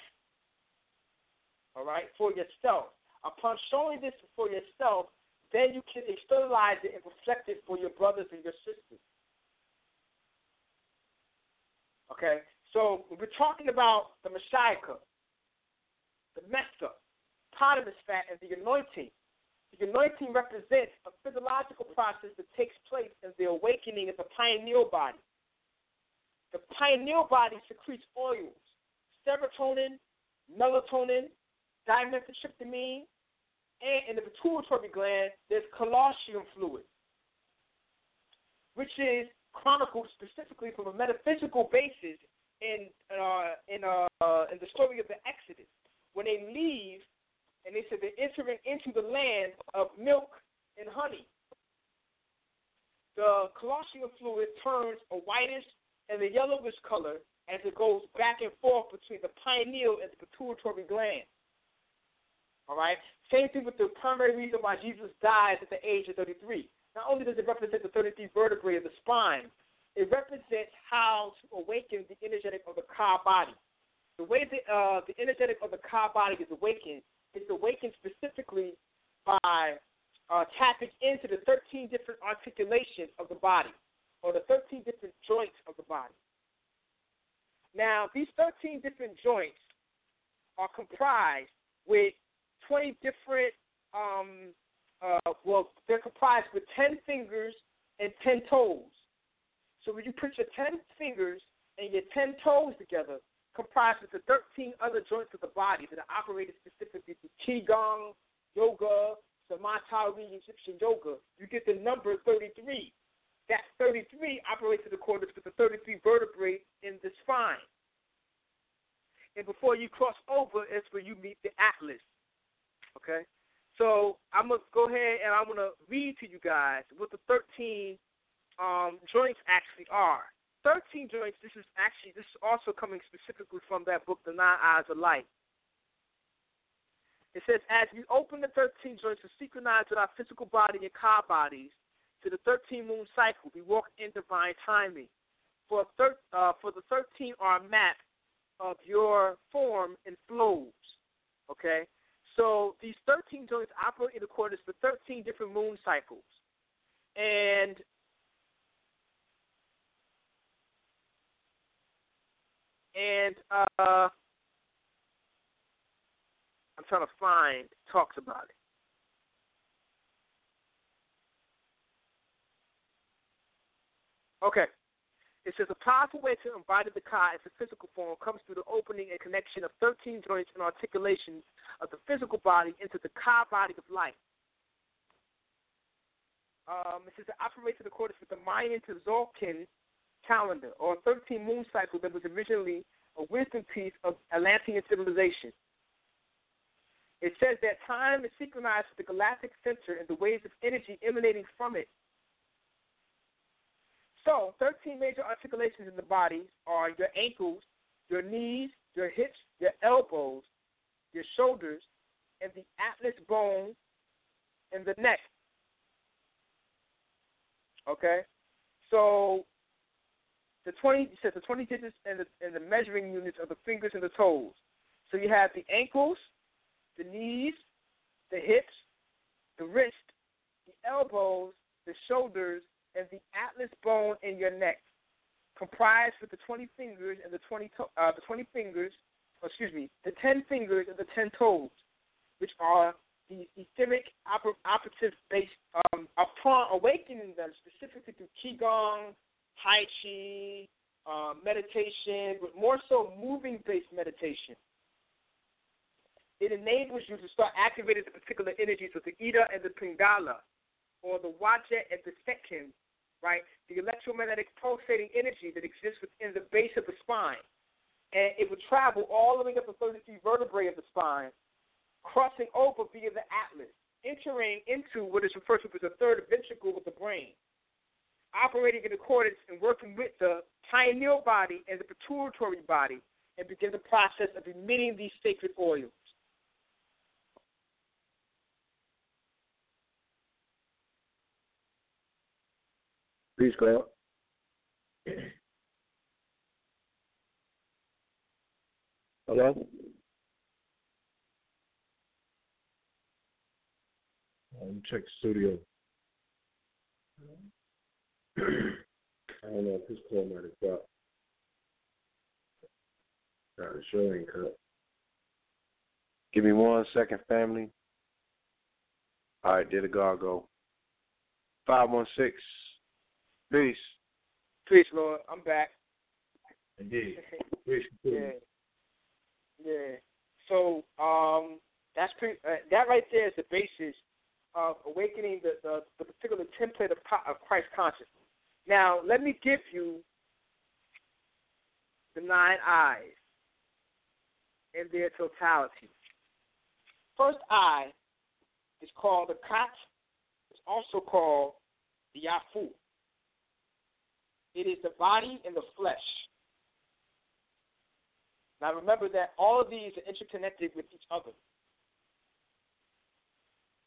All right, for yourself. Upon showing this for yourself, then you can externalize it and reflect it for your brothers and your sisters. Okay, so we're talking about the Messiah, the Mecca. Part of Potamus fat, is the anointing. The anointing represents a physiological process that takes place as the awakening of the pineal body. The pineal body secretes oils, serotonin, melatonin, dimethyltryptamine, and in the pituitary gland, there's colostrum fluid, which is chronicled specifically from a metaphysical basis in uh, in uh, in the story of the Exodus. When they leave and they said they're entering into the land of milk and honey. The colostrum fluid turns a whitish and a yellowish color as it goes back and forth between the pineal and the pituitary gland. All right. Same thing with the primary reason why Jesus dies at the age of 33. Not only does it represent the 33 vertebrae of the spine, it represents how to awaken the energetic of the Ka body. The way the uh, the energetic of the Ka body is awakened is awakened specifically by uh, tapping into the 13 different articulations of the body or the 13 different joints of the body. Now, these 13 different joints are comprised with 20 different, um, uh, well, they're comprised with 10 fingers and 10 toes. So when you put your 10 fingers and your 10 toes together, comprised of the 13 other joints of the body that are operated specifically through Qigong, yoga, Samatari, Egyptian yoga, you get the number 33. That 33 operates in accordance with the 33 vertebrae in the spine. And before you cross over, it's where you meet the atlas. Okay? So I'm going to go ahead and I'm going to read to you guys what the 13 um, joints actually are. 13 joints, this is actually, this is also coming specifically from that book, The Nine Eyes of Light. It says, as we open the 13 joints to synchronize with our physical body and Ka bodies to the 13 moon cycle, we walk in divine timing. For, thir- uh, for the 13 are a map of your form and flows. Okay? So these 13 joints operate in accordance with 13 different moon cycles. And and uh, I'm trying to find talks about it. Okay. It says a powerful way to embody the Ka as a physical form comes through the opening and connection of 13 joints and articulations of the physical body into the Ka body of life. Um, it says it operates in accordance with the Mayan to Tzolk'in calendar or 13 moon cycle that was originally a wisdom piece of Atlantean civilization. It says that time is synchronized with the galactic center and the waves of energy emanating from it. So, 13 major articulations in the body are your ankles, your knees, your hips, your elbows, your shoulders, and the atlas bone and the neck. Okay, so the twenty says the twenty digits and the and the measuring units of the fingers and the toes. So you have the ankles, the knees, the hips, the wrist, the elbows, the shoulders, and the atlas bone in your neck, comprised with the twenty fingers and the twenty to- uh, the twenty fingers, excuse me, the ten fingers and the ten toes, which are the etheric oper- operative based um, upon awakening them specifically through qigong, tai chi, uh, meditation, but more so moving based meditation. It enables you to start activating the particular energies of the Ida and the Pingala, or the Waja and the Sekin, right? The electromagnetic pulsating energy that exists within the base of the spine. And it would travel all the way up the 33 vertebrae of the spine, crossing over via the atlas, entering into what is referred to as the third ventricle of the brain, operating in accordance and working with the pineal body and the pituitary body, and begin the process of emitting these sacred oils. Peace, Cloud. Hello? Um, check studio. I don't know if his call might have dropped. Nah, the show ain't cut. Give me one second, family. All right, did a gargo. 516. Peace. Peace, Lord. I'm back. Indeed. *laughs* Peace. yeah. Yeah. So um, that's pretty. Uh, that right there is the basis of awakening the the, the particular template of, of Christ consciousness. Now, let me give you the nine eyes in their totality. First eye is called the Khat. It's also called the Yafu. It is the body and the flesh. Now remember that all of these are interconnected with each other.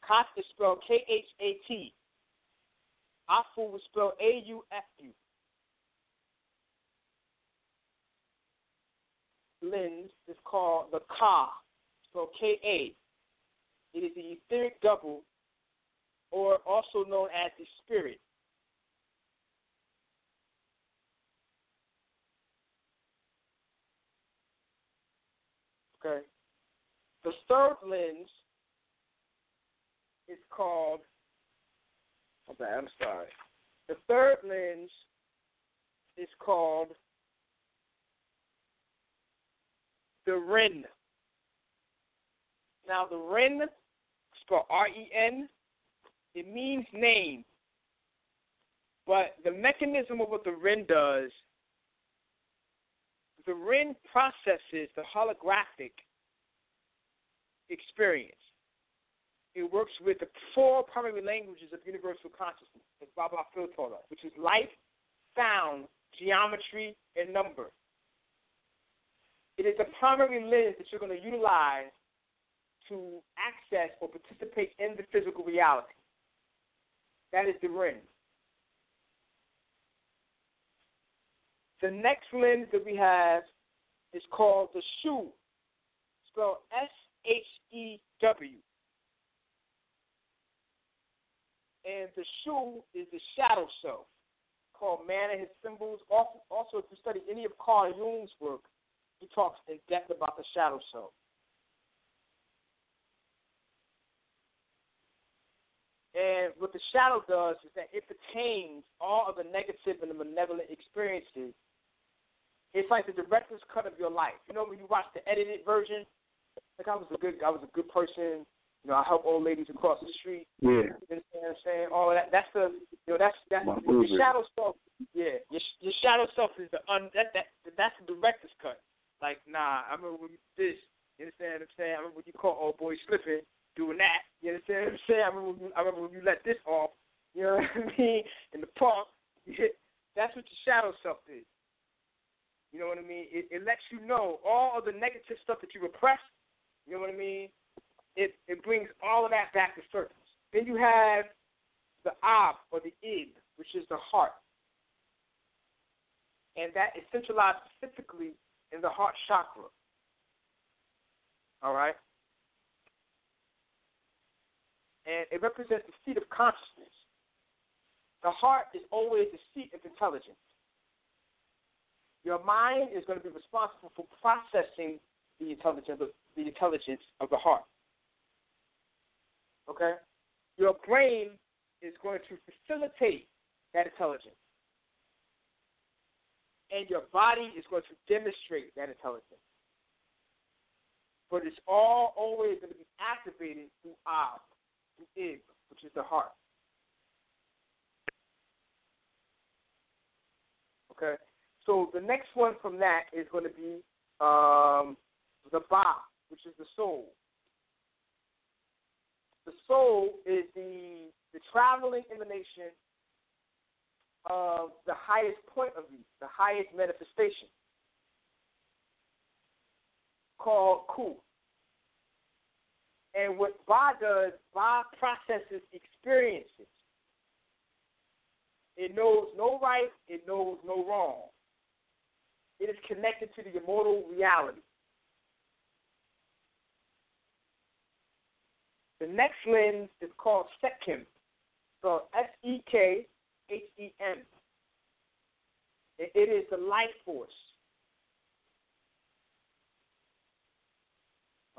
Khat is spelled K H A T. Aufu is spelled A U F U. Lens is called the Ka, spelled K A. It is the etheric double, or also known as the spirit. Okay. The third lens is called. Okay, I'm sorry. The third lens is called the Ren. Now, the Ren, spelled R E N, it means name. But the mechanism of what the Ren does the REN processes the holographic experience. It works with the four primary languages of universal consciousness, as Baba Phil taught us, which is light, sound, geometry, and number. It is the primary lens that you're going to utilize to access or participate in the physical reality. That is the ring. The next lens that we have is called the shoe, spelled S H E W. And the Shu is the shadow self, called Man and His Symbols. Also, if you study any of Carl Jung's work, he talks in depth about the shadow self. And what the shadow does is that it pertains all of the negative and the malevolent experiences it's like the director's cut of your life. You know when you watch the edited version, like I was a good I was a good person. You know, I help old ladies across the street. Yeah. You understand what I'm saying? All of that that's the you know, that's that's My your favorite. shadow self yeah. Your your shadow self is the un that that that's the director's cut. Like, nah, I remember when you did this. You understand what I'm saying? I remember when you caught old boy slipping, doing that. You understand what I'm saying? I remember when I remember when you let this off. You know what *laughs* I mean? In the park. That's what your shadow self is. You know what I mean? It, it lets you know all of the negative stuff that you repress. You know what I mean? It, it brings all of that back to surface. Then you have the ab or the Ib which is the heart. And that is centralized specifically in the heart chakra. All right? And it represents the seat of consciousness. The heart is always the seat of intelligence. Your mind is going to be responsible for processing the intelligence the intelligence of the heart. Okay? Your brain is going to facilitate that intelligence. And your body is going to demonstrate that intelligence. But it's all always going to be activated through Ab, through Ib, which is the heart. Okay? So the next one from that is going to be um, the Ba, which is the soul. The soul is the the traveling emanation of the highest point of view, the highest manifestation, called Ku. And what Ba does, Ba processes experiences. It knows no right, it knows no wrong. It is connected to the immortal reality. The next lens is called Sekhem, so S E K H E M. It is the life force.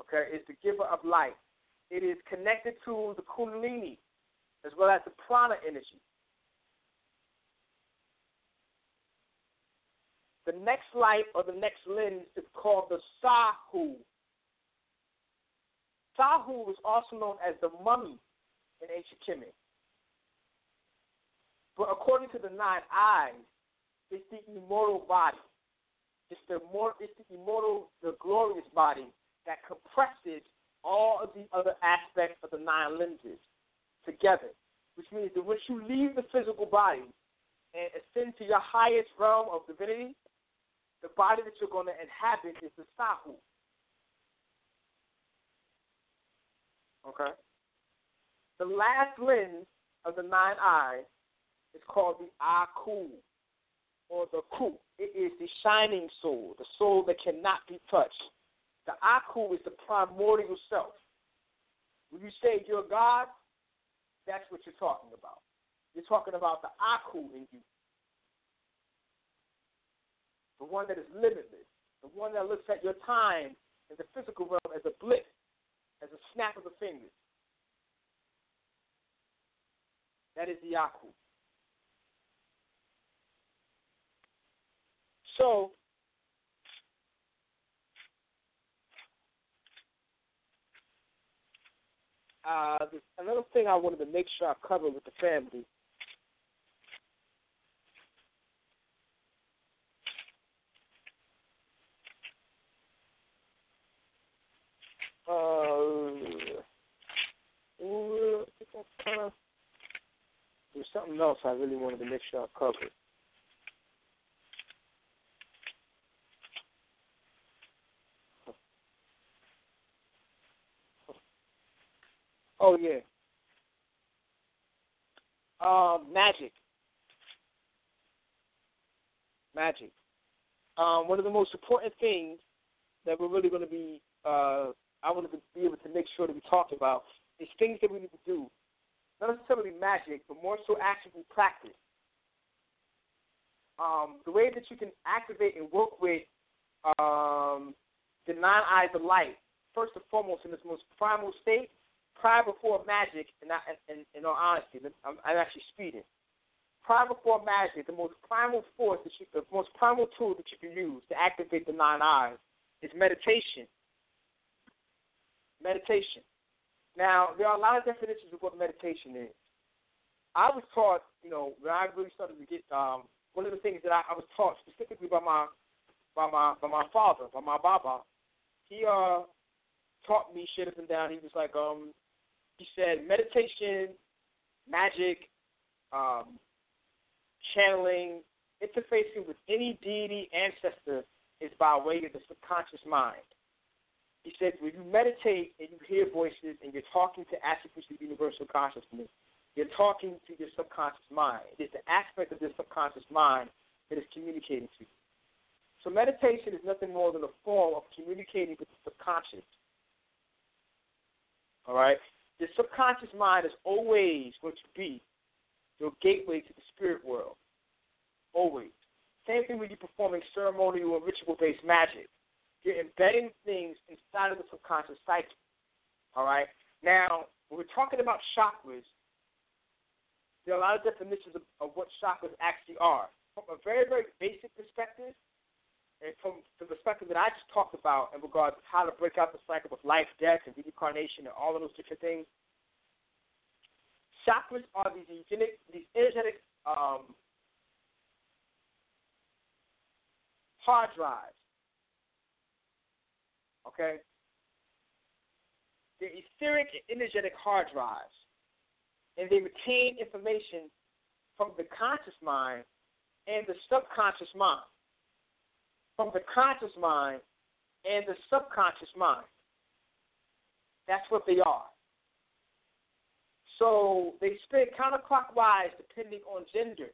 Okay, it's the giver of life. It is connected to the Kundalini as well as the prana energy. The next light or the next lens is called the Sahu. Sahu is also known as the mummy in ancient Kemet. But according to the nine eyes, it's the immortal body. It's the more it's the immortal, the glorious body that compresses all of the other aspects of the nine lenses together. Which means that once you leave the physical body and ascend to your highest realm of divinity, the body that you're going to inhabit is the Sahu. Okay? The last lens of the nine eyes is called the Aku, or the Ku. It is the shining soul, the soul that cannot be touched. The Aku is the primordial self. When you say you're God, that's what you're talking about. You're talking about the Aku in you the one that is limitless, the one that looks at your time in the physical realm as a blip, as a snap of the fingers. That is the Aku. So, uh, another thing I wanted to make sure I covered with the family Uh, there's something else I really wanted to make sure I covered. Oh yeah. Um, magic. Magic. Um, one of the most important things that we're really going to be uh, I wanted to be able to make sure that we talked about is things that we need to do. Not necessarily magic, but more so actually practice. Um, the way that you can activate and work with um, the nine eyes of light, first and foremost, in its most primal state, prior before magic, and in, in all honesty, I'm, I'm actually speeding. Prior before magic, the most primal force, that you, the most primal tool that you can use to activate the nine eyes is meditation meditation. Now, there are a lot of definitions of what meditation is. I was taught, you know, when I really started to get um, one of the things that I, I was taught specifically by my by my by my father, by my baba. He uh taught me shit up and down. He was like, um, he said meditation, magic, um, channeling, interfacing with any deity, ancestor is by way of the subconscious mind. He said, when you meditate and you hear voices and you're talking to attributes of universal consciousness, You're talking to your subconscious mind. It is the aspect of your subconscious mind that is communicating to you. So meditation is nothing more than a form of communicating with the subconscious. All right? The subconscious mind is always going to be your gateway to the spirit world. Always. Same thing when you're performing ceremonial or ritual based magic. You're embedding things inside of the subconscious psyche. All right? Now, when we're talking about chakras, there are a lot of definitions of, of what chakras actually are. From a very, very basic perspective, and from the perspective that I just talked about in regards to how to break out the cycle of life, death, and reincarnation, and all of those different things, chakras are these energetic, these energetic um, hard drives. Okay? They're etheric and energetic hard drives. And they retain information from the conscious mind and the subconscious mind from the conscious mind and the subconscious mind. That's what they are. So they spin counterclockwise depending on gender.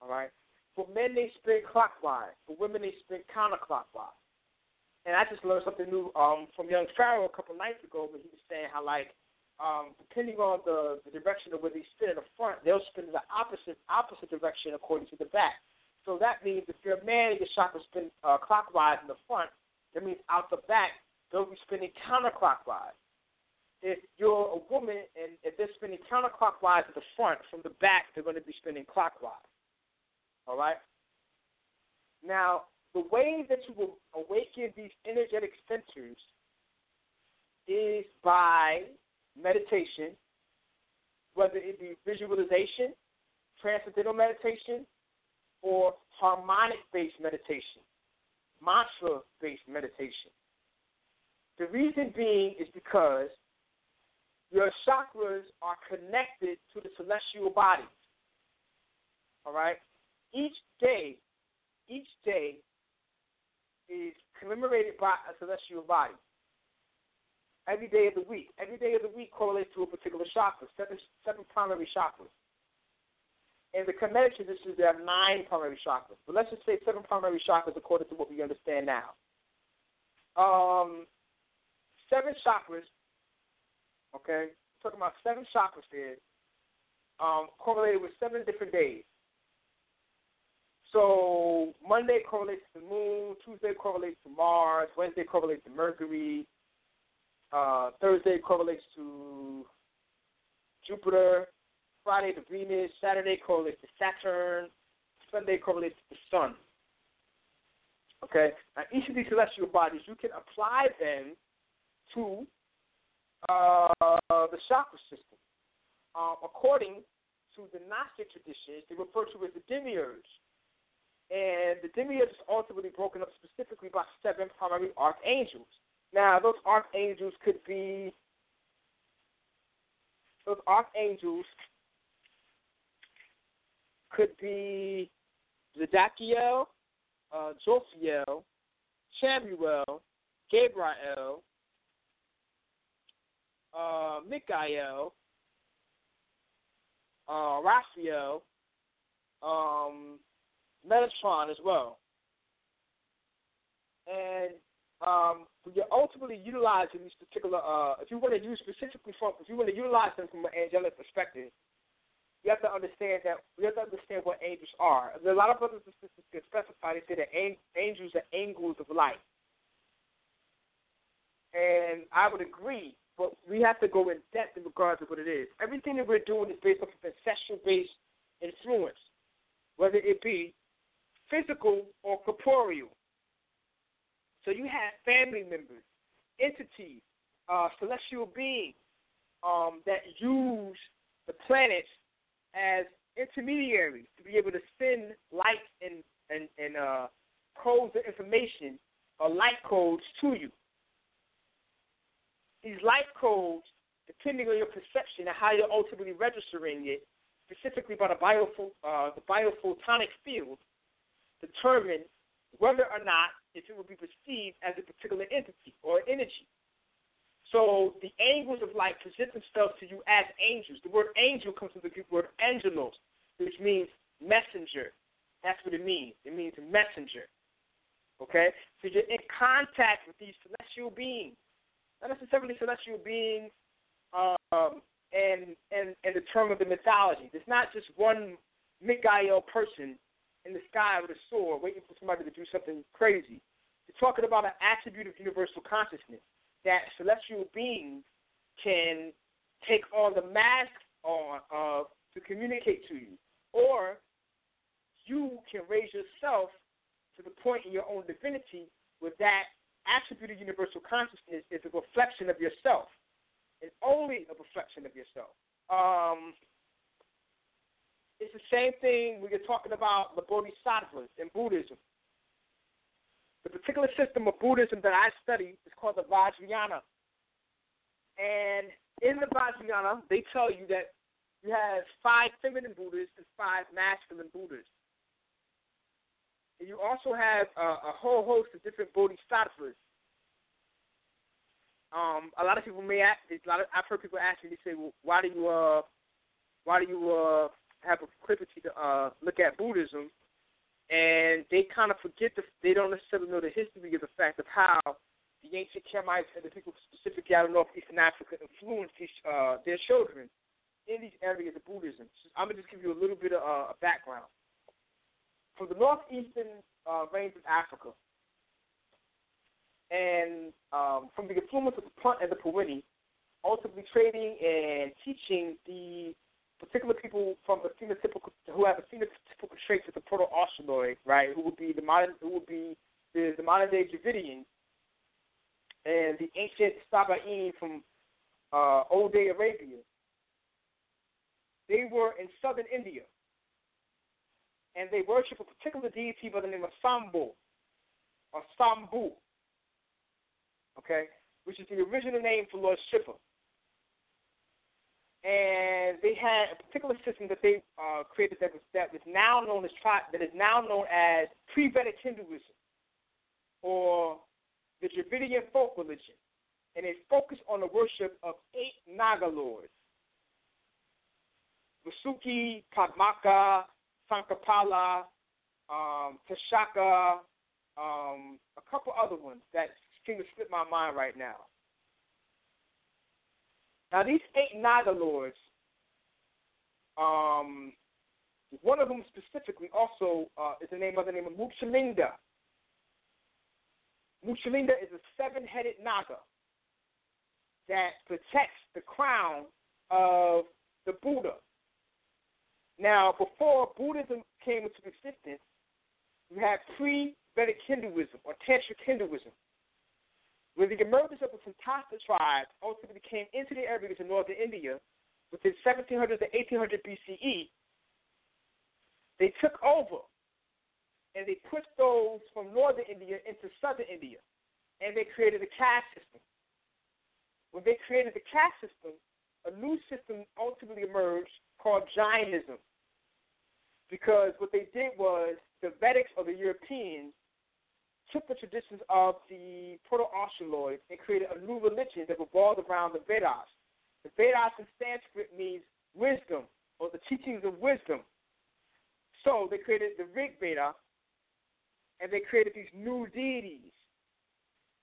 All right. For men, they spin clockwise. For women, they spin counterclockwise. And I just learned something new um, from young Pharaoh a couple nights ago when he was saying how, like, um, depending on the, the direction of where they spin in the front, they'll spin in the opposite opposite direction according to the back. So that means if you're a man and your chakra spin uh, clockwise in the front, that means out the back they'll be spinning counterclockwise. If you're a woman and if they're spinning counterclockwise at the front, from the back they're going to be spinning clockwise. All right. Now, the way that you will awaken these energetic centers is by meditation, whether it be visualization, transcendental meditation, or harmonic based meditation, mantra based meditation. The reason being is because your chakras are connected to the celestial bodies. All right? Each day, each day is commemorated by a celestial body. Every day of the week. Every day of the week correlates to a particular chakra, seven, seven primary chakras. In the Kemetic traditions, there are nine primary chakras. But let's just say seven primary chakras according to what we understand now. Um, seven chakras, okay, talking about seven chakras here, um, correlated with seven different days. So Monday correlates to the moon, Tuesday correlates to Mars, Wednesday correlates to Mercury, uh, Thursday correlates to Jupiter, Friday to Venus, Saturday correlates to Saturn, Sunday correlates to the Sun. Okay? Now, each of these celestial bodies, you can apply them to uh, the chakra system. Um, according to the Gnostic traditions, they refer to it as the demiurge. And the demiurge is ultimately broken up specifically by seven primary archangels. Now, those archangels could be those archangels could be Zadkiel, uh, Jophiel, Samuel, Gabriel, uh, Michael, uh, Raphael, um, Metatron as well. And um, you're ultimately utilizing these particular, uh, if you want to use specifically from, if you want to utilize them from an angelic perspective, you have to understand that we have to understand what angels are. A lot of brothers and sisters specify. They say that angels are angels of light, and I would agree. But we have to go in depth in regards to what it is. Everything that we're doing is based off of ancestral-based influence, whether it be physical or corporeal. So you have family members, entities, uh, celestial beings um, that use the planets as intermediaries to be able to send light and and, and uh, codes of information or light codes to you. These light codes, depending on your perception and how you're ultimately registering it, specifically by the, biopho- uh, the biophotonic field, determine whether or not if it will be perceived as a particular entity or energy. So the angels of light present themselves to you as angels. The word angel comes from the Greek word angelos, which means messenger. That's what it means. It means messenger. Okay? So you're in contact with these celestial beings. Not necessarily celestial beings um, and, and, and the term of the mythology. It's not just one Mikael person in the sky with a sword waiting for somebody to do something crazy. You're talking about an attribute of universal consciousness that celestial beings can take on the mask on of to communicate to you. Or you can raise yourself to the point in your own divinity where that attribute of universal consciousness is a reflection of yourself. It's only a reflection of yourself. Um, it's the same thing when you're talking about the bodhisattvas in Buddhism. The particular system of Buddhism that I study is called the Vajrayana. And in the Vajrayana, they tell you that you have five feminine Buddhas and five masculine Buddhas. And you also have a, a whole host of different bodhisattvas. Um, a lot of people may ask. A lot of, I've heard people ask me. They say, "Well, why do you uh, why do you uh, have a proclivity to uh, look at Buddhism, and they kind of forget the they don't necessarily know the history of the fact of how the ancient Kemites and the people specifically out of northeastern Africa influenced these, uh, their children in these areas of Buddhism. So I'm gonna just give you a little bit of uh, a background. From the northeastern uh, range of Africa, and um, from the influence of the Punt and the Pawini, ultimately trading and teaching the particular people from the phenotypical who have a phenotypical traits of the proto-Australoid, right? Who would be the modern who would be the, the modern day Dravidians and the ancient Sabaean from uh, old day Arabia. They were in southern India, and they worship a particular deity by the name of Sambu or Sambu. Okay, which is the original name for Lord Shiva and they had a particular system that they uh, created that was that was now known as that is now known as pre-Vedic Hinduism, or the Dravidian folk religion, and it focused on the worship of eight Naga lords: Vasuki, Padmaka, Shankhapala, um, Tashaka, um, a couple other ones that seem to slip my mind right now. Now these eight Naga lords, um, one of them specifically also uh, is the name of the name of Muchalinda. Muchalinda is a seven-headed Naga that protects the crown of the Buddha. Now, before Buddhism came into existence, you had pre-Vedic Hinduism or Tantric Hinduism. When the emergence of the Sintashta tribe ultimately came into the areas of northern India within 1700 to 1800 BCE, they took over and they pushed those from northern India into southern India, and they created a caste system. When they created the caste system, a new system ultimately emerged called Jainism. Because what they did was the Vedics or the Europeans took the traditions of the Proto-Australoids and created a new religion that revolved around the Vedas. The Vedas in Sanskrit means wisdom or the teachings of wisdom. So they created the Rig Veda and they created these new deities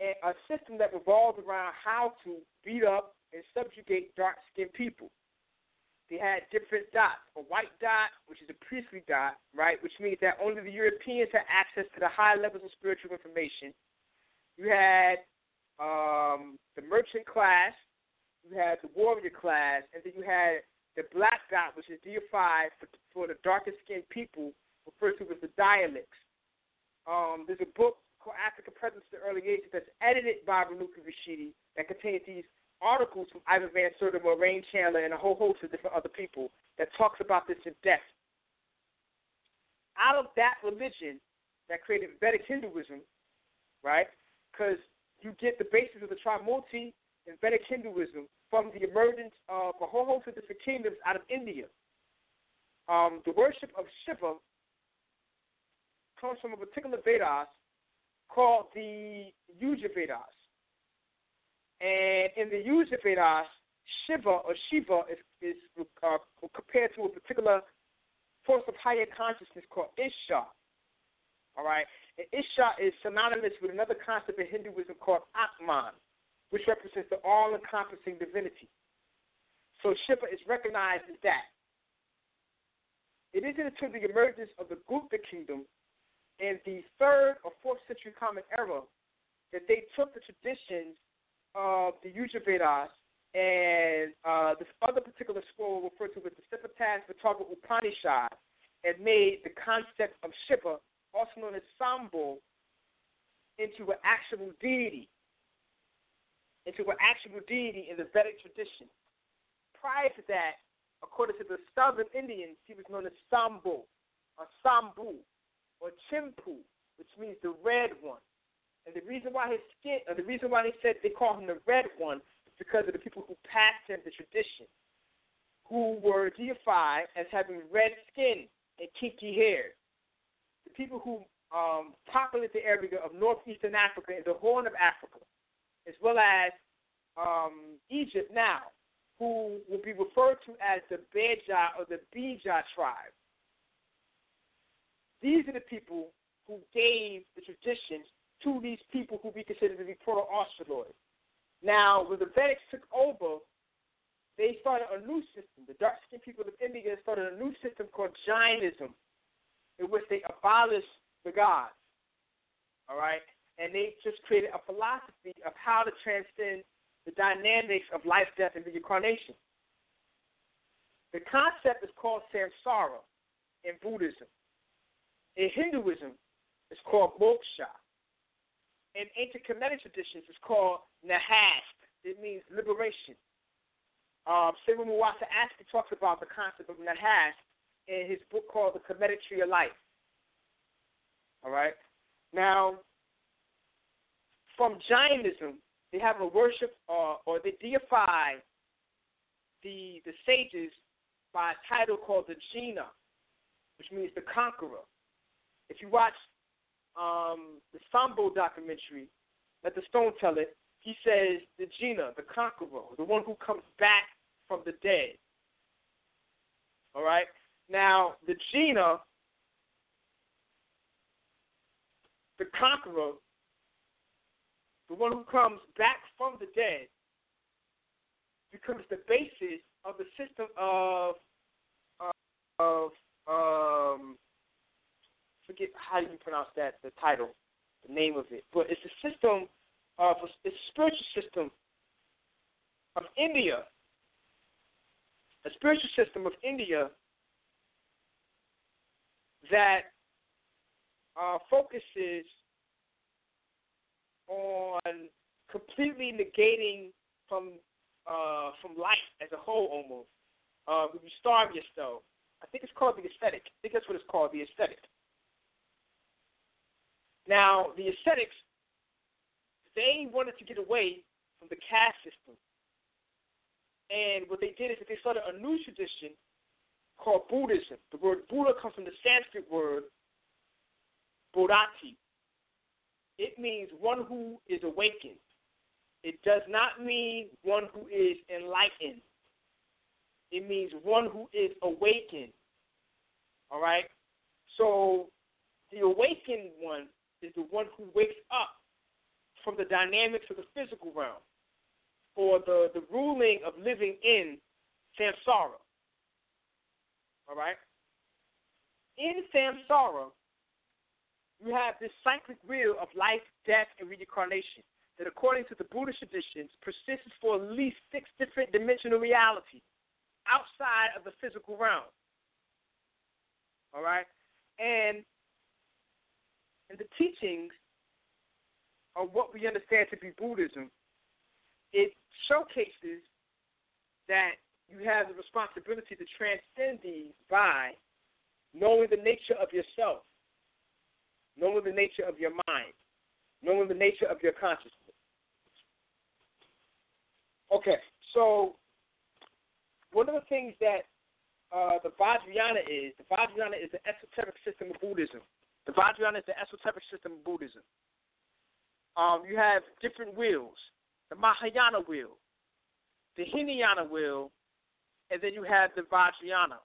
and a system that revolved around how to beat up and subjugate dark skinned people they had different dots. A white dot, which is a priestly dot, right, which means that only the Europeans had access to the high levels of spiritual information. You had um, the merchant class, you had the warrior class, and then you had the black dot, which is deified for, for the darkest skinned people, referred to as the Dalits. Um, there's a book called African Presence in the Early Asia that's edited by Runoko Rashidi that contains these articles from Ivan Van Sertima, Wayne Chandler, and a whole host of different other people that talks about this in depth. Out of that religion that created Vedic Hinduism, right? Because you get the basis of the Trimurti in Vedic Hinduism from the emergence of a whole host of different kingdoms out of India. Um, the worship of Shiva comes from a particular Vedas called the Yajur Vedas. And in the Yajur Vedas, Shiva or Shiva is, is uh, compared to a particular force of higher consciousness called Isha. All right? And Isha is synonymous with another concept in Hinduism called Atman, which represents the all encompassing divinity. So Shiva is recognized as that. It isn't until the emergence of the Gupta kingdom in the third or fourth century Common Era that they took the traditions of the Yajur Vedas and uh, this other particular scroll referred to as the Shvetashvatara Upanishad and made the concept of Shiva, also known as Sambhu, into an actual deity. Into an actual deity in the Vedic tradition. Prior to that, according to the southern Indians, he was known as Sambhu, or Sambhu, or Chimpu, which means the red one. And the reason why his skin, or the reason why they said they call him the red one, is because of the people who passed him the tradition, who were deified as having red skin and kinky hair. The people who um, populate the area of northeastern Africa and the Horn of Africa, as well as um, Egypt now, who will be referred to as the Beja or the Bija tribe. These are the people who gave the traditions to these people who we consider to be proto-Australoids. Now, when the Vedics took over, they started a new system. The dark-skinned people of India started a new system called Jainism, in which they abolished the gods. All right? And they just created a philosophy of how to transcend the dynamics of life, death, and reincarnation. The concept is called samsara in Buddhism. In Hinduism, it's called moksha in ancient Kemetic traditions, it's called Nahast. It means liberation. Um, Seru Muata Ashby talks about the concept of Nahast in his book called The Kemetic Tree of Life. All right? Now, from Jainism, they have a worship uh, or they deify the the sages by a title called the Jina, which means the conqueror. If you watch um, the Sambo documentary, let the stone tell it, he says the Jina, the conqueror, the one who comes back from the dead. All right? Now, the Jina, the conqueror, the one who comes back from the dead, becomes the basis of the system of of um, forget how you pronounce that, the title, the name of it, but it's a system of it's a spiritual system of India, a spiritual system of India that uh, focuses on completely negating from uh, from life as a whole almost. Uh, you starve yourself, I think it's called the ascetic. I think that's what it's called, the ascetic. Now, the ascetics, they wanted to get away from the caste system. And what they did is that they started a new tradition called Buddhism. The word Buddha comes from the Sanskrit word Bodhati. It means one who is awakened. It does not mean one who is enlightened. It means one who is awakened. All right? So the awakened one is the one who wakes up from the dynamics of the physical realm or the, the ruling of living in samsara. All right? In samsara, you have this cyclic wheel of life, death, and reincarnation that, according to the Buddhist traditions, persists for at least six different dimensional realities outside of the physical realm. All right? And and the teachings of what we understand to be Buddhism, it showcases that you have the responsibility to transcend these by knowing the nature of yourself, knowing the nature of your mind, knowing the nature of your consciousness. Okay, so one of the things that uh, the Vajrayana is, the Vajrayana is the esoteric system of Buddhism. The Vajrayana is the esoteric system of Buddhism. Um, you have different wheels. the Mahayana wheel, the Hinayana wheel, and then you have the Vajrayana.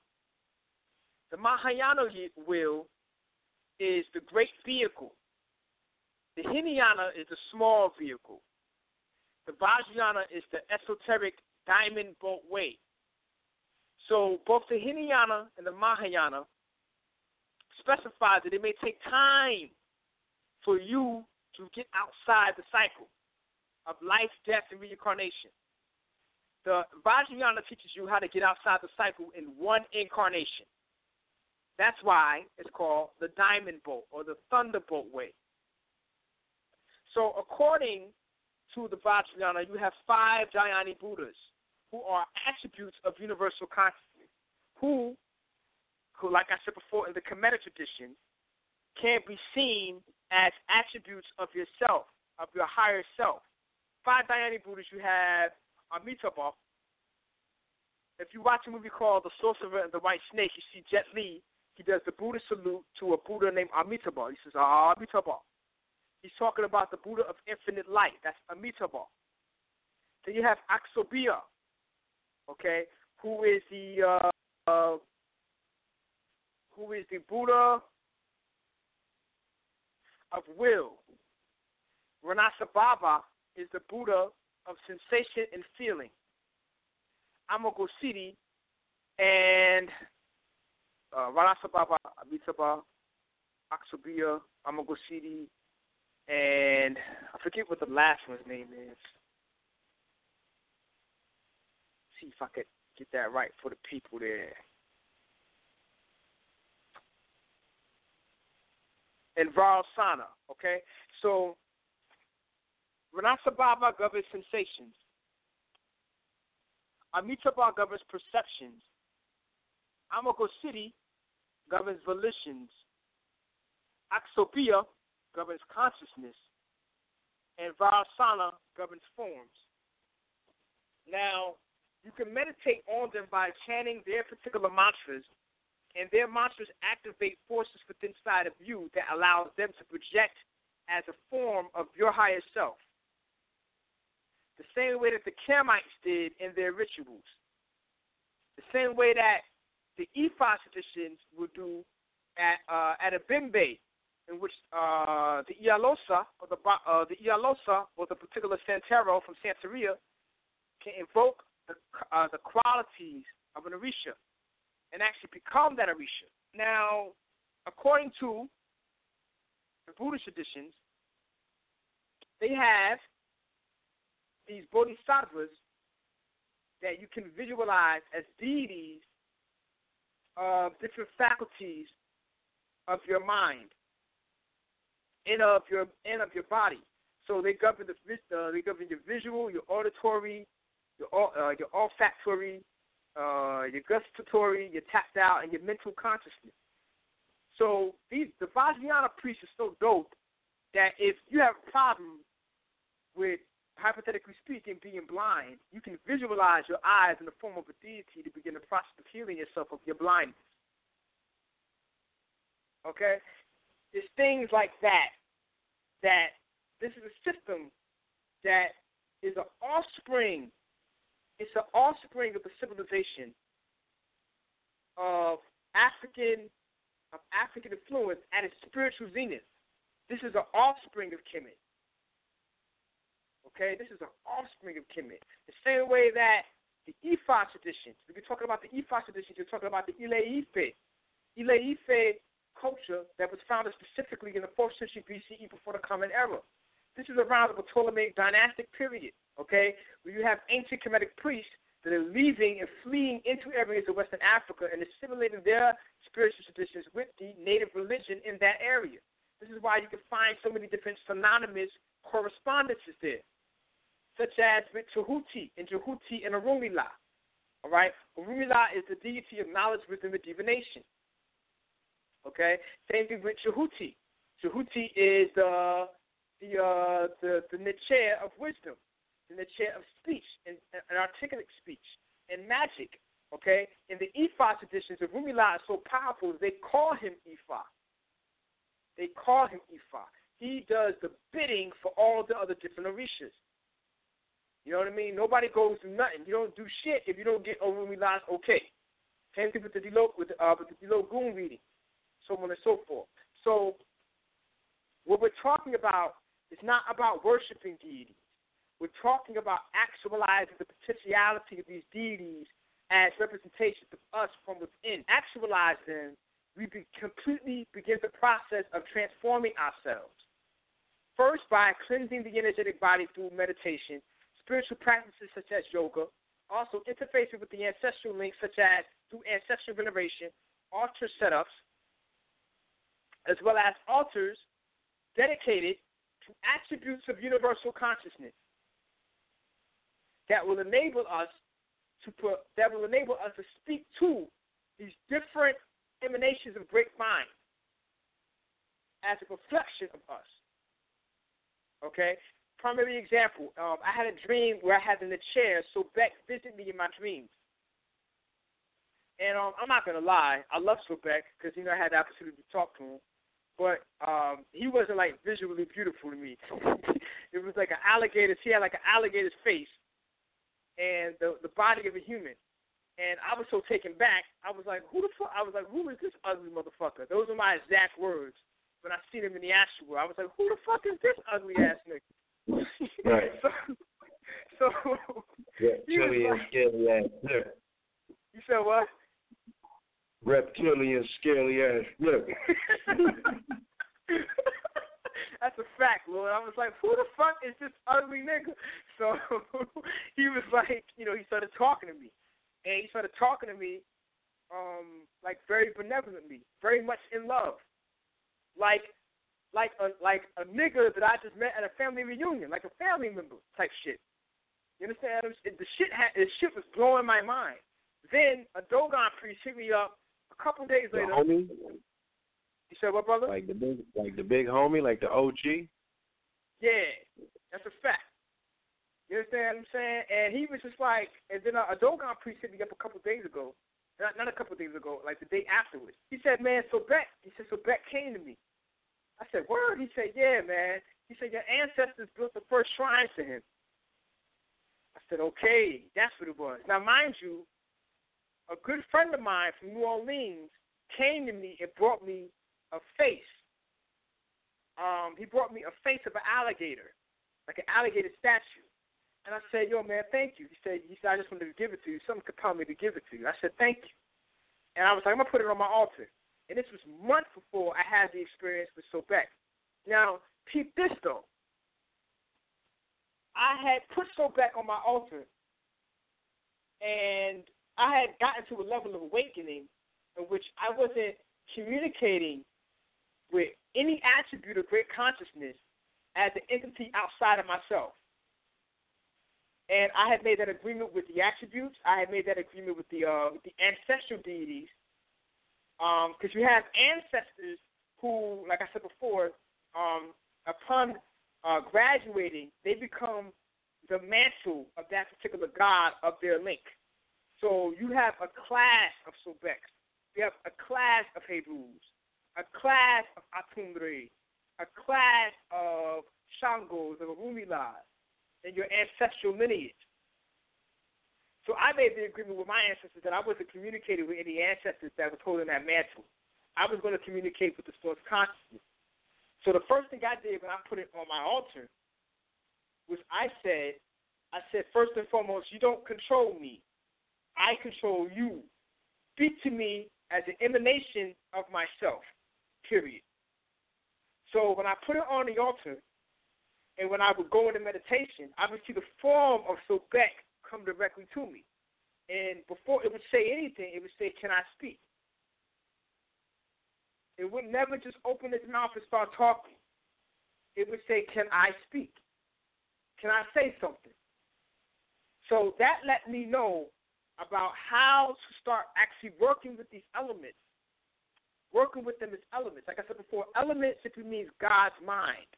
The Mahayana wheel is the great vehicle. The Hinayana is the small vehicle. The Vajrayana is the esoteric diamond boat way. So both the Hinayana and the Mahayana specify that it may take time for you to get outside the cycle of life, death, and reincarnation. The Vajrayana teaches you how to get outside the cycle in one incarnation. That's why it's called the diamond bolt or the thunderbolt way. So, according to the Vajrayana, you have five Dhyani Buddhas who are attributes of universal consciousness, who, who, like I said before in the Kemetic tradition, can be seen as attributes of yourself, of your higher self. Five Dhyani Buddhas, you have Amitabha. If you watch a movie called The Sorcerer and the White Snake, you see Jet Li. He does the Buddha salute to a Buddha named Amitabha. He says, Ah, Amitabha. He's talking about the Buddha of infinite light. That's Amitabha. Then you have Akshobhya, okay, who is the uh, uh, who is the Buddha of will. Ratnasambhava is the Buddha of sensation and feeling. Amoghasiddhi and uh, Ratnasambhava, Amitabha, Akshobhya, Amoghasiddhi, and I forget what the last one's name is. See if I could get that right for the people there. And Vairocana, okay? So Ratnasambhava governs sensations. Amitabha governs perceptions. Amago City governs volitions. Akshobhya governs consciousness. And Vairocana governs forms. Now, you can meditate on them by chanting their particular mantras, and their mantras activate forces within inside of you that allows them to project as a form of your higher self. The same way that the Kemites did in their rituals, the same way that the Ifa traditions would do at uh, at a bembe, in which uh, the Ialosa or the uh, the Ialosa or the particular Santero from Santeria can invoke the uh, the qualities of an Orisha and actually become that Orisha. Now, according to the Buddhist traditions, they have these bodhisattvas that you can visualize as deities of different faculties of your mind and of your and of your body. So they govern the uh, they govern your visual, your auditory, your uh, your olfactory, uh, your gustatory, your tactile, and your mental consciousness. So these the Vajrayana priest is so dope that if you have a problem with hypothetically speaking, being blind, you can visualize your eyes in the form of a deity to begin the process of healing yourself of your blindness. Okay? It's things like that that this is a system that is an offspring. It's an offspring of the civilization of African of African influence at its spiritual zenith. This is an offspring of Kemet. Okay, this is an offspring of Kemet. The same way that the Ifa traditions, if you're talking about the Ifa traditions, you're talking about the Ile Ife. Ile Ife culture that was founded specifically in the 4th century BCE before the Common Era. This is around the Ptolemaic dynastic period, okay, where you have ancient Kemetic priests that are leaving and fleeing into areas of Western Africa and assimilating their spiritual traditions with the native religion in that area. This is why you can find so many different synonymous correspondences there such as with Tahuti and Jehuti and Orunmila. All right, Orunmila is the deity of knowledge, wisdom, and divination. Okay, same thing with Jehuti. Jehuti is the the uh, the the of wisdom, the chair of speech and, and articulate speech and magic. Okay, in the Ifa traditions, the Rumila is so powerful they call him Ifa. They call him Ifa. He does the bidding for all the other different orishas. You know what I mean? Nobody goes through nothing. You don't do shit if you don't get over realized okay. Same thing with the Delo with the uh with the Diloggun reading, so on and so forth. So what we're talking about is not about worshiping deities. We're talking about actualizing the potentiality of these deities as representations of us from within. Actualize them, we be completely begin the process of transforming ourselves. First, by cleansing the energetic body through meditation, spiritual practices such as yoga, also interfacing with the ancestral links such as through ancestral veneration, altar setups, as well as altars dedicated to attributes of universal consciousness that will enable us to put that will enable us to speak to these different emanations of great mind as a reflection of us. Okay? primary example, um, I had a dream where I had in the chair, Sobek visited me in my dreams. And um, I'm not gonna lie, I love Sobek because you know I had the opportunity to talk to him, but um, he wasn't like visually beautiful to me. *laughs* it was like an alligator. He had like an alligator's face and the the body of a human. And I was so taken back. I was like, "Who the fuck?" I was like, "Who is this ugly motherfucker?" Those are my exact words when I seen him in the actual. I was like, "Who the fuck is this ugly ass nigga?" *laughs* Right. so, so Reptilian, like, scaly ass nigga. You said what? Reptilian, scaly ass nigga. *laughs* That's a fact, Lord. I was like, who the fuck is this ugly nigga? So *laughs* he was like, you know, he started talking to me. And he started talking to me, um, like very benevolently, very much in love. Like like a like a nigga that I just met at a family reunion, like a family member type shit. You understand? The shit had the shit was blowing my mind. Then a Dogon priest hit me up a couple days The later. homie, You said what, brother? like the big, like the big homie, like the OG. Yeah, that's a fact. You understand what I'm saying? And he was just like, and then uh, a, a Dogon priest hit me up a couple days ago. Not, not a couple days ago, like the day afterwards. He said, man, Sobek, he said, Sobek came to me. I said, word? He said, yeah, man. He said, your ancestors built the first shrine to him. I said, okay, that's what it was. Now, mind you, a good friend of mine from New Orleans came to me and brought me a face. Um, he brought me a face of an alligator, like an alligator statue. And I said, yo, man, thank you. He said, he said, I just wanted to give it to you. Something compelled me to give it to you. I said, thank you. And I was like, I'm going to put it on my altar. And this was months before I had the experience with Sobek. Now, peep this, though. I had put Sobek on my altar, and I had gotten to a level of awakening in which I wasn't communicating with any attribute of great consciousness as an entity outside of myself. And I had made that agreement with the attributes. I had made that agreement with the uh, the ancestral deities, because you have ancestors who, like I said before, um, upon uh, graduating, they become the mantle of that particular god of their link. So you have a class of Sobeks, you have a class of Hebrews, a class of Atumbre, a class of Shangos, of Orunmilas, in your ancestral lineage. So I made the agreement with my ancestors that I wasn't communicating with any ancestors that was holding that mantle. I was going to communicate with the source consciousness. So the first thing I did when I put it on my altar was I said, I said, first and foremost, you don't control me. I control you. Speak to me as an emanation of myself, period. So when I put it on the altar, and when I would go into meditation, I would see the form of Sobek come directly to me. And before it would say anything, it would say, Can I speak? It would never just open its mouth and start talking. It would say, Can I speak? Can I say something? So that let me know about how to start actually working with these elements. Working with them as elements. Like I said before, element simply means God's mind.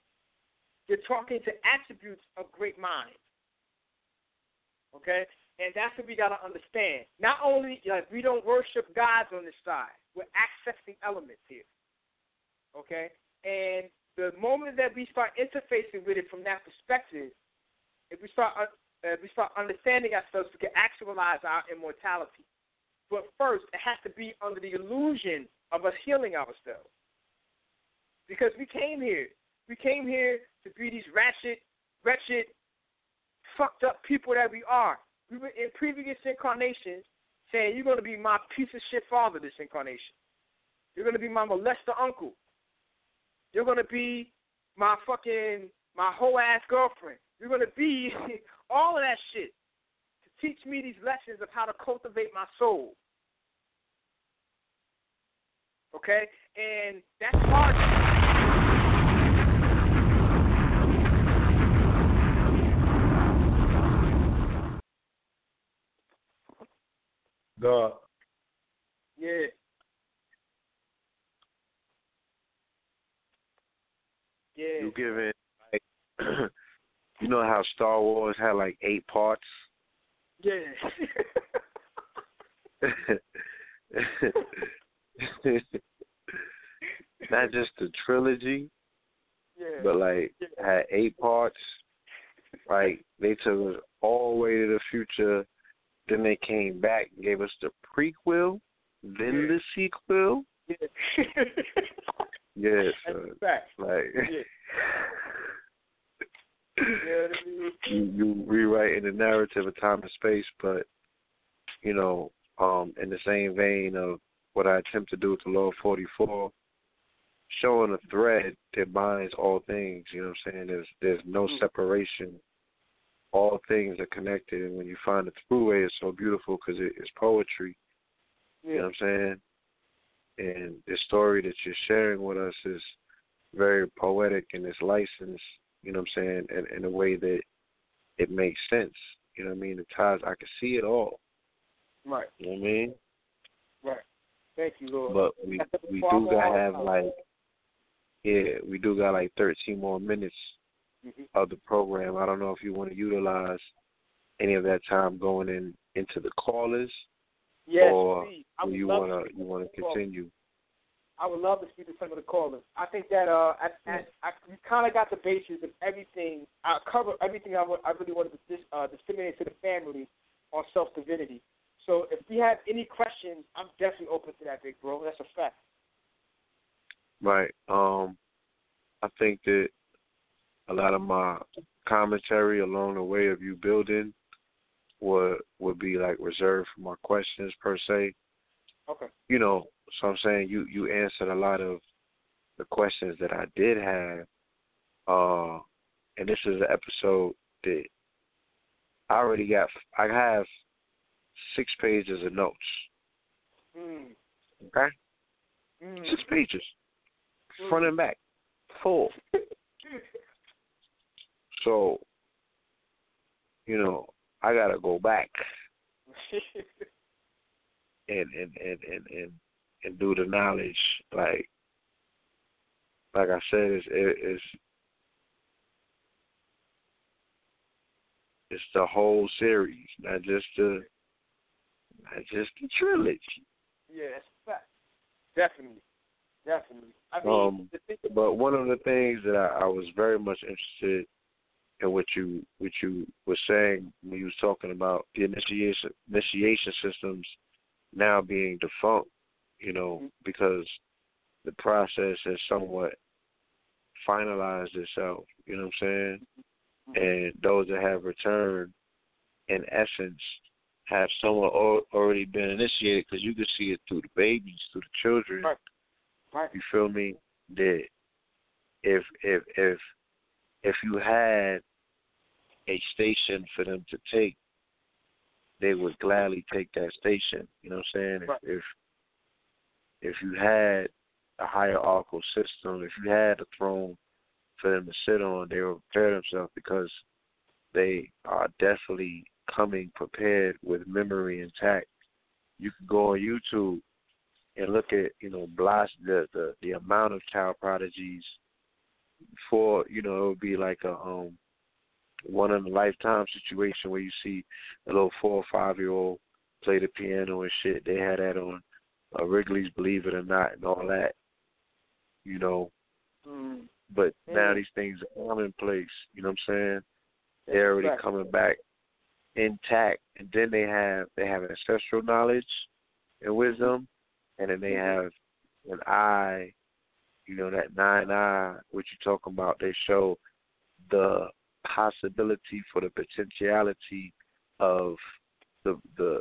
You're talking to attributes of great mind. Okay? And that's what we got to understand. Not only, like, we don't worship gods on this side, we're accessing elements here. Okay? And the moment that we start interfacing with it from that perspective, if we start uh, as we start understanding ourselves, we can actualize our immortality. But first, it has to be under the illusion of us healing ourselves. Because we came here. We came here to be these ratchet, wretched, fucked up people that we are. We were in previous incarnations saying, You're going to be my piece of shit father this incarnation. You're going to be my molester uncle. You're going to be my fucking, my whole ass girlfriend. You're going to be *laughs* all of that shit to teach me these lessons of how to cultivate my soul. Okay? And that's hard. God. Yeah. Yeah. You giving like *clears throat* you know how Star Wars had like eight parts? Yeah. *laughs* *laughs* *laughs* Not just the trilogy, yeah. but like had eight parts. Like they took us all the way to the future, then they came back and gave us the prequel, then the sequel. Yeah. Yeah, son. fact. Like Yeah. Yeah, *laughs* you, you rewriting the narrative of time and space, but you know, um, in the same vein of what I attempt to do with the Law 44, showing a thread that binds all things. You know what I'm saying? There's there's no Mm. separation. All things are connected, and when you find the throughway, it's so beautiful because it, it's poetry. You know what I'm saying? And the story that you're sharing with us is very poetic and it's licensed, you know what I'm saying, in, in a way that it makes sense. You know what I mean? The ties I can see it all. Right. You know what I mean? Thank you, Lord. But we we do gotta have like yeah, we do got like thirteen more minutes Mhm. of the program. I don't know if you want to utilize any of that time going in into the callers Yes, or please. I would you wanna you to wanna continue? I would love to speak to some of the callers. I think that uh, I, I, I we kind of got the basis of everything. I covered everything I, I really wanted to dis, uh, disseminate to the family on self divinity. So if we have any questions, I'm definitely open to that, big bro. That's a fact. Right. Um I think that a lot of my commentary along the way of you building would would be like reserved for my questions per se. Okay. You know, so I'm saying you you answered a lot of the questions that I did have. Uh and this is an episode that I already got I have six pages of notes. Mm. Okay? Mm. Six pages. Front and back. Full. *laughs* So, you know, I gotta go back *laughs* and and and and and, and do the knowledge. Like, like I said, it's it's it's the whole series, not just the not just the trilogy. yeah, that's a fact. Definitely. Definitely. I mean, Um, But one of the things that I, I was very much interested in what you what you were saying when you was talking about the initiation initiation systems now being defunct, you know, because the process has somewhat finalized itself. You know what I'm saying? And those that have returned, in essence, have someone al- already been initiated because you can see it through the babies, through the children. Right. Right. You feel me? That if if if if you had a station for them to take, they would gladly take that station. You know what I'm saying? Right. If if you had a hierarchical system, if you had a throne for them to sit on, they would prepare themselves because they are definitely coming prepared with memory intact. You can go on YouTube and look at, you know, blast the, the, the amount of child prodigies for, you know, it would be like a um one in a lifetime situation where you see a little four or five year old play the piano and shit. They had that on uh, Ripley's Believe It or Not and all that. You know. Mm. But now these things are commonplace, you know what I'm saying? They're already Right. coming back intact, and then they have they have ancestral knowledge and wisdom, and then they mm-hmm. have an eye, you know, that nine eye, which you're talking about. They show the possibility for the potentiality of the the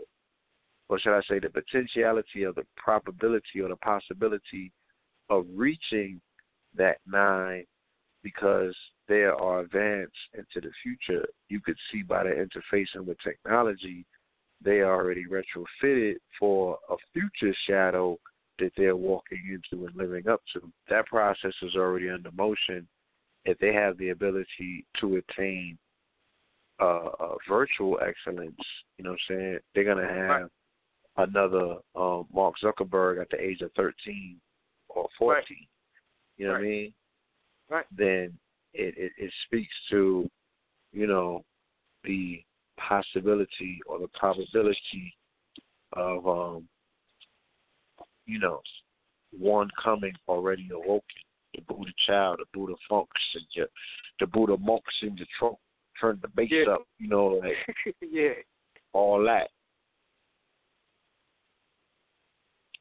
or should I say the potentiality of the probability or the possibility of reaching that nine because there are advanced into the future. You could see by the interfacing with technology, they are already retrofitted for a future shadow that they're walking into and living up to. That process is already under motion. If they have the ability to attain uh, uh, virtual excellence, you know what I'm saying? They're gonna have another um, Mark Zuckerberg at the age of 13 or 14. Right. You know Right. what I mean? Right. Then it, it, it speaks to, you know, the possibility or the probability of, um, you know, one coming already awoken. The Buddha child, the Buddha funks, and your, the Buddha monks in the trunk, turn the bass Yeah. up, you know, like *laughs* yeah, all that.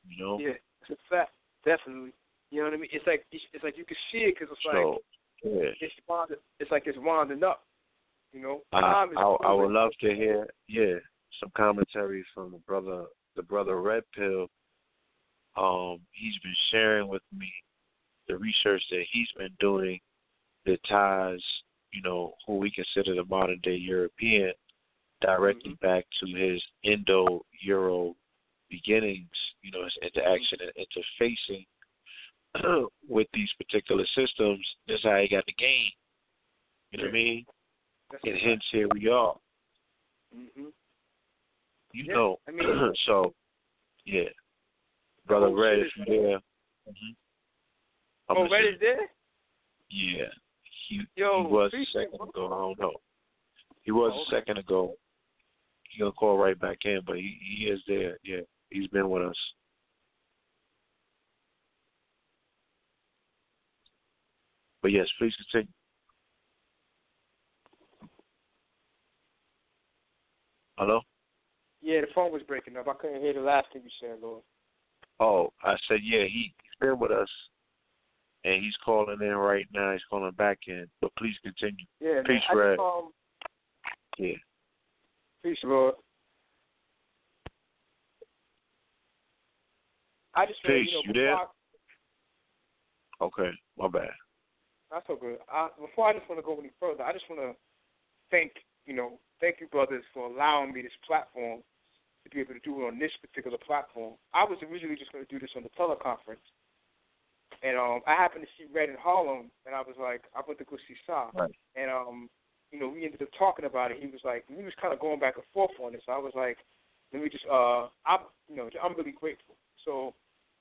You know, yeah, it's a fact, definitely. You know what I mean? It's like it's, it's like you can see it because it's like yeah. it's winding, it's like it's winding up. You know, I, I would love to hear yeah some commentary from the brother the brother Red Pill. Um, he's been sharing with me the research that he's been doing that ties you know who we consider the modern day European directly Mm-hmm. back to his Indo Euro beginnings. You know his interaction and interfacing *clears throat* with these particular systems. That's how he got the game. You know what I mean? That's and hence here we are. hmm You Yeah, know, I mean- *clears throat* so yeah, brother whole Red, if is- you there, hmm I'm Oh, Red say- is there? yeah, he Yo, he was a second ago. I don't know. He was Oh, a second ago. He gonna call right back in, but he he is there. Yeah, he's been with us. But yes, please continue. Hello. Yeah, the phone was breaking up. I couldn't hear the last thing you said, Lord. Oh, I said, yeah, he, he's been with us, and he's calling in right now. He's calling back in, but please continue. Yeah, man. Peace, Red. just, um, Yeah. peace, Lord. I just Peace, you know, you there? Okay, my bad. That's so good. I, before I just want to go any further, I just want to thank you know thank you brothers for allowing me this platform to be able to do it on this particular platform. I was originally just going to do this on the teleconference, and um, I happened to see Red in Harlem, and I was like, I went to go see Sa, Right. and um, you know, we ended up talking about it. He was like, we was kind of going back and forth on this. I was like, let me just, uh, I'm, you know, I'm really grateful. So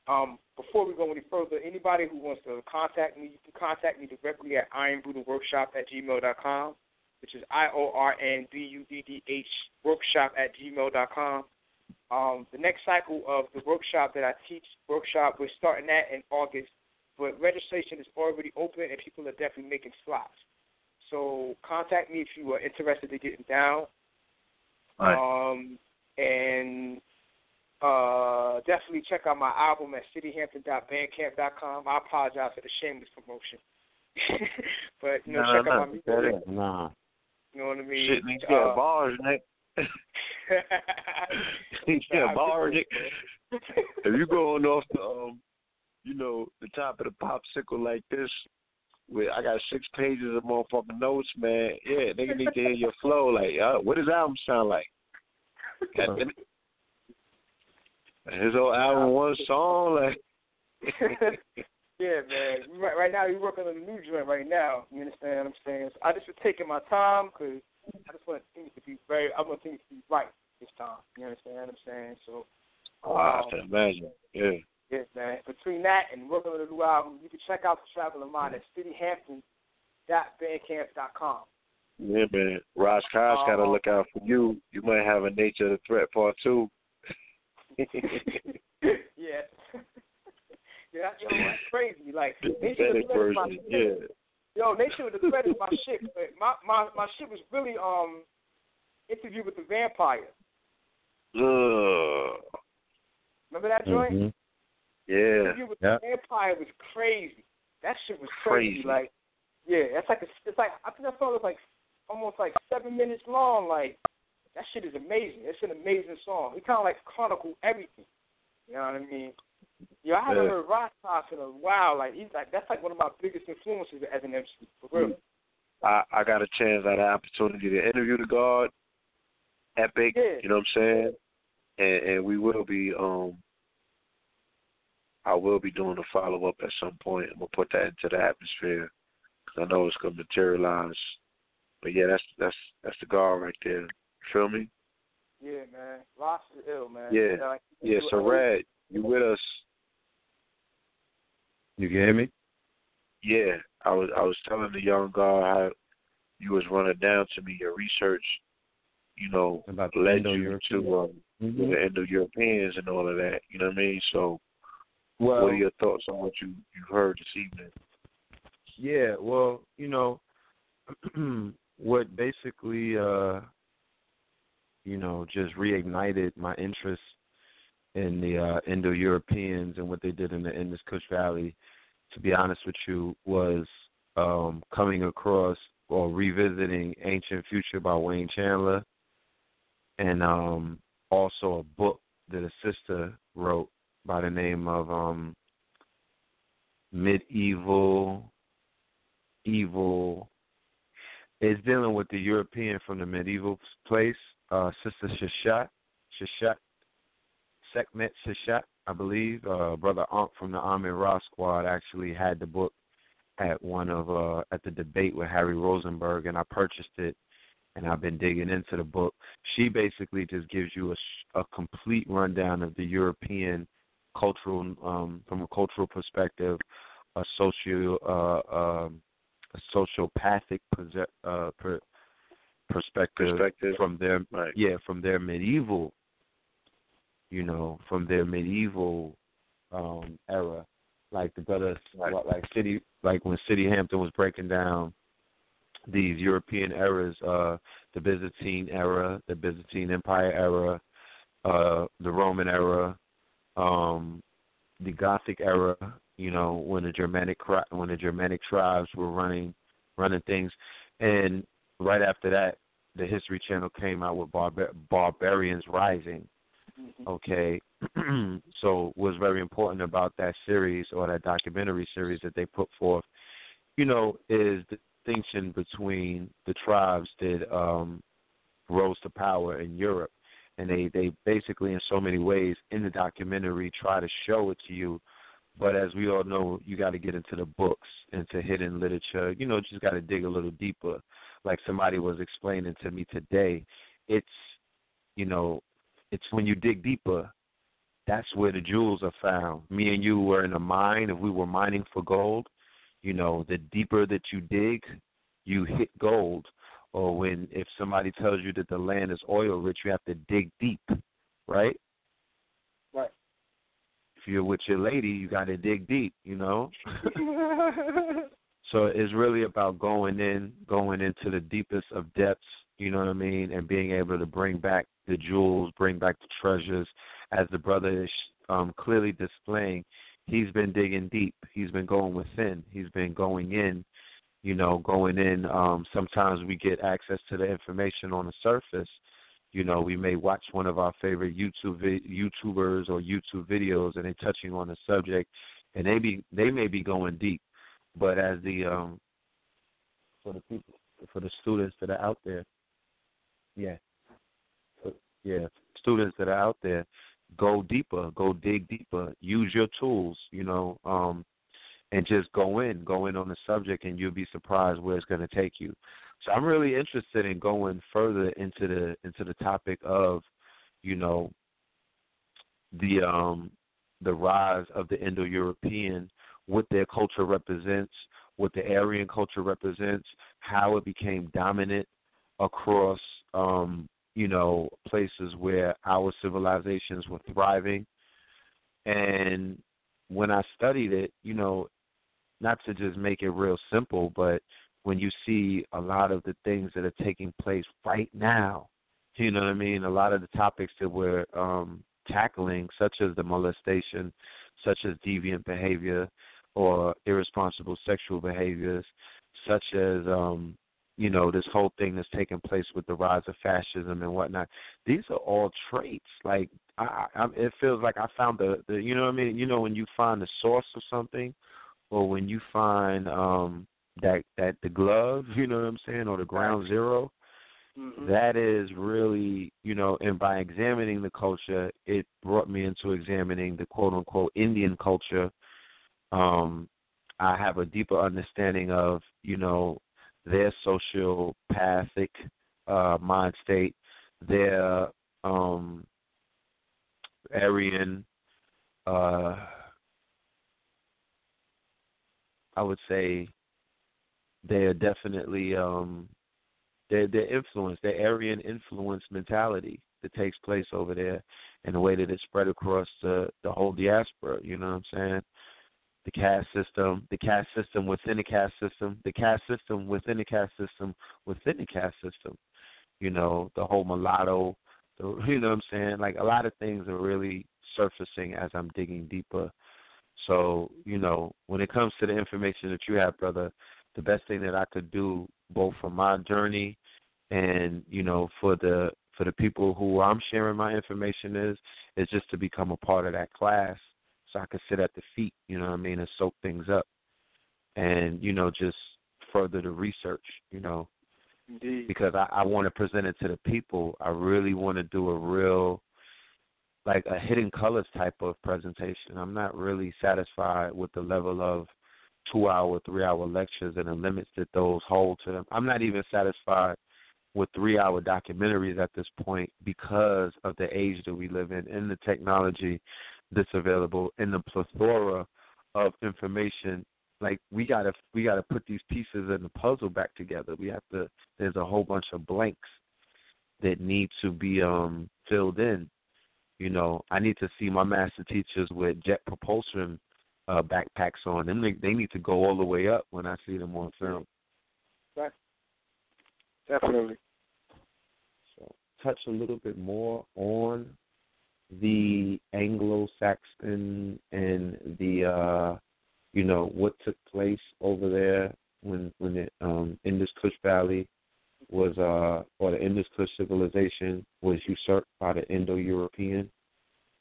um, before we go any further, anybody who wants to contact me, you can contact me directly at ironbuddhaworkshop at gmail.com, which is I-O-R-N-B-U-D-D-H workshop at gmail.com. Um, the next cycle of the workshop that I teach, workshop, we're starting that in August, but registration is already open and people are definitely making slots. So contact me if you are interested in getting down. Right. Um, and uh, definitely check out my album at citihampton.bandcamp.com. I apologize for the shameless promotion. *laughs* but, you know, No, check no, out no, my music. Nah. You know what I mean? Shit, nigga, Uh, got bars, Nick. Got bars, Nick. If you going off the, um, you know, the top of the popsicle like this, with I got six pages of motherfucking notes, man. Yeah, nigga need to hear your flow. Like, uh, what does album sound like? *laughs* His whole album, one song, like. *laughs* yeah, man. Right, right now, we're working on a new joint right now. You understand what I'm saying? So I just been taking my time because I just want things to be very. I want things to be right this time. You understand what I'm saying? So, I um, can imagine. Yeah. yeah, man. Between that and working on a new album, you can check out the travel of mine at citihampton.bandcamp.com. Yeah, man. Ras Kass got to look out for you. You might have a Nature of the Threat Part 2. *laughs* yeah. *laughs* yeah, yo, that's crazy. Like, they should have the pathetic my shit. Yeah. Yo, Nature of the Threat is my shit. But my, my, my shit was really, um, Interview with the Vampire. Ugh. Remember that joint? Mhm. Yeah. Interview with Yeah. the Vampire was crazy. That shit was crazy. Crazy. Like, yeah, that's like a, it's like I think that song was like almost like seven minutes long. Like, that shit is amazing. It's an amazing song. He kind of like chronicle everything. You know what I mean? Yo, I haven't Yeah. heard Ras Kass in a while. Like, he's like that's like one of my biggest influences as an MC for real. I, I got a chance, I had an opportunity to interview the God, Epic, Yeah. you know what I'm saying? And and we will be um I will be doing a follow up at some point. I'm gonna put that into the atmosphere because I know it's gonna materialize. But yeah, that's that's that's the God right there. You feel me? Yeah, man. Lost is ill, man. Yeah. Like, Yeah. So Red, you with us? You can hear me? Yeah. I was I was telling the young guy how you was running down to me your research. You know, About the led you Indo-European. to um, Mhm. the Indo-Europeans and all of that. You know what I mean? So, Well, what are your thoughts on what you you heard this evening? Yeah, well, you know, *clears throat* what basically, uh, you know, just reignited my interest in the uh, Indo-Europeans and what they did in the Indus Kush Valley. To be honest with you, was um, coming across or revisiting Ancient Future by Wayne Chandler, and um, also a book that a sister wrote by the name of um, Medieval evil It's dealing with the European from the medieval place, uh, Sister Shashat, Shashat, Sekhmet Shashat, I believe. Uh, Brother Ankh from the Army Ra Squad actually had the book at one of uh, at the debate with Harry Rosenberg, and I purchased it, and I've been digging into the book. She basically just gives you a, a complete rundown of the European cultural, um, from a cultural perspective, a socio. Uh, um, a sociopathic uh, perspective, Perspective. from their Right. yeah from their medieval you know from their medieval um era like the brother Right. like city like when citi hampton was breaking down these european eras uh the byzantine era the byzantine empire era uh the roman era um the gothic era you know when the germanic cri- when the germanic tribes were running running things and right after that the history channel came out with Barbar- barbarians rising okay? *clears throat* So what's very important about that series or that documentary series that they put forth you know is the distinction between the tribes that um rose to power in Europe. And they they basically in so many ways in the documentary try to show it to you. But as we all know you got to get into the books into hidden literature. You know just got to dig a little deeper like somebody was explaining to me today it's you know it's when you dig deeper that's where the jewels are found. Me and you were in a mine if we were mining for gold. You know the deeper that you dig you hit gold. Or when if somebody tells you that the land is oil rich you have to dig deep right? Right. if you're with your lady you got to dig deep you know *laughs* *laughs* so it's really about going in going into the deepest of depths you know what i mean and being able to bring back the jewels bring back the treasures as the brother is um clearly displaying he's been digging deep he's been going within he's been going in you know, going in. Um, sometimes we get access to the information on the surface. You know, we may watch one of our favorite YouTube YouTubers or YouTube videos, and they're touching on the subject, and they be they may be going deep, but as the um, for the people for the students that are out there, yeah, for, yeah, students that are out there, go deeper, go dig deeper, use your tools. You know, um, and just go in, go in on the subject, and you'll be surprised where it's going to take you. So I'm really interested in going further into the into the topic of, you know, the um the rise of the Indo-European, what their culture represents, what the Aryan culture represents, how it became dominant across um, you know, places where our civilizations were thriving. And when I studied it, you know, not to just make it real simple, but when you see a lot of the things that are taking place right now You know what I mean? A lot of the topics that we're um, tackling, such as the molestation, such as deviant behavior or irresponsible sexual behaviors, such as um, you know this whole thing that's taking place with the rise of fascism and whatnot. These are all traits. Like I, I, it feels like I found the, the you know what I mean. You know when you find the source of something, or when you find um that that the glove, you know what I'm saying, or the ground 0 Mm-hmm. That is really, you know, and by examining the culture, it brought me into examining the quote unquote Indian culture. Um, I have a deeper understanding of, you know, their sociopathic uh, mind state, their um, Aryan, uh, I would say, they're definitely um, their their influence, their Aryan influence mentality that takes place over there, and the way that it's spread across the the whole diaspora. You know what I'm saying? The caste system, the caste system within the caste system, the caste system within the caste system within the caste system. You know, the whole mulatto. The, *laughs* you know what I'm saying? Like a lot of things are really surfacing as I'm digging deeper. So, you know, when it comes to the information that you have, brother, the best thing that I could do, both for my journey and you know for the for the people who I'm sharing my information is, is just to become a part of that class, so I could sit at the feet, you know what I mean, and soak things up, and you know just further the research, you know, Indeed. because I, I want to present it to the people. I really want to do a real like a hidden colors type of presentation. I'm not really satisfied with the level of two hour, three hour lectures and the limits that those hold to them. I'm not even satisfied with three hour documentaries at this point because of the age that we live in and the technology that's available and the plethora of information. Like we gotta we gotta put these pieces in the puzzle back together. We have to there's a whole bunch of blanks that need to be um filled in. You know, I need to see my master teachers with jet propulsion uh, backpacks on. Them they, they need to go all the way up when I see them on film. Right. Definitely. So touch a little bit more on the Anglo-Saxon and the uh, you know what took place over there when when the um, Indus Kush Valley was uh or the Indus Kush civilization was usurped by the Indo-European,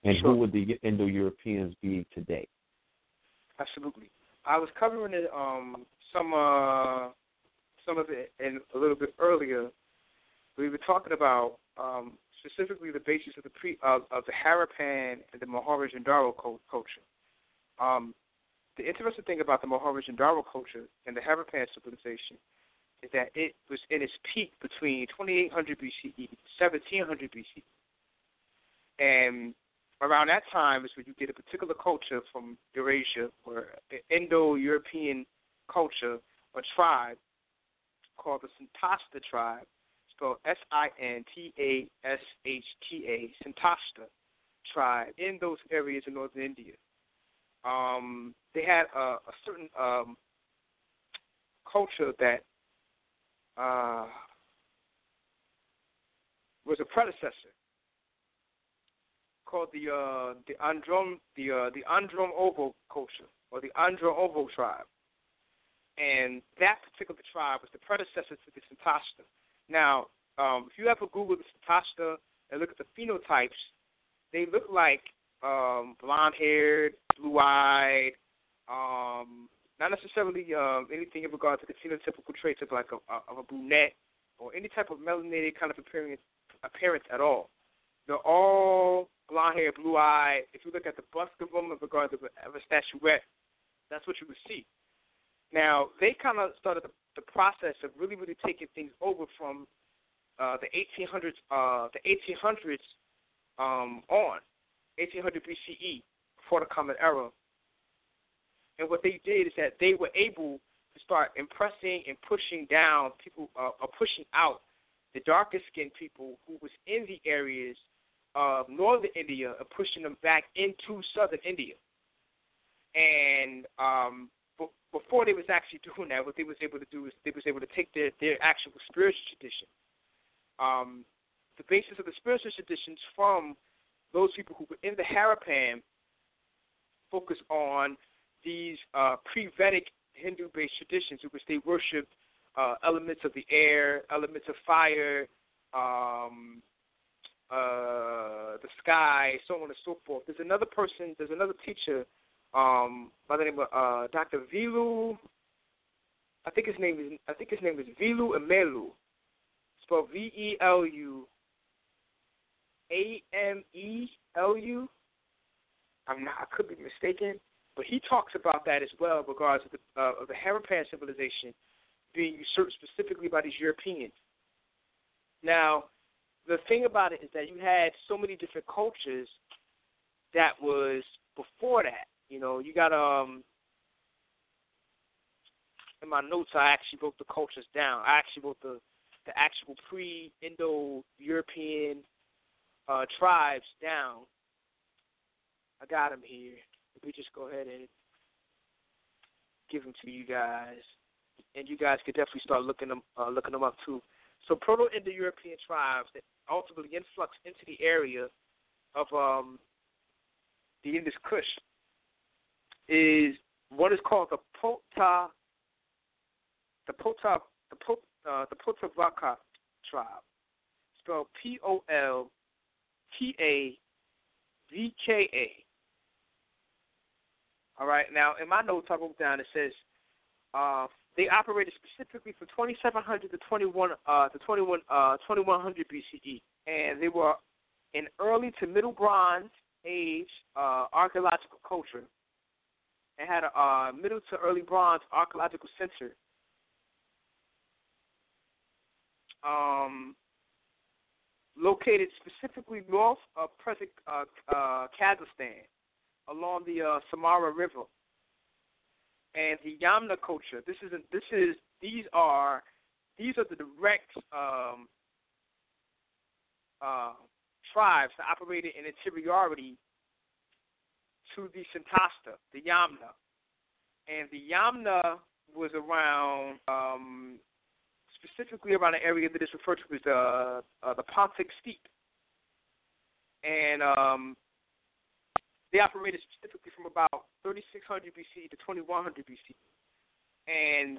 and Sure. who would the Indo-Europeans be today? Absolutely. I was covering it um some uh some of it in a little bit earlier. We were talking about um specifically the basis of the pre of, of the Harappan and the Mohenjo-daro culture. Um the interesting thing about the Mohenjo-daro culture and the Harappan civilization is that it was in its peak between 2800 BCE 1700 BCE. And around that time is when you get a particular culture from Eurasia or an Indo-European culture or tribe called the Sintashta tribe, spelled S-I-N-T-A-S-H-T-A, Sintashta tribe in those areas in northern India. Um, they had a, a certain um, culture that uh, was a predecessor called the uh, the Androm the uh, the Andronovo culture or the Andronovo tribe, and that particular tribe was the predecessor to the Sintashta. Now, um, if you ever Google the Sintashta and look at the phenotypes, they look like um, blonde-haired, blue-eyed, um, not necessarily um, anything in regard to the phenotypical traits of like a, of a brunette or any type of melanated kind of appearance appearance at all. They're all blonde hair, blue eyed. If you look at the bust of them in regard to of a statuette, that's what you would see. Now they kind of started the, the process of really, really taking things over from uh, the 1800s, uh, the 1800s um, on, 1800 BCE, before the Common Era. And what they did is that they were able to start impressing and pushing down people, uh, or pushing out the darker skinned people who was in the areas of northern India and pushing them back into southern India. And um, before they was actually doing that, what they was able to do is they was able to take their their actual spiritual tradition, um, the basis of the spiritual traditions from those people who were in the Harappan focus on these uh, pre-Vedic Hindu-based traditions in which they worshipped uh, elements of the air, elements of fire, um, uh, the sky, so on and so forth. There's another person, there's another teacher um, by the name of uh, Dr. Velu. I think his name is I think his name is Velu Amelu. Spelled V E L U A M E L U. I'm not. I could be mistaken, but he talks about that as well regards to the uh, of the Harappan civilization being usurped specifically by these Europeans. Now, the thing about it is that you had so many different cultures that was before that. You know, you got um in my notes I actually wrote the cultures down. I actually wrote the the actual pre Indo European uh tribes down. I got them here. Let me just go ahead and give them to you guys and you guys could definitely start looking them uh, looking them up too. So Proto-Indo-European tribes that ultimately influx into the area of um, the Indus Kush is what is called the Pota, the Pota, the Pota, uh, the tribe, spelled P O L T A V K A. All right. Now, in my notes, I wrote down it says uh, they operated specifically from 2700 to 21 uh, to 21 uh, 2100 BCE, and they were an early to middle Bronze Age uh, archaeological culture, and had a uh, middle to early Bronze archaeological center. Um, located specifically north of present uh, uh, Kazakhstan, along the uh, Samara River and the Yamna culture. This is this is these are these are the direct um, uh, tribes that operated in interiority to the Sintashta, the Yamna, and the Yamna was around um, specifically around an area that is referred to as the uh, the Pontic Steppe, and um, they operated specifically from about 3600 BC to 2100 BC. And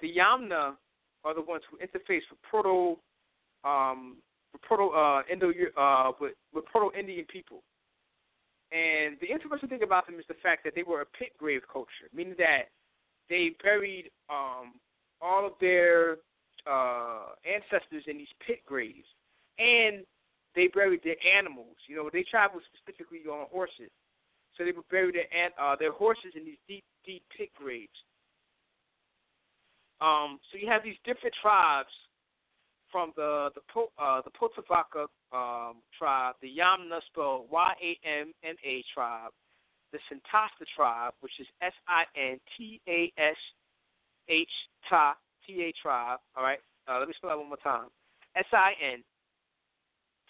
the Yamna are the ones who interface with proto um, with proto uh, Indo uh, with, with proto Indian people. And the interesting thing about them is the fact that they were a pit grave culture, meaning that they buried um, all of their uh, ancestors in these pit graves, and they buried their animals. You know, they traveled specifically on horses, so they would bury their uh, their horses in these deep, deep pit graves. Um, so you have these different tribes from the the uh, the Potavaka um, tribe, the Yamna spelled Y A M N A tribe, the Sintashta tribe, which is S I N T A S H T A tribe. All right, uh, let me spell that one more time. S I N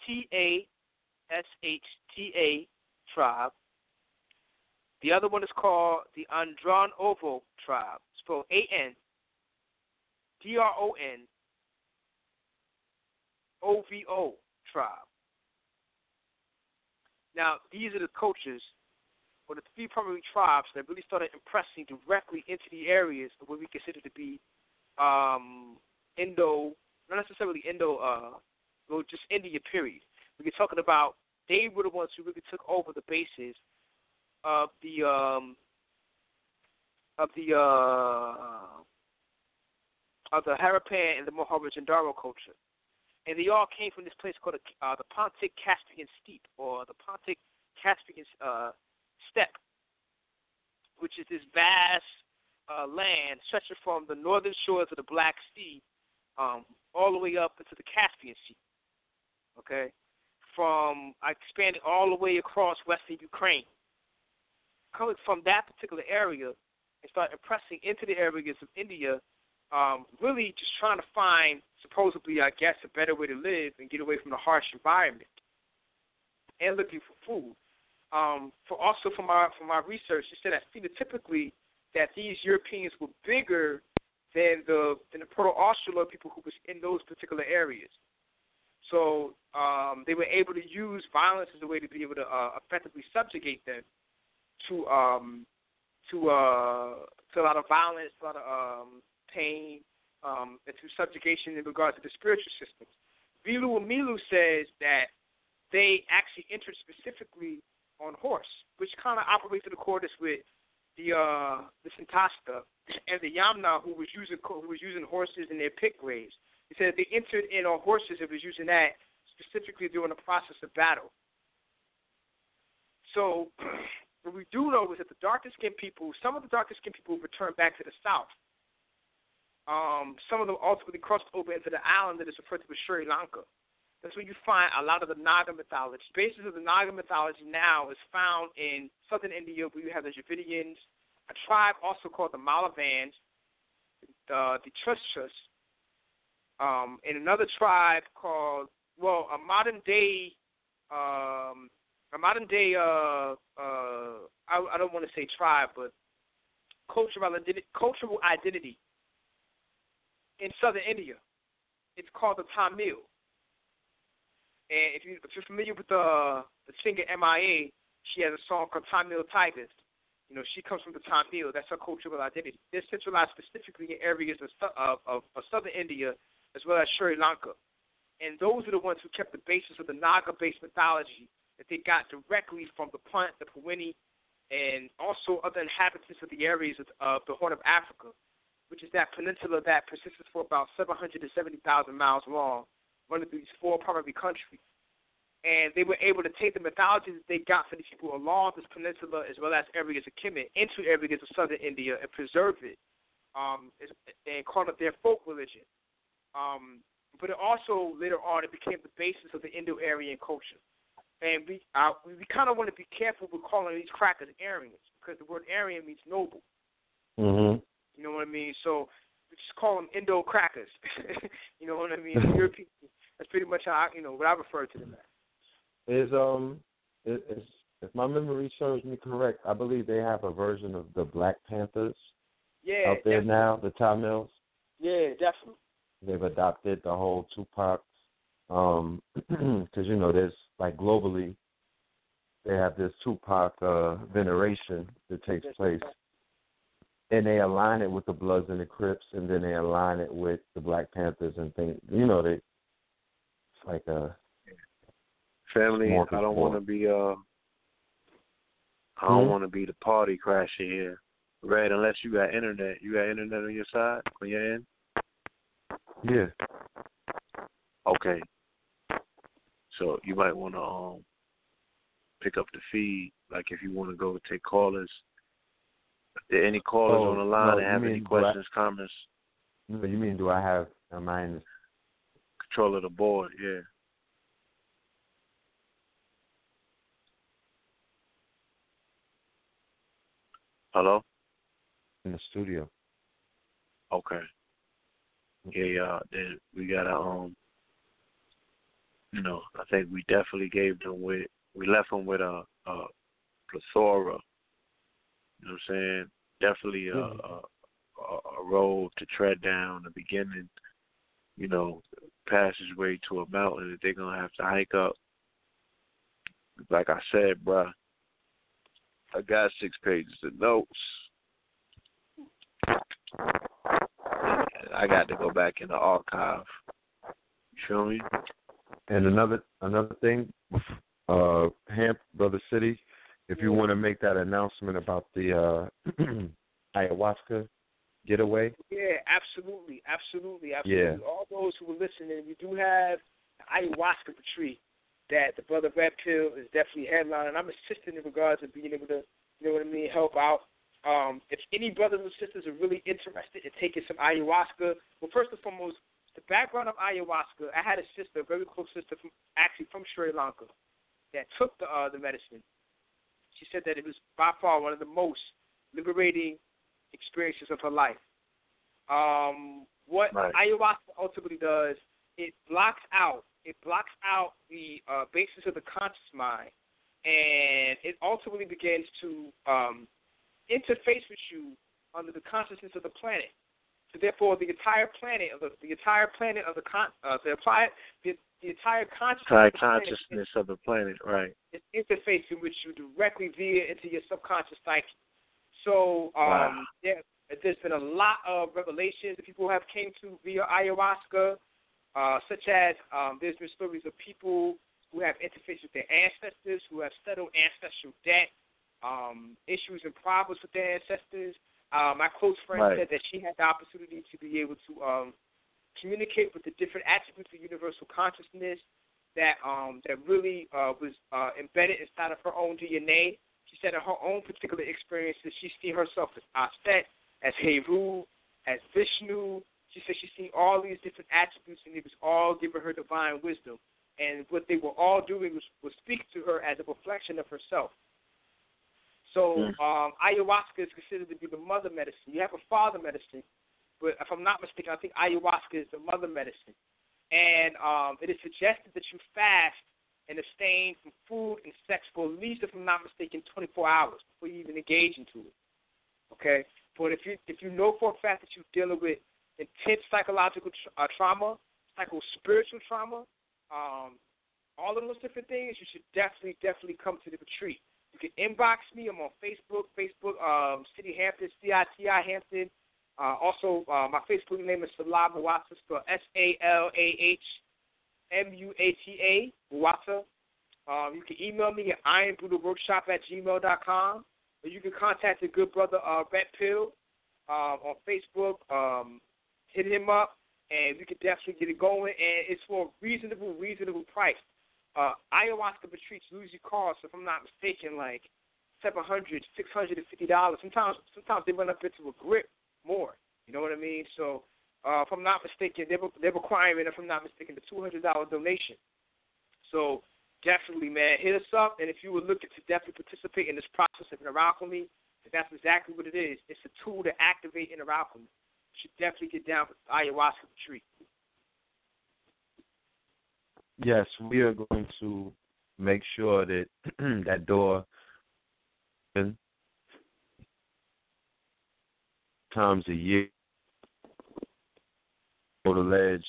T A S H T A tribe. The other one is called the Andronovo tribe, spelled A N D R O N O V O tribe. Now, these are the cultures or the three primary tribes that really started impressing directly into the areas of what we consider to be um, Indo, not necessarily Indo uh, well, just India, period. We're talking about they were the ones who really took over the bases of the um, of the uh, of the Harappan and the Mohenjo-daro culture, and they all came from this place called uh, the Pontic Caspian Steppe or the Pontic Caspian uh, Steppe, which is this vast uh, land stretching from the northern shores of the Black Sea um, all the way up into the Caspian Sea okay, from expanding all the way across western Ukraine. Coming from that particular area and start impressing into the areas of India, um, really just trying to find, supposedly, I guess, a better way to live and get away from the harsh environment and looking for food. Um, for also from my from my research, it said that phenotypically that these Europeans were bigger than the than the Proto-Australoid people who was in those particular areas. So um, they were able to use violence as a way to be able to uh, effectively subjugate them to um, to uh, to a lot of violence, a lot of um, pain, um, and to subjugation in regards to the spiritual systems. Vilu Milu says that they actually entered specifically on horse, which kind of operates in accordance with the uh, the Sintashta and the Yamna, who was using who was using horses in their pit graves. He said they entered in on horses and was using that specifically during the process of battle. So *clears throat* what we do know is that the darkest skinned people, some of the darkest skinned people returned back to the south. Um, some of them ultimately crossed over into the island that is referred to as Sri Lanka. That's where you find a lot of the Naga mythology. The Basis of the Naga mythology now is found in southern India, where you have the Dravidians, a tribe also called the Malavans, the the Trushas, um, and another tribe called well, a modern day, um, a modern day. Uh, uh, I, I don't want to say tribe, but cultural identity, cultural identity in southern India. It's called the Tamil. And if you if you're familiar with the the singer MIA, she has a song called Tamil Tigers. You know, she comes from the Tamil. That's her cultural identity. They're centralized specifically in areas of, of, of, southern India as well as Sri Lanka. And those are the ones who kept the basis of the Naga-based mythology that they got directly from the Punt, the Pawini, and also other inhabitants of the areas of, of the Horn of Africa, which is that peninsula that persists for about 770,000 miles long running through these four primary countries. And they were able to take the mythology that they got from these people along this peninsula as well as areas of Kemet into areas of southern India and preserve it um, and call it their folk religion. Um, but it also later on it became the basis of the Indo-Aryan culture. And we uh, we, we kind of want to be careful with calling these crackers Aryans because the word Aryan means noble. Mm-hmm. You know what I mean? So we just call them Indo crackers. *laughs* you know what I mean? *laughs* European that's pretty much how I, you know what I refer to them as. Is um, is, if my memory serves me correct, I believe they have a version of the Black Panthers. Yeah, out there definitely. now, the Tamils. Yeah, definitely. They've adopted the whole Tupac, um, *clears throat* because you know there's like globally, they have this Tupac uh, veneration that takes place, and they align it with the Bloods and the Crips, and then they align it with the Black Panthers and things. You know, they it's like a Family, I don't want to be uh, I don't Hmm? want to be the party crasher here, Red. Unless you got internet, you got internet on your side, on your end. yeah. Okay. So you might want to um pick up the feed, like if you want to go take callers. Any callers Oh, on the line no, that have any do I- questions, comments, No, you mean do I have am I in control of the board, yeah. Hello? in the studio? Okay. Yeah, yeah. Then we gotta um you know, I think we definitely gave them with we left them with a a plethora. You know what I'm saying? Definitely a Mhm. a, a, a road to tread down, the beginning, you know, passageway to a mountain that they're gonna have to hike up. Like I said, bruh, I got six pages of notes. I got to go back in the archive. You feel me? And another another thing, uh, Hamp Brother Citi, if you want to make that announcement about the uh, *clears throat* ayahuasca getaway, Yeah, absolutely, absolutely, absolutely. Yeah. All those who are listening, we do have the ayahuasca retreat that the brother Red Pill is definitely headlining. I'm assisting in regards to being able to, you know what I mean, help out. Um, if any brothers and sisters are really interested in taking some ayahuasca, well, first and foremost, the background of ayahuasca. I had a sister, a very close sister, from actually from Sri Lanka, that took the uh, the medicine. She said that it was by far one of the most liberating experiences of her life. Um, what Right. ayahuasca ultimately does, it blocks out it blocks out the uh, basis of the conscious mind, and it ultimately begins to um, interface with you under the consciousness of the planet. So therefore, the entire planet of the, the entire planet of the con uh, the, apply, the the entire consciousness, Entire of the planet consciousness of the planet, right? is interface in which you directly via into your subconscious psyche. So um, Wow. there, there's been a lot of revelations that people have came to via ayahuasca, uh, such as um, there's been stories of people who have interface with their ancestors, who have settled ancestral debt, um, issues and problems with their ancestors. Uh, my close friend Right. said that she had the opportunity to be able to um, communicate with the different attributes of universal consciousness that um, that really uh, was uh, embedded inside of her own DNA. She said in her own particular experiences, she see herself as Aset, as Heru, as Vishnu. She said she seen all these different attributes, and it was all giving her divine wisdom. And what they were all doing was, was speak to her as a reflection of herself. So Mm. um, ayahuasca is considered to be the mother medicine. You have a father medicine, but if I'm not mistaken, I think ayahuasca is the mother medicine. And um, it is suggested that you fast and abstain from food and sex for at least, if I'm not mistaken, 24 hours before you even engage into it. Okay, but if you if you know for a fact that you're dealing with intense psychological tra- uh, trauma, psycho spiritual trauma, um, all of those different things, you should definitely definitely come to the retreat. You can inbox me. I'm on Facebook, Facebook um, Citi Hampton, C-I-T-I Hampton. Uh, also, uh, my Facebook name is Salah Muata, spelled S-A-L-A-H-M-U-A-T-A, Muata. Um, you can email me at ironbuddhaworkshop at gmail.com, or you can contact the good brother uh, Red Pill um, on Facebook. Um, hit him up, and we can definitely get it going. And it's for a reasonable, reasonable price. Uh, ayahuasca retreats usually cost, if I'm not mistaken, like seven hundred, six hundred and fifty dollars. Sometimes, sometimes they run up into a grip more. You know what I mean? So, uh, if I'm not mistaken, they're they're requiring, if I'm not mistaken, the two hundred dollar donation. So, definitely, man, hit us up, and if you were looking to definitely participate in this process of inner alchemy, that's exactly what it is. It's a tool to activate inner. You should definitely get down with ayahuasca retreat. Yes, we are going to make sure that *clears throat* that door times a year for the ledge.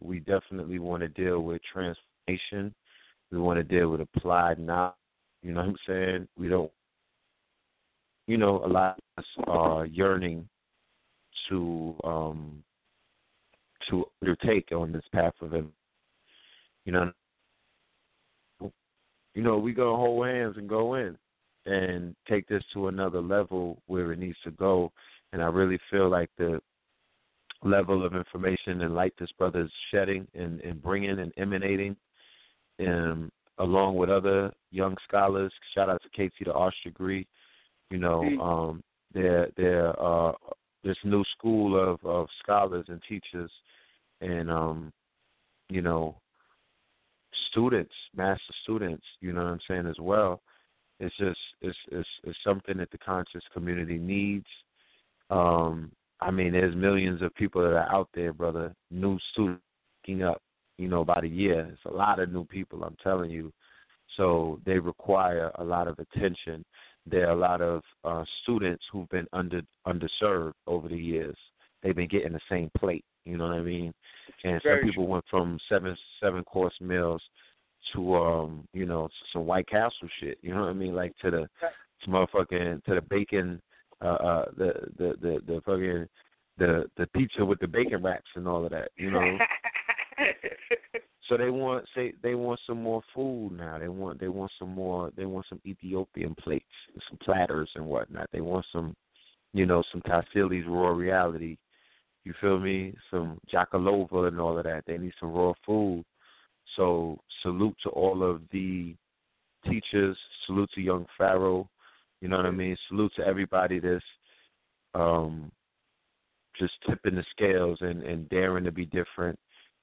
We definitely want to deal with transformation. We want to deal with applied knowledge. You know what I'm saying? We don't. You know, a lot of us are yearning to um to undertake on this path of. You know, you know, we gonna hold hands and go in and take this to another level where it needs to go. And I really feel like the level of information and light this brother is shedding and, and bringing and emanating, um, along with other young scholars. Shout out to Casey the Arch degree. You know, um, they're they're uh, this new school of of scholars and teachers, and um, you know, students, master students, you know what I'm saying as well. It's just it's it's it's something that the conscious community needs. Um, I mean, there's millions of people that are out there, brother. New students picking up, you know, about a year. It's a lot of new people. I'm telling you. So they require a lot of attention. There are a lot of uh, students who've been under underserved over the years. They've been getting the same plate. You know what I mean? And Very some people went from seven seven course meals to um, you know, some White Castle shit. You know what I mean? Like to the to motherfucking to the bacon uh uh the the the, the fucking the the pizza with the bacon wraps and all of that, you know. *laughs* so they want say they want some more food now. They want they want some more they want some Ethiopian plates, some platters and whatnot. They want some you know, some Tassili's raw reality. You feel me? Some Jakalova and all of that. They need some raw food. So salute to all of the teachers. Salute to young Pharaoh. You know what I mean? Salute to everybody that's um, just tipping the scales and, and daring to be different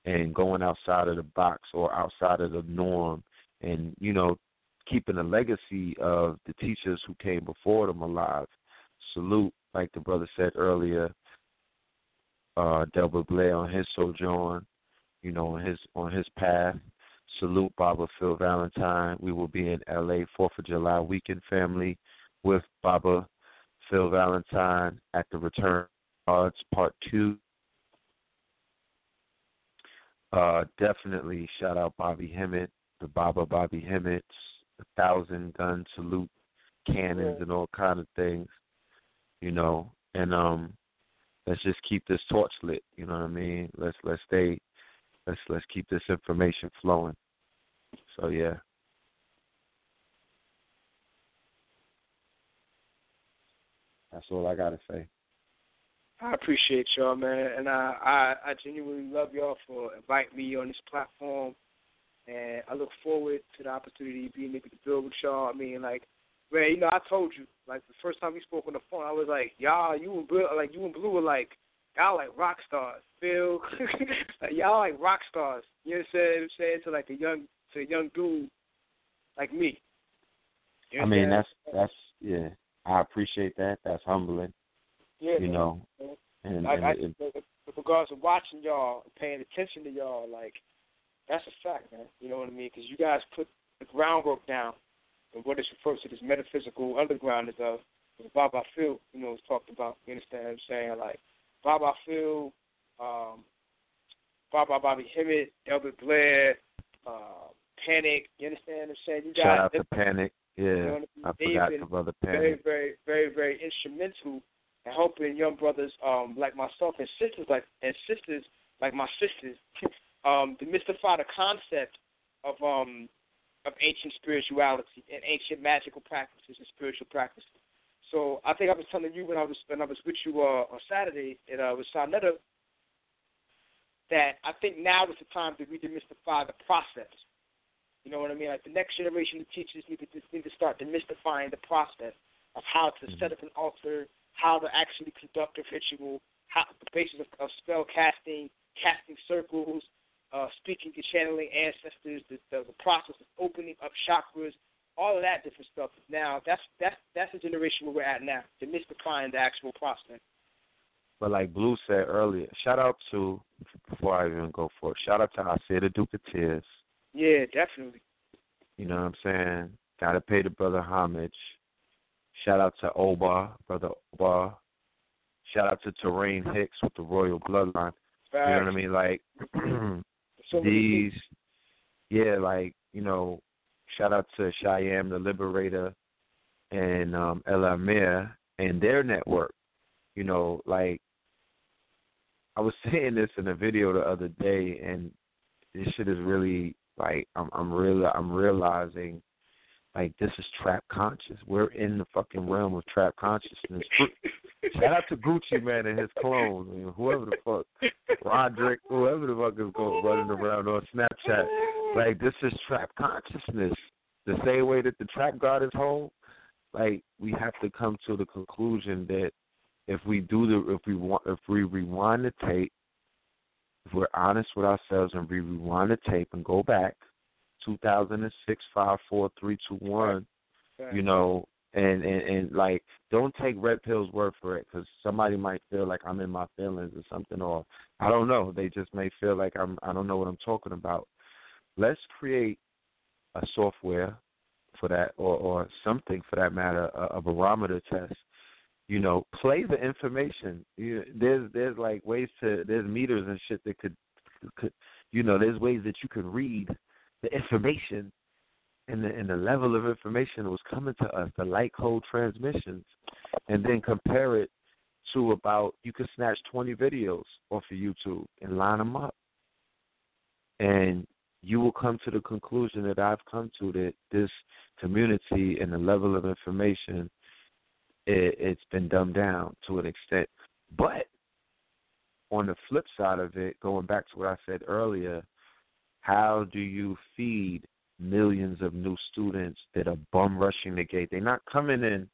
and going outside of the box or outside of the norm and, you know, keeping the legacy of the teachers who came before them alive. Salute, like the brother said earlier, uh Delbert Blair on his sojourn, you know, on his on his path. Salute Baba Phil Valentine. We will be in LA Fourth of July weekend family with Baba Phil Valentine at the Return Cards Part Two. Uh, definitely shout out Bobby Hemmitt, the Baba Bobby Hemmitt's, thousand gun salute cannons Yeah. and all kind of things, you know. And um, let's just keep this torch lit. You know what I mean? Let's let's stay, let's let's keep this information flowing. So yeah. That's all I gotta say. I appreciate y'all, man, and I, I I genuinely love y'all for inviting me on this platform, and I look forward to the opportunity of being able to build with y'all. I mean, like, man, you know, I told you, like the first time we spoke on the phone, I was like, y'all, you and Blue, like you and Blue were like, y'all like rock stars, Phil, *laughs* like y'all like rock stars. You know what I'm saying? To like a young to a young dude like me. You I mean that's that's yeah. I appreciate that. That's humbling. yeah, You man. know. And, Like and I, it, with regards to watching y'all, and paying attention to y'all, like that's a fact, man. You know what I mean? Because you guys put the groundwork down, and what is referred to as metaphysical underground is of what Baba Phil, you know, was talked about. You understand what I'm saying? Like Baba Phil, um, Baba Bobby Hemmitt, Delbert Blair, uh, Panic. You understand what I'm saying? You shout out to Panic. Yeah. you know I They've forgot been the brother very, Panic. very, very, very instrumental in helping young brothers um, like myself and sisters like and sisters like my sisters *laughs* um, demystify the concept of um, of ancient spirituality and ancient magical practices and spiritual practices. So I think I was telling you when I was when I was with you uh, on Saturday at uh, with Sarnetta that I think now is the time to demystify the process. You know what I mean? Like the next generation of teachers need to need to start demystifying the process of how to set up an altar, how to actually conduct a ritual, how the basis of, of spell casting, casting circles, uh, speaking to channeling ancestors, the, the, the process of opening up chakras, all of that different stuff. Now that's that's that's the generation where we're at now, To demystifying the actual process. But like Blue said earlier, shout out to before I even go for it, shout out to Isaiah the Duke of Tears. Yeah, definitely. You know what I'm saying? Gotta pay the brother homage. Shout out to Oba, brother Oba. Shout out to Terrain Hicks with the Royal Bloodline. You know what I mean? Like *clears throat* So these yeah, like, you know, shout out to Cheyenne the Liberator and um El Amir and their network. You know, like I was *laughs* saying this in a video the other day and this shit is really like I'm I'm real I'm realizing like this is trap conscious. We're in the fucking realm of trap consciousness. *laughs* Shout out to Gucci Mane and his clones, and whoever the fuck, Roderick, whoever the fuck is going running around on Snapchat. Like this is trap consciousness. The same way that the trap god is whole. Like we have to come to the conclusion that if we do the if we want if we rewind the tape, if we're honest with ourselves and we rewind the tape and go back, 2006, five, four, three, two, one, you know, and, and and like don't take red pill's word for it because somebody might feel like I'm in my feelings or something, or I don't know. They just may feel like I'm I don't know what I'm talking about. Let's create a software for that, or or something for that matter, a, a barometer test. You know, play the information. You, there's there's like ways to there's meters and shit that could could you know there's ways that you can read the information and the and the level of information that was coming to us, the light code transmissions, and then compare it to about you could snatch 20 videos off of YouTube and line them up, and you will come to the conclusion that I've come to that this community and the level of information it, it's been dumbed down to an extent. But on the flip side of it, going back to what I said earlier, how do you feed millions of new students that are bum rushing the gate? They're not coming in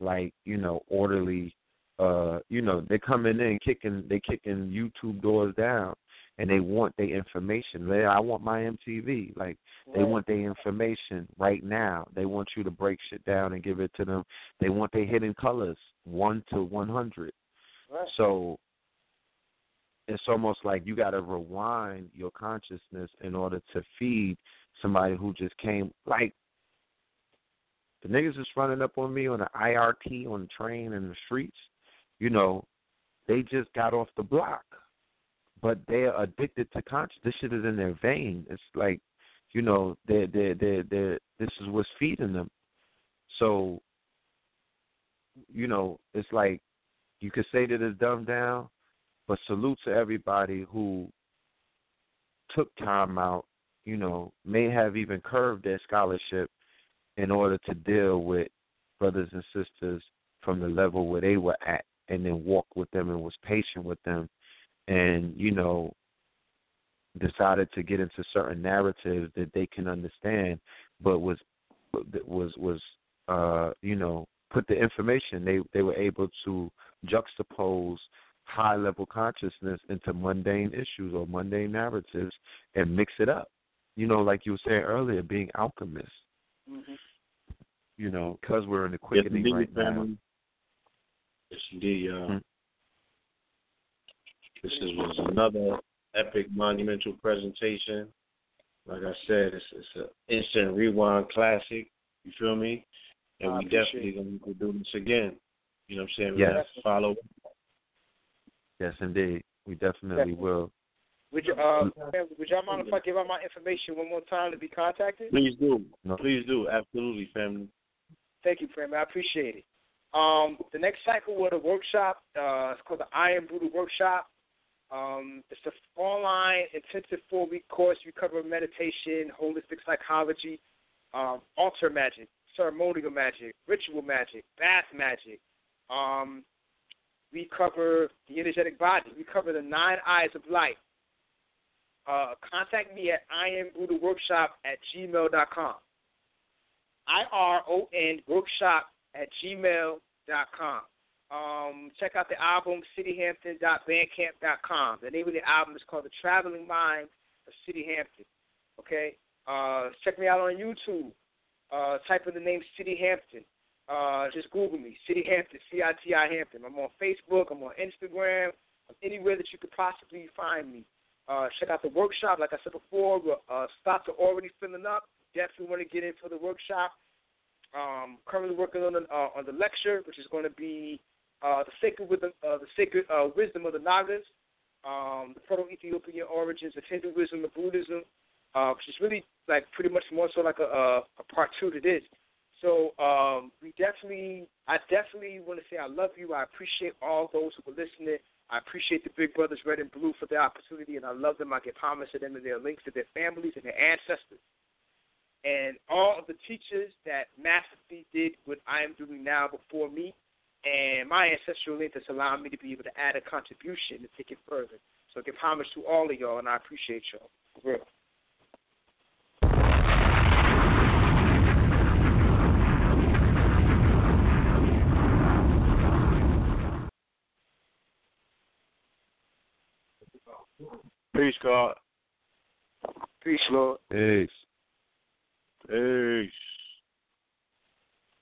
like, you know, orderly uh, you know, they're coming in kicking they kicking YouTube doors down and they want their information. They I want my MTV. Like they want their information right now. They want you to break shit down and give it to them. They want their hidden colors, one to one hundred. Right. So it's almost like you got to rewind your consciousness in order to feed somebody who just came. Like the niggas is running up on me on the IRT on the train and the streets. You know, they just got off the block. but they are addicted to conscious. This shit is in their vein. It's like, you know, they they they they this is what's feeding them. So, you know, it's like you could say that it's dumbed down, but salute to everybody who took time out, you know, may have even curved their scholarship in order to deal with brothers and sisters from the level where they were at and then walk with them and was patient with them and, you know, decided to get into certain narratives that they can understand but was was was uh, you know, put the information they they were able to juxtapose high level consciousness into mundane issues or mundane narratives and mix it up. You know, like you were saying earlier, being alchemists. Mm-hmm. You know, because we're in the quickening yes, right family. now. Yes, indeed. Uh, mm-hmm. This is, was another epic, monumental presentation. Like I said, it's it's an instant rewind classic. You feel me? And I we definitely going to do this again. You know what I'm saying? We Yes. have to follow. Yes, indeed. We definitely will. Would you, uh, would y'all mind if I give out my information one more time to be contacted? Please do. No. Please do. Absolutely, family. Thank you, Prem. I appreciate it. Um, the next cycle of the workshop, uh, it's called the Iron Buddha Workshop. Um, it's an online intensive four week course. We cover meditation, holistic psychology, um, altar magic, ceremonial magic, ritual magic, bath magic. Um, we cover the energetic body. We cover the nine eyes of light. Uh, contact me at ironbuddhaworkshop at gmail.com. I-R-O-N workshop at gmail.com. Um, check out the album citihampton.bandcamp.com. The name of the album is called The Traveling Mind of Citi Hampton. Okay? Uh, check me out on YouTube. Uh, type in the name Citi Hampton. Uh, just Google me, Citi Hampton, C-I-T-I Hampton. I'm on Facebook. I'm on Instagram. I'm anywhere that you could possibly find me. Uh, check out the workshop. Like I said before, uh, spots are already filling up. Definitely want to get in for the workshop. Um, currently working on the, uh, on the lecture, which is going to be uh, the sacred wisdom, uh, the sacred uh, wisdom of the Nagas, um, the Proto-Ethiopian origins of Hinduism and Buddhism, uh, which is really like pretty much more so like a, a, a part two to this. So um, we definitely, I definitely want to say I love you. I appreciate all those who are listening. I appreciate the big brothers, red and blue, for the opportunity, and I love them. I get promise to them and their links to their families and their ancestors. And all of the teachers that masterfully did what I am doing now before me, and my ancestral link that's allowing me to be able to add a contribution to take it further. So I give homage to all of y'all, and I appreciate y'all. For real. Peace, God. Peace, Lord. Peace. Peace.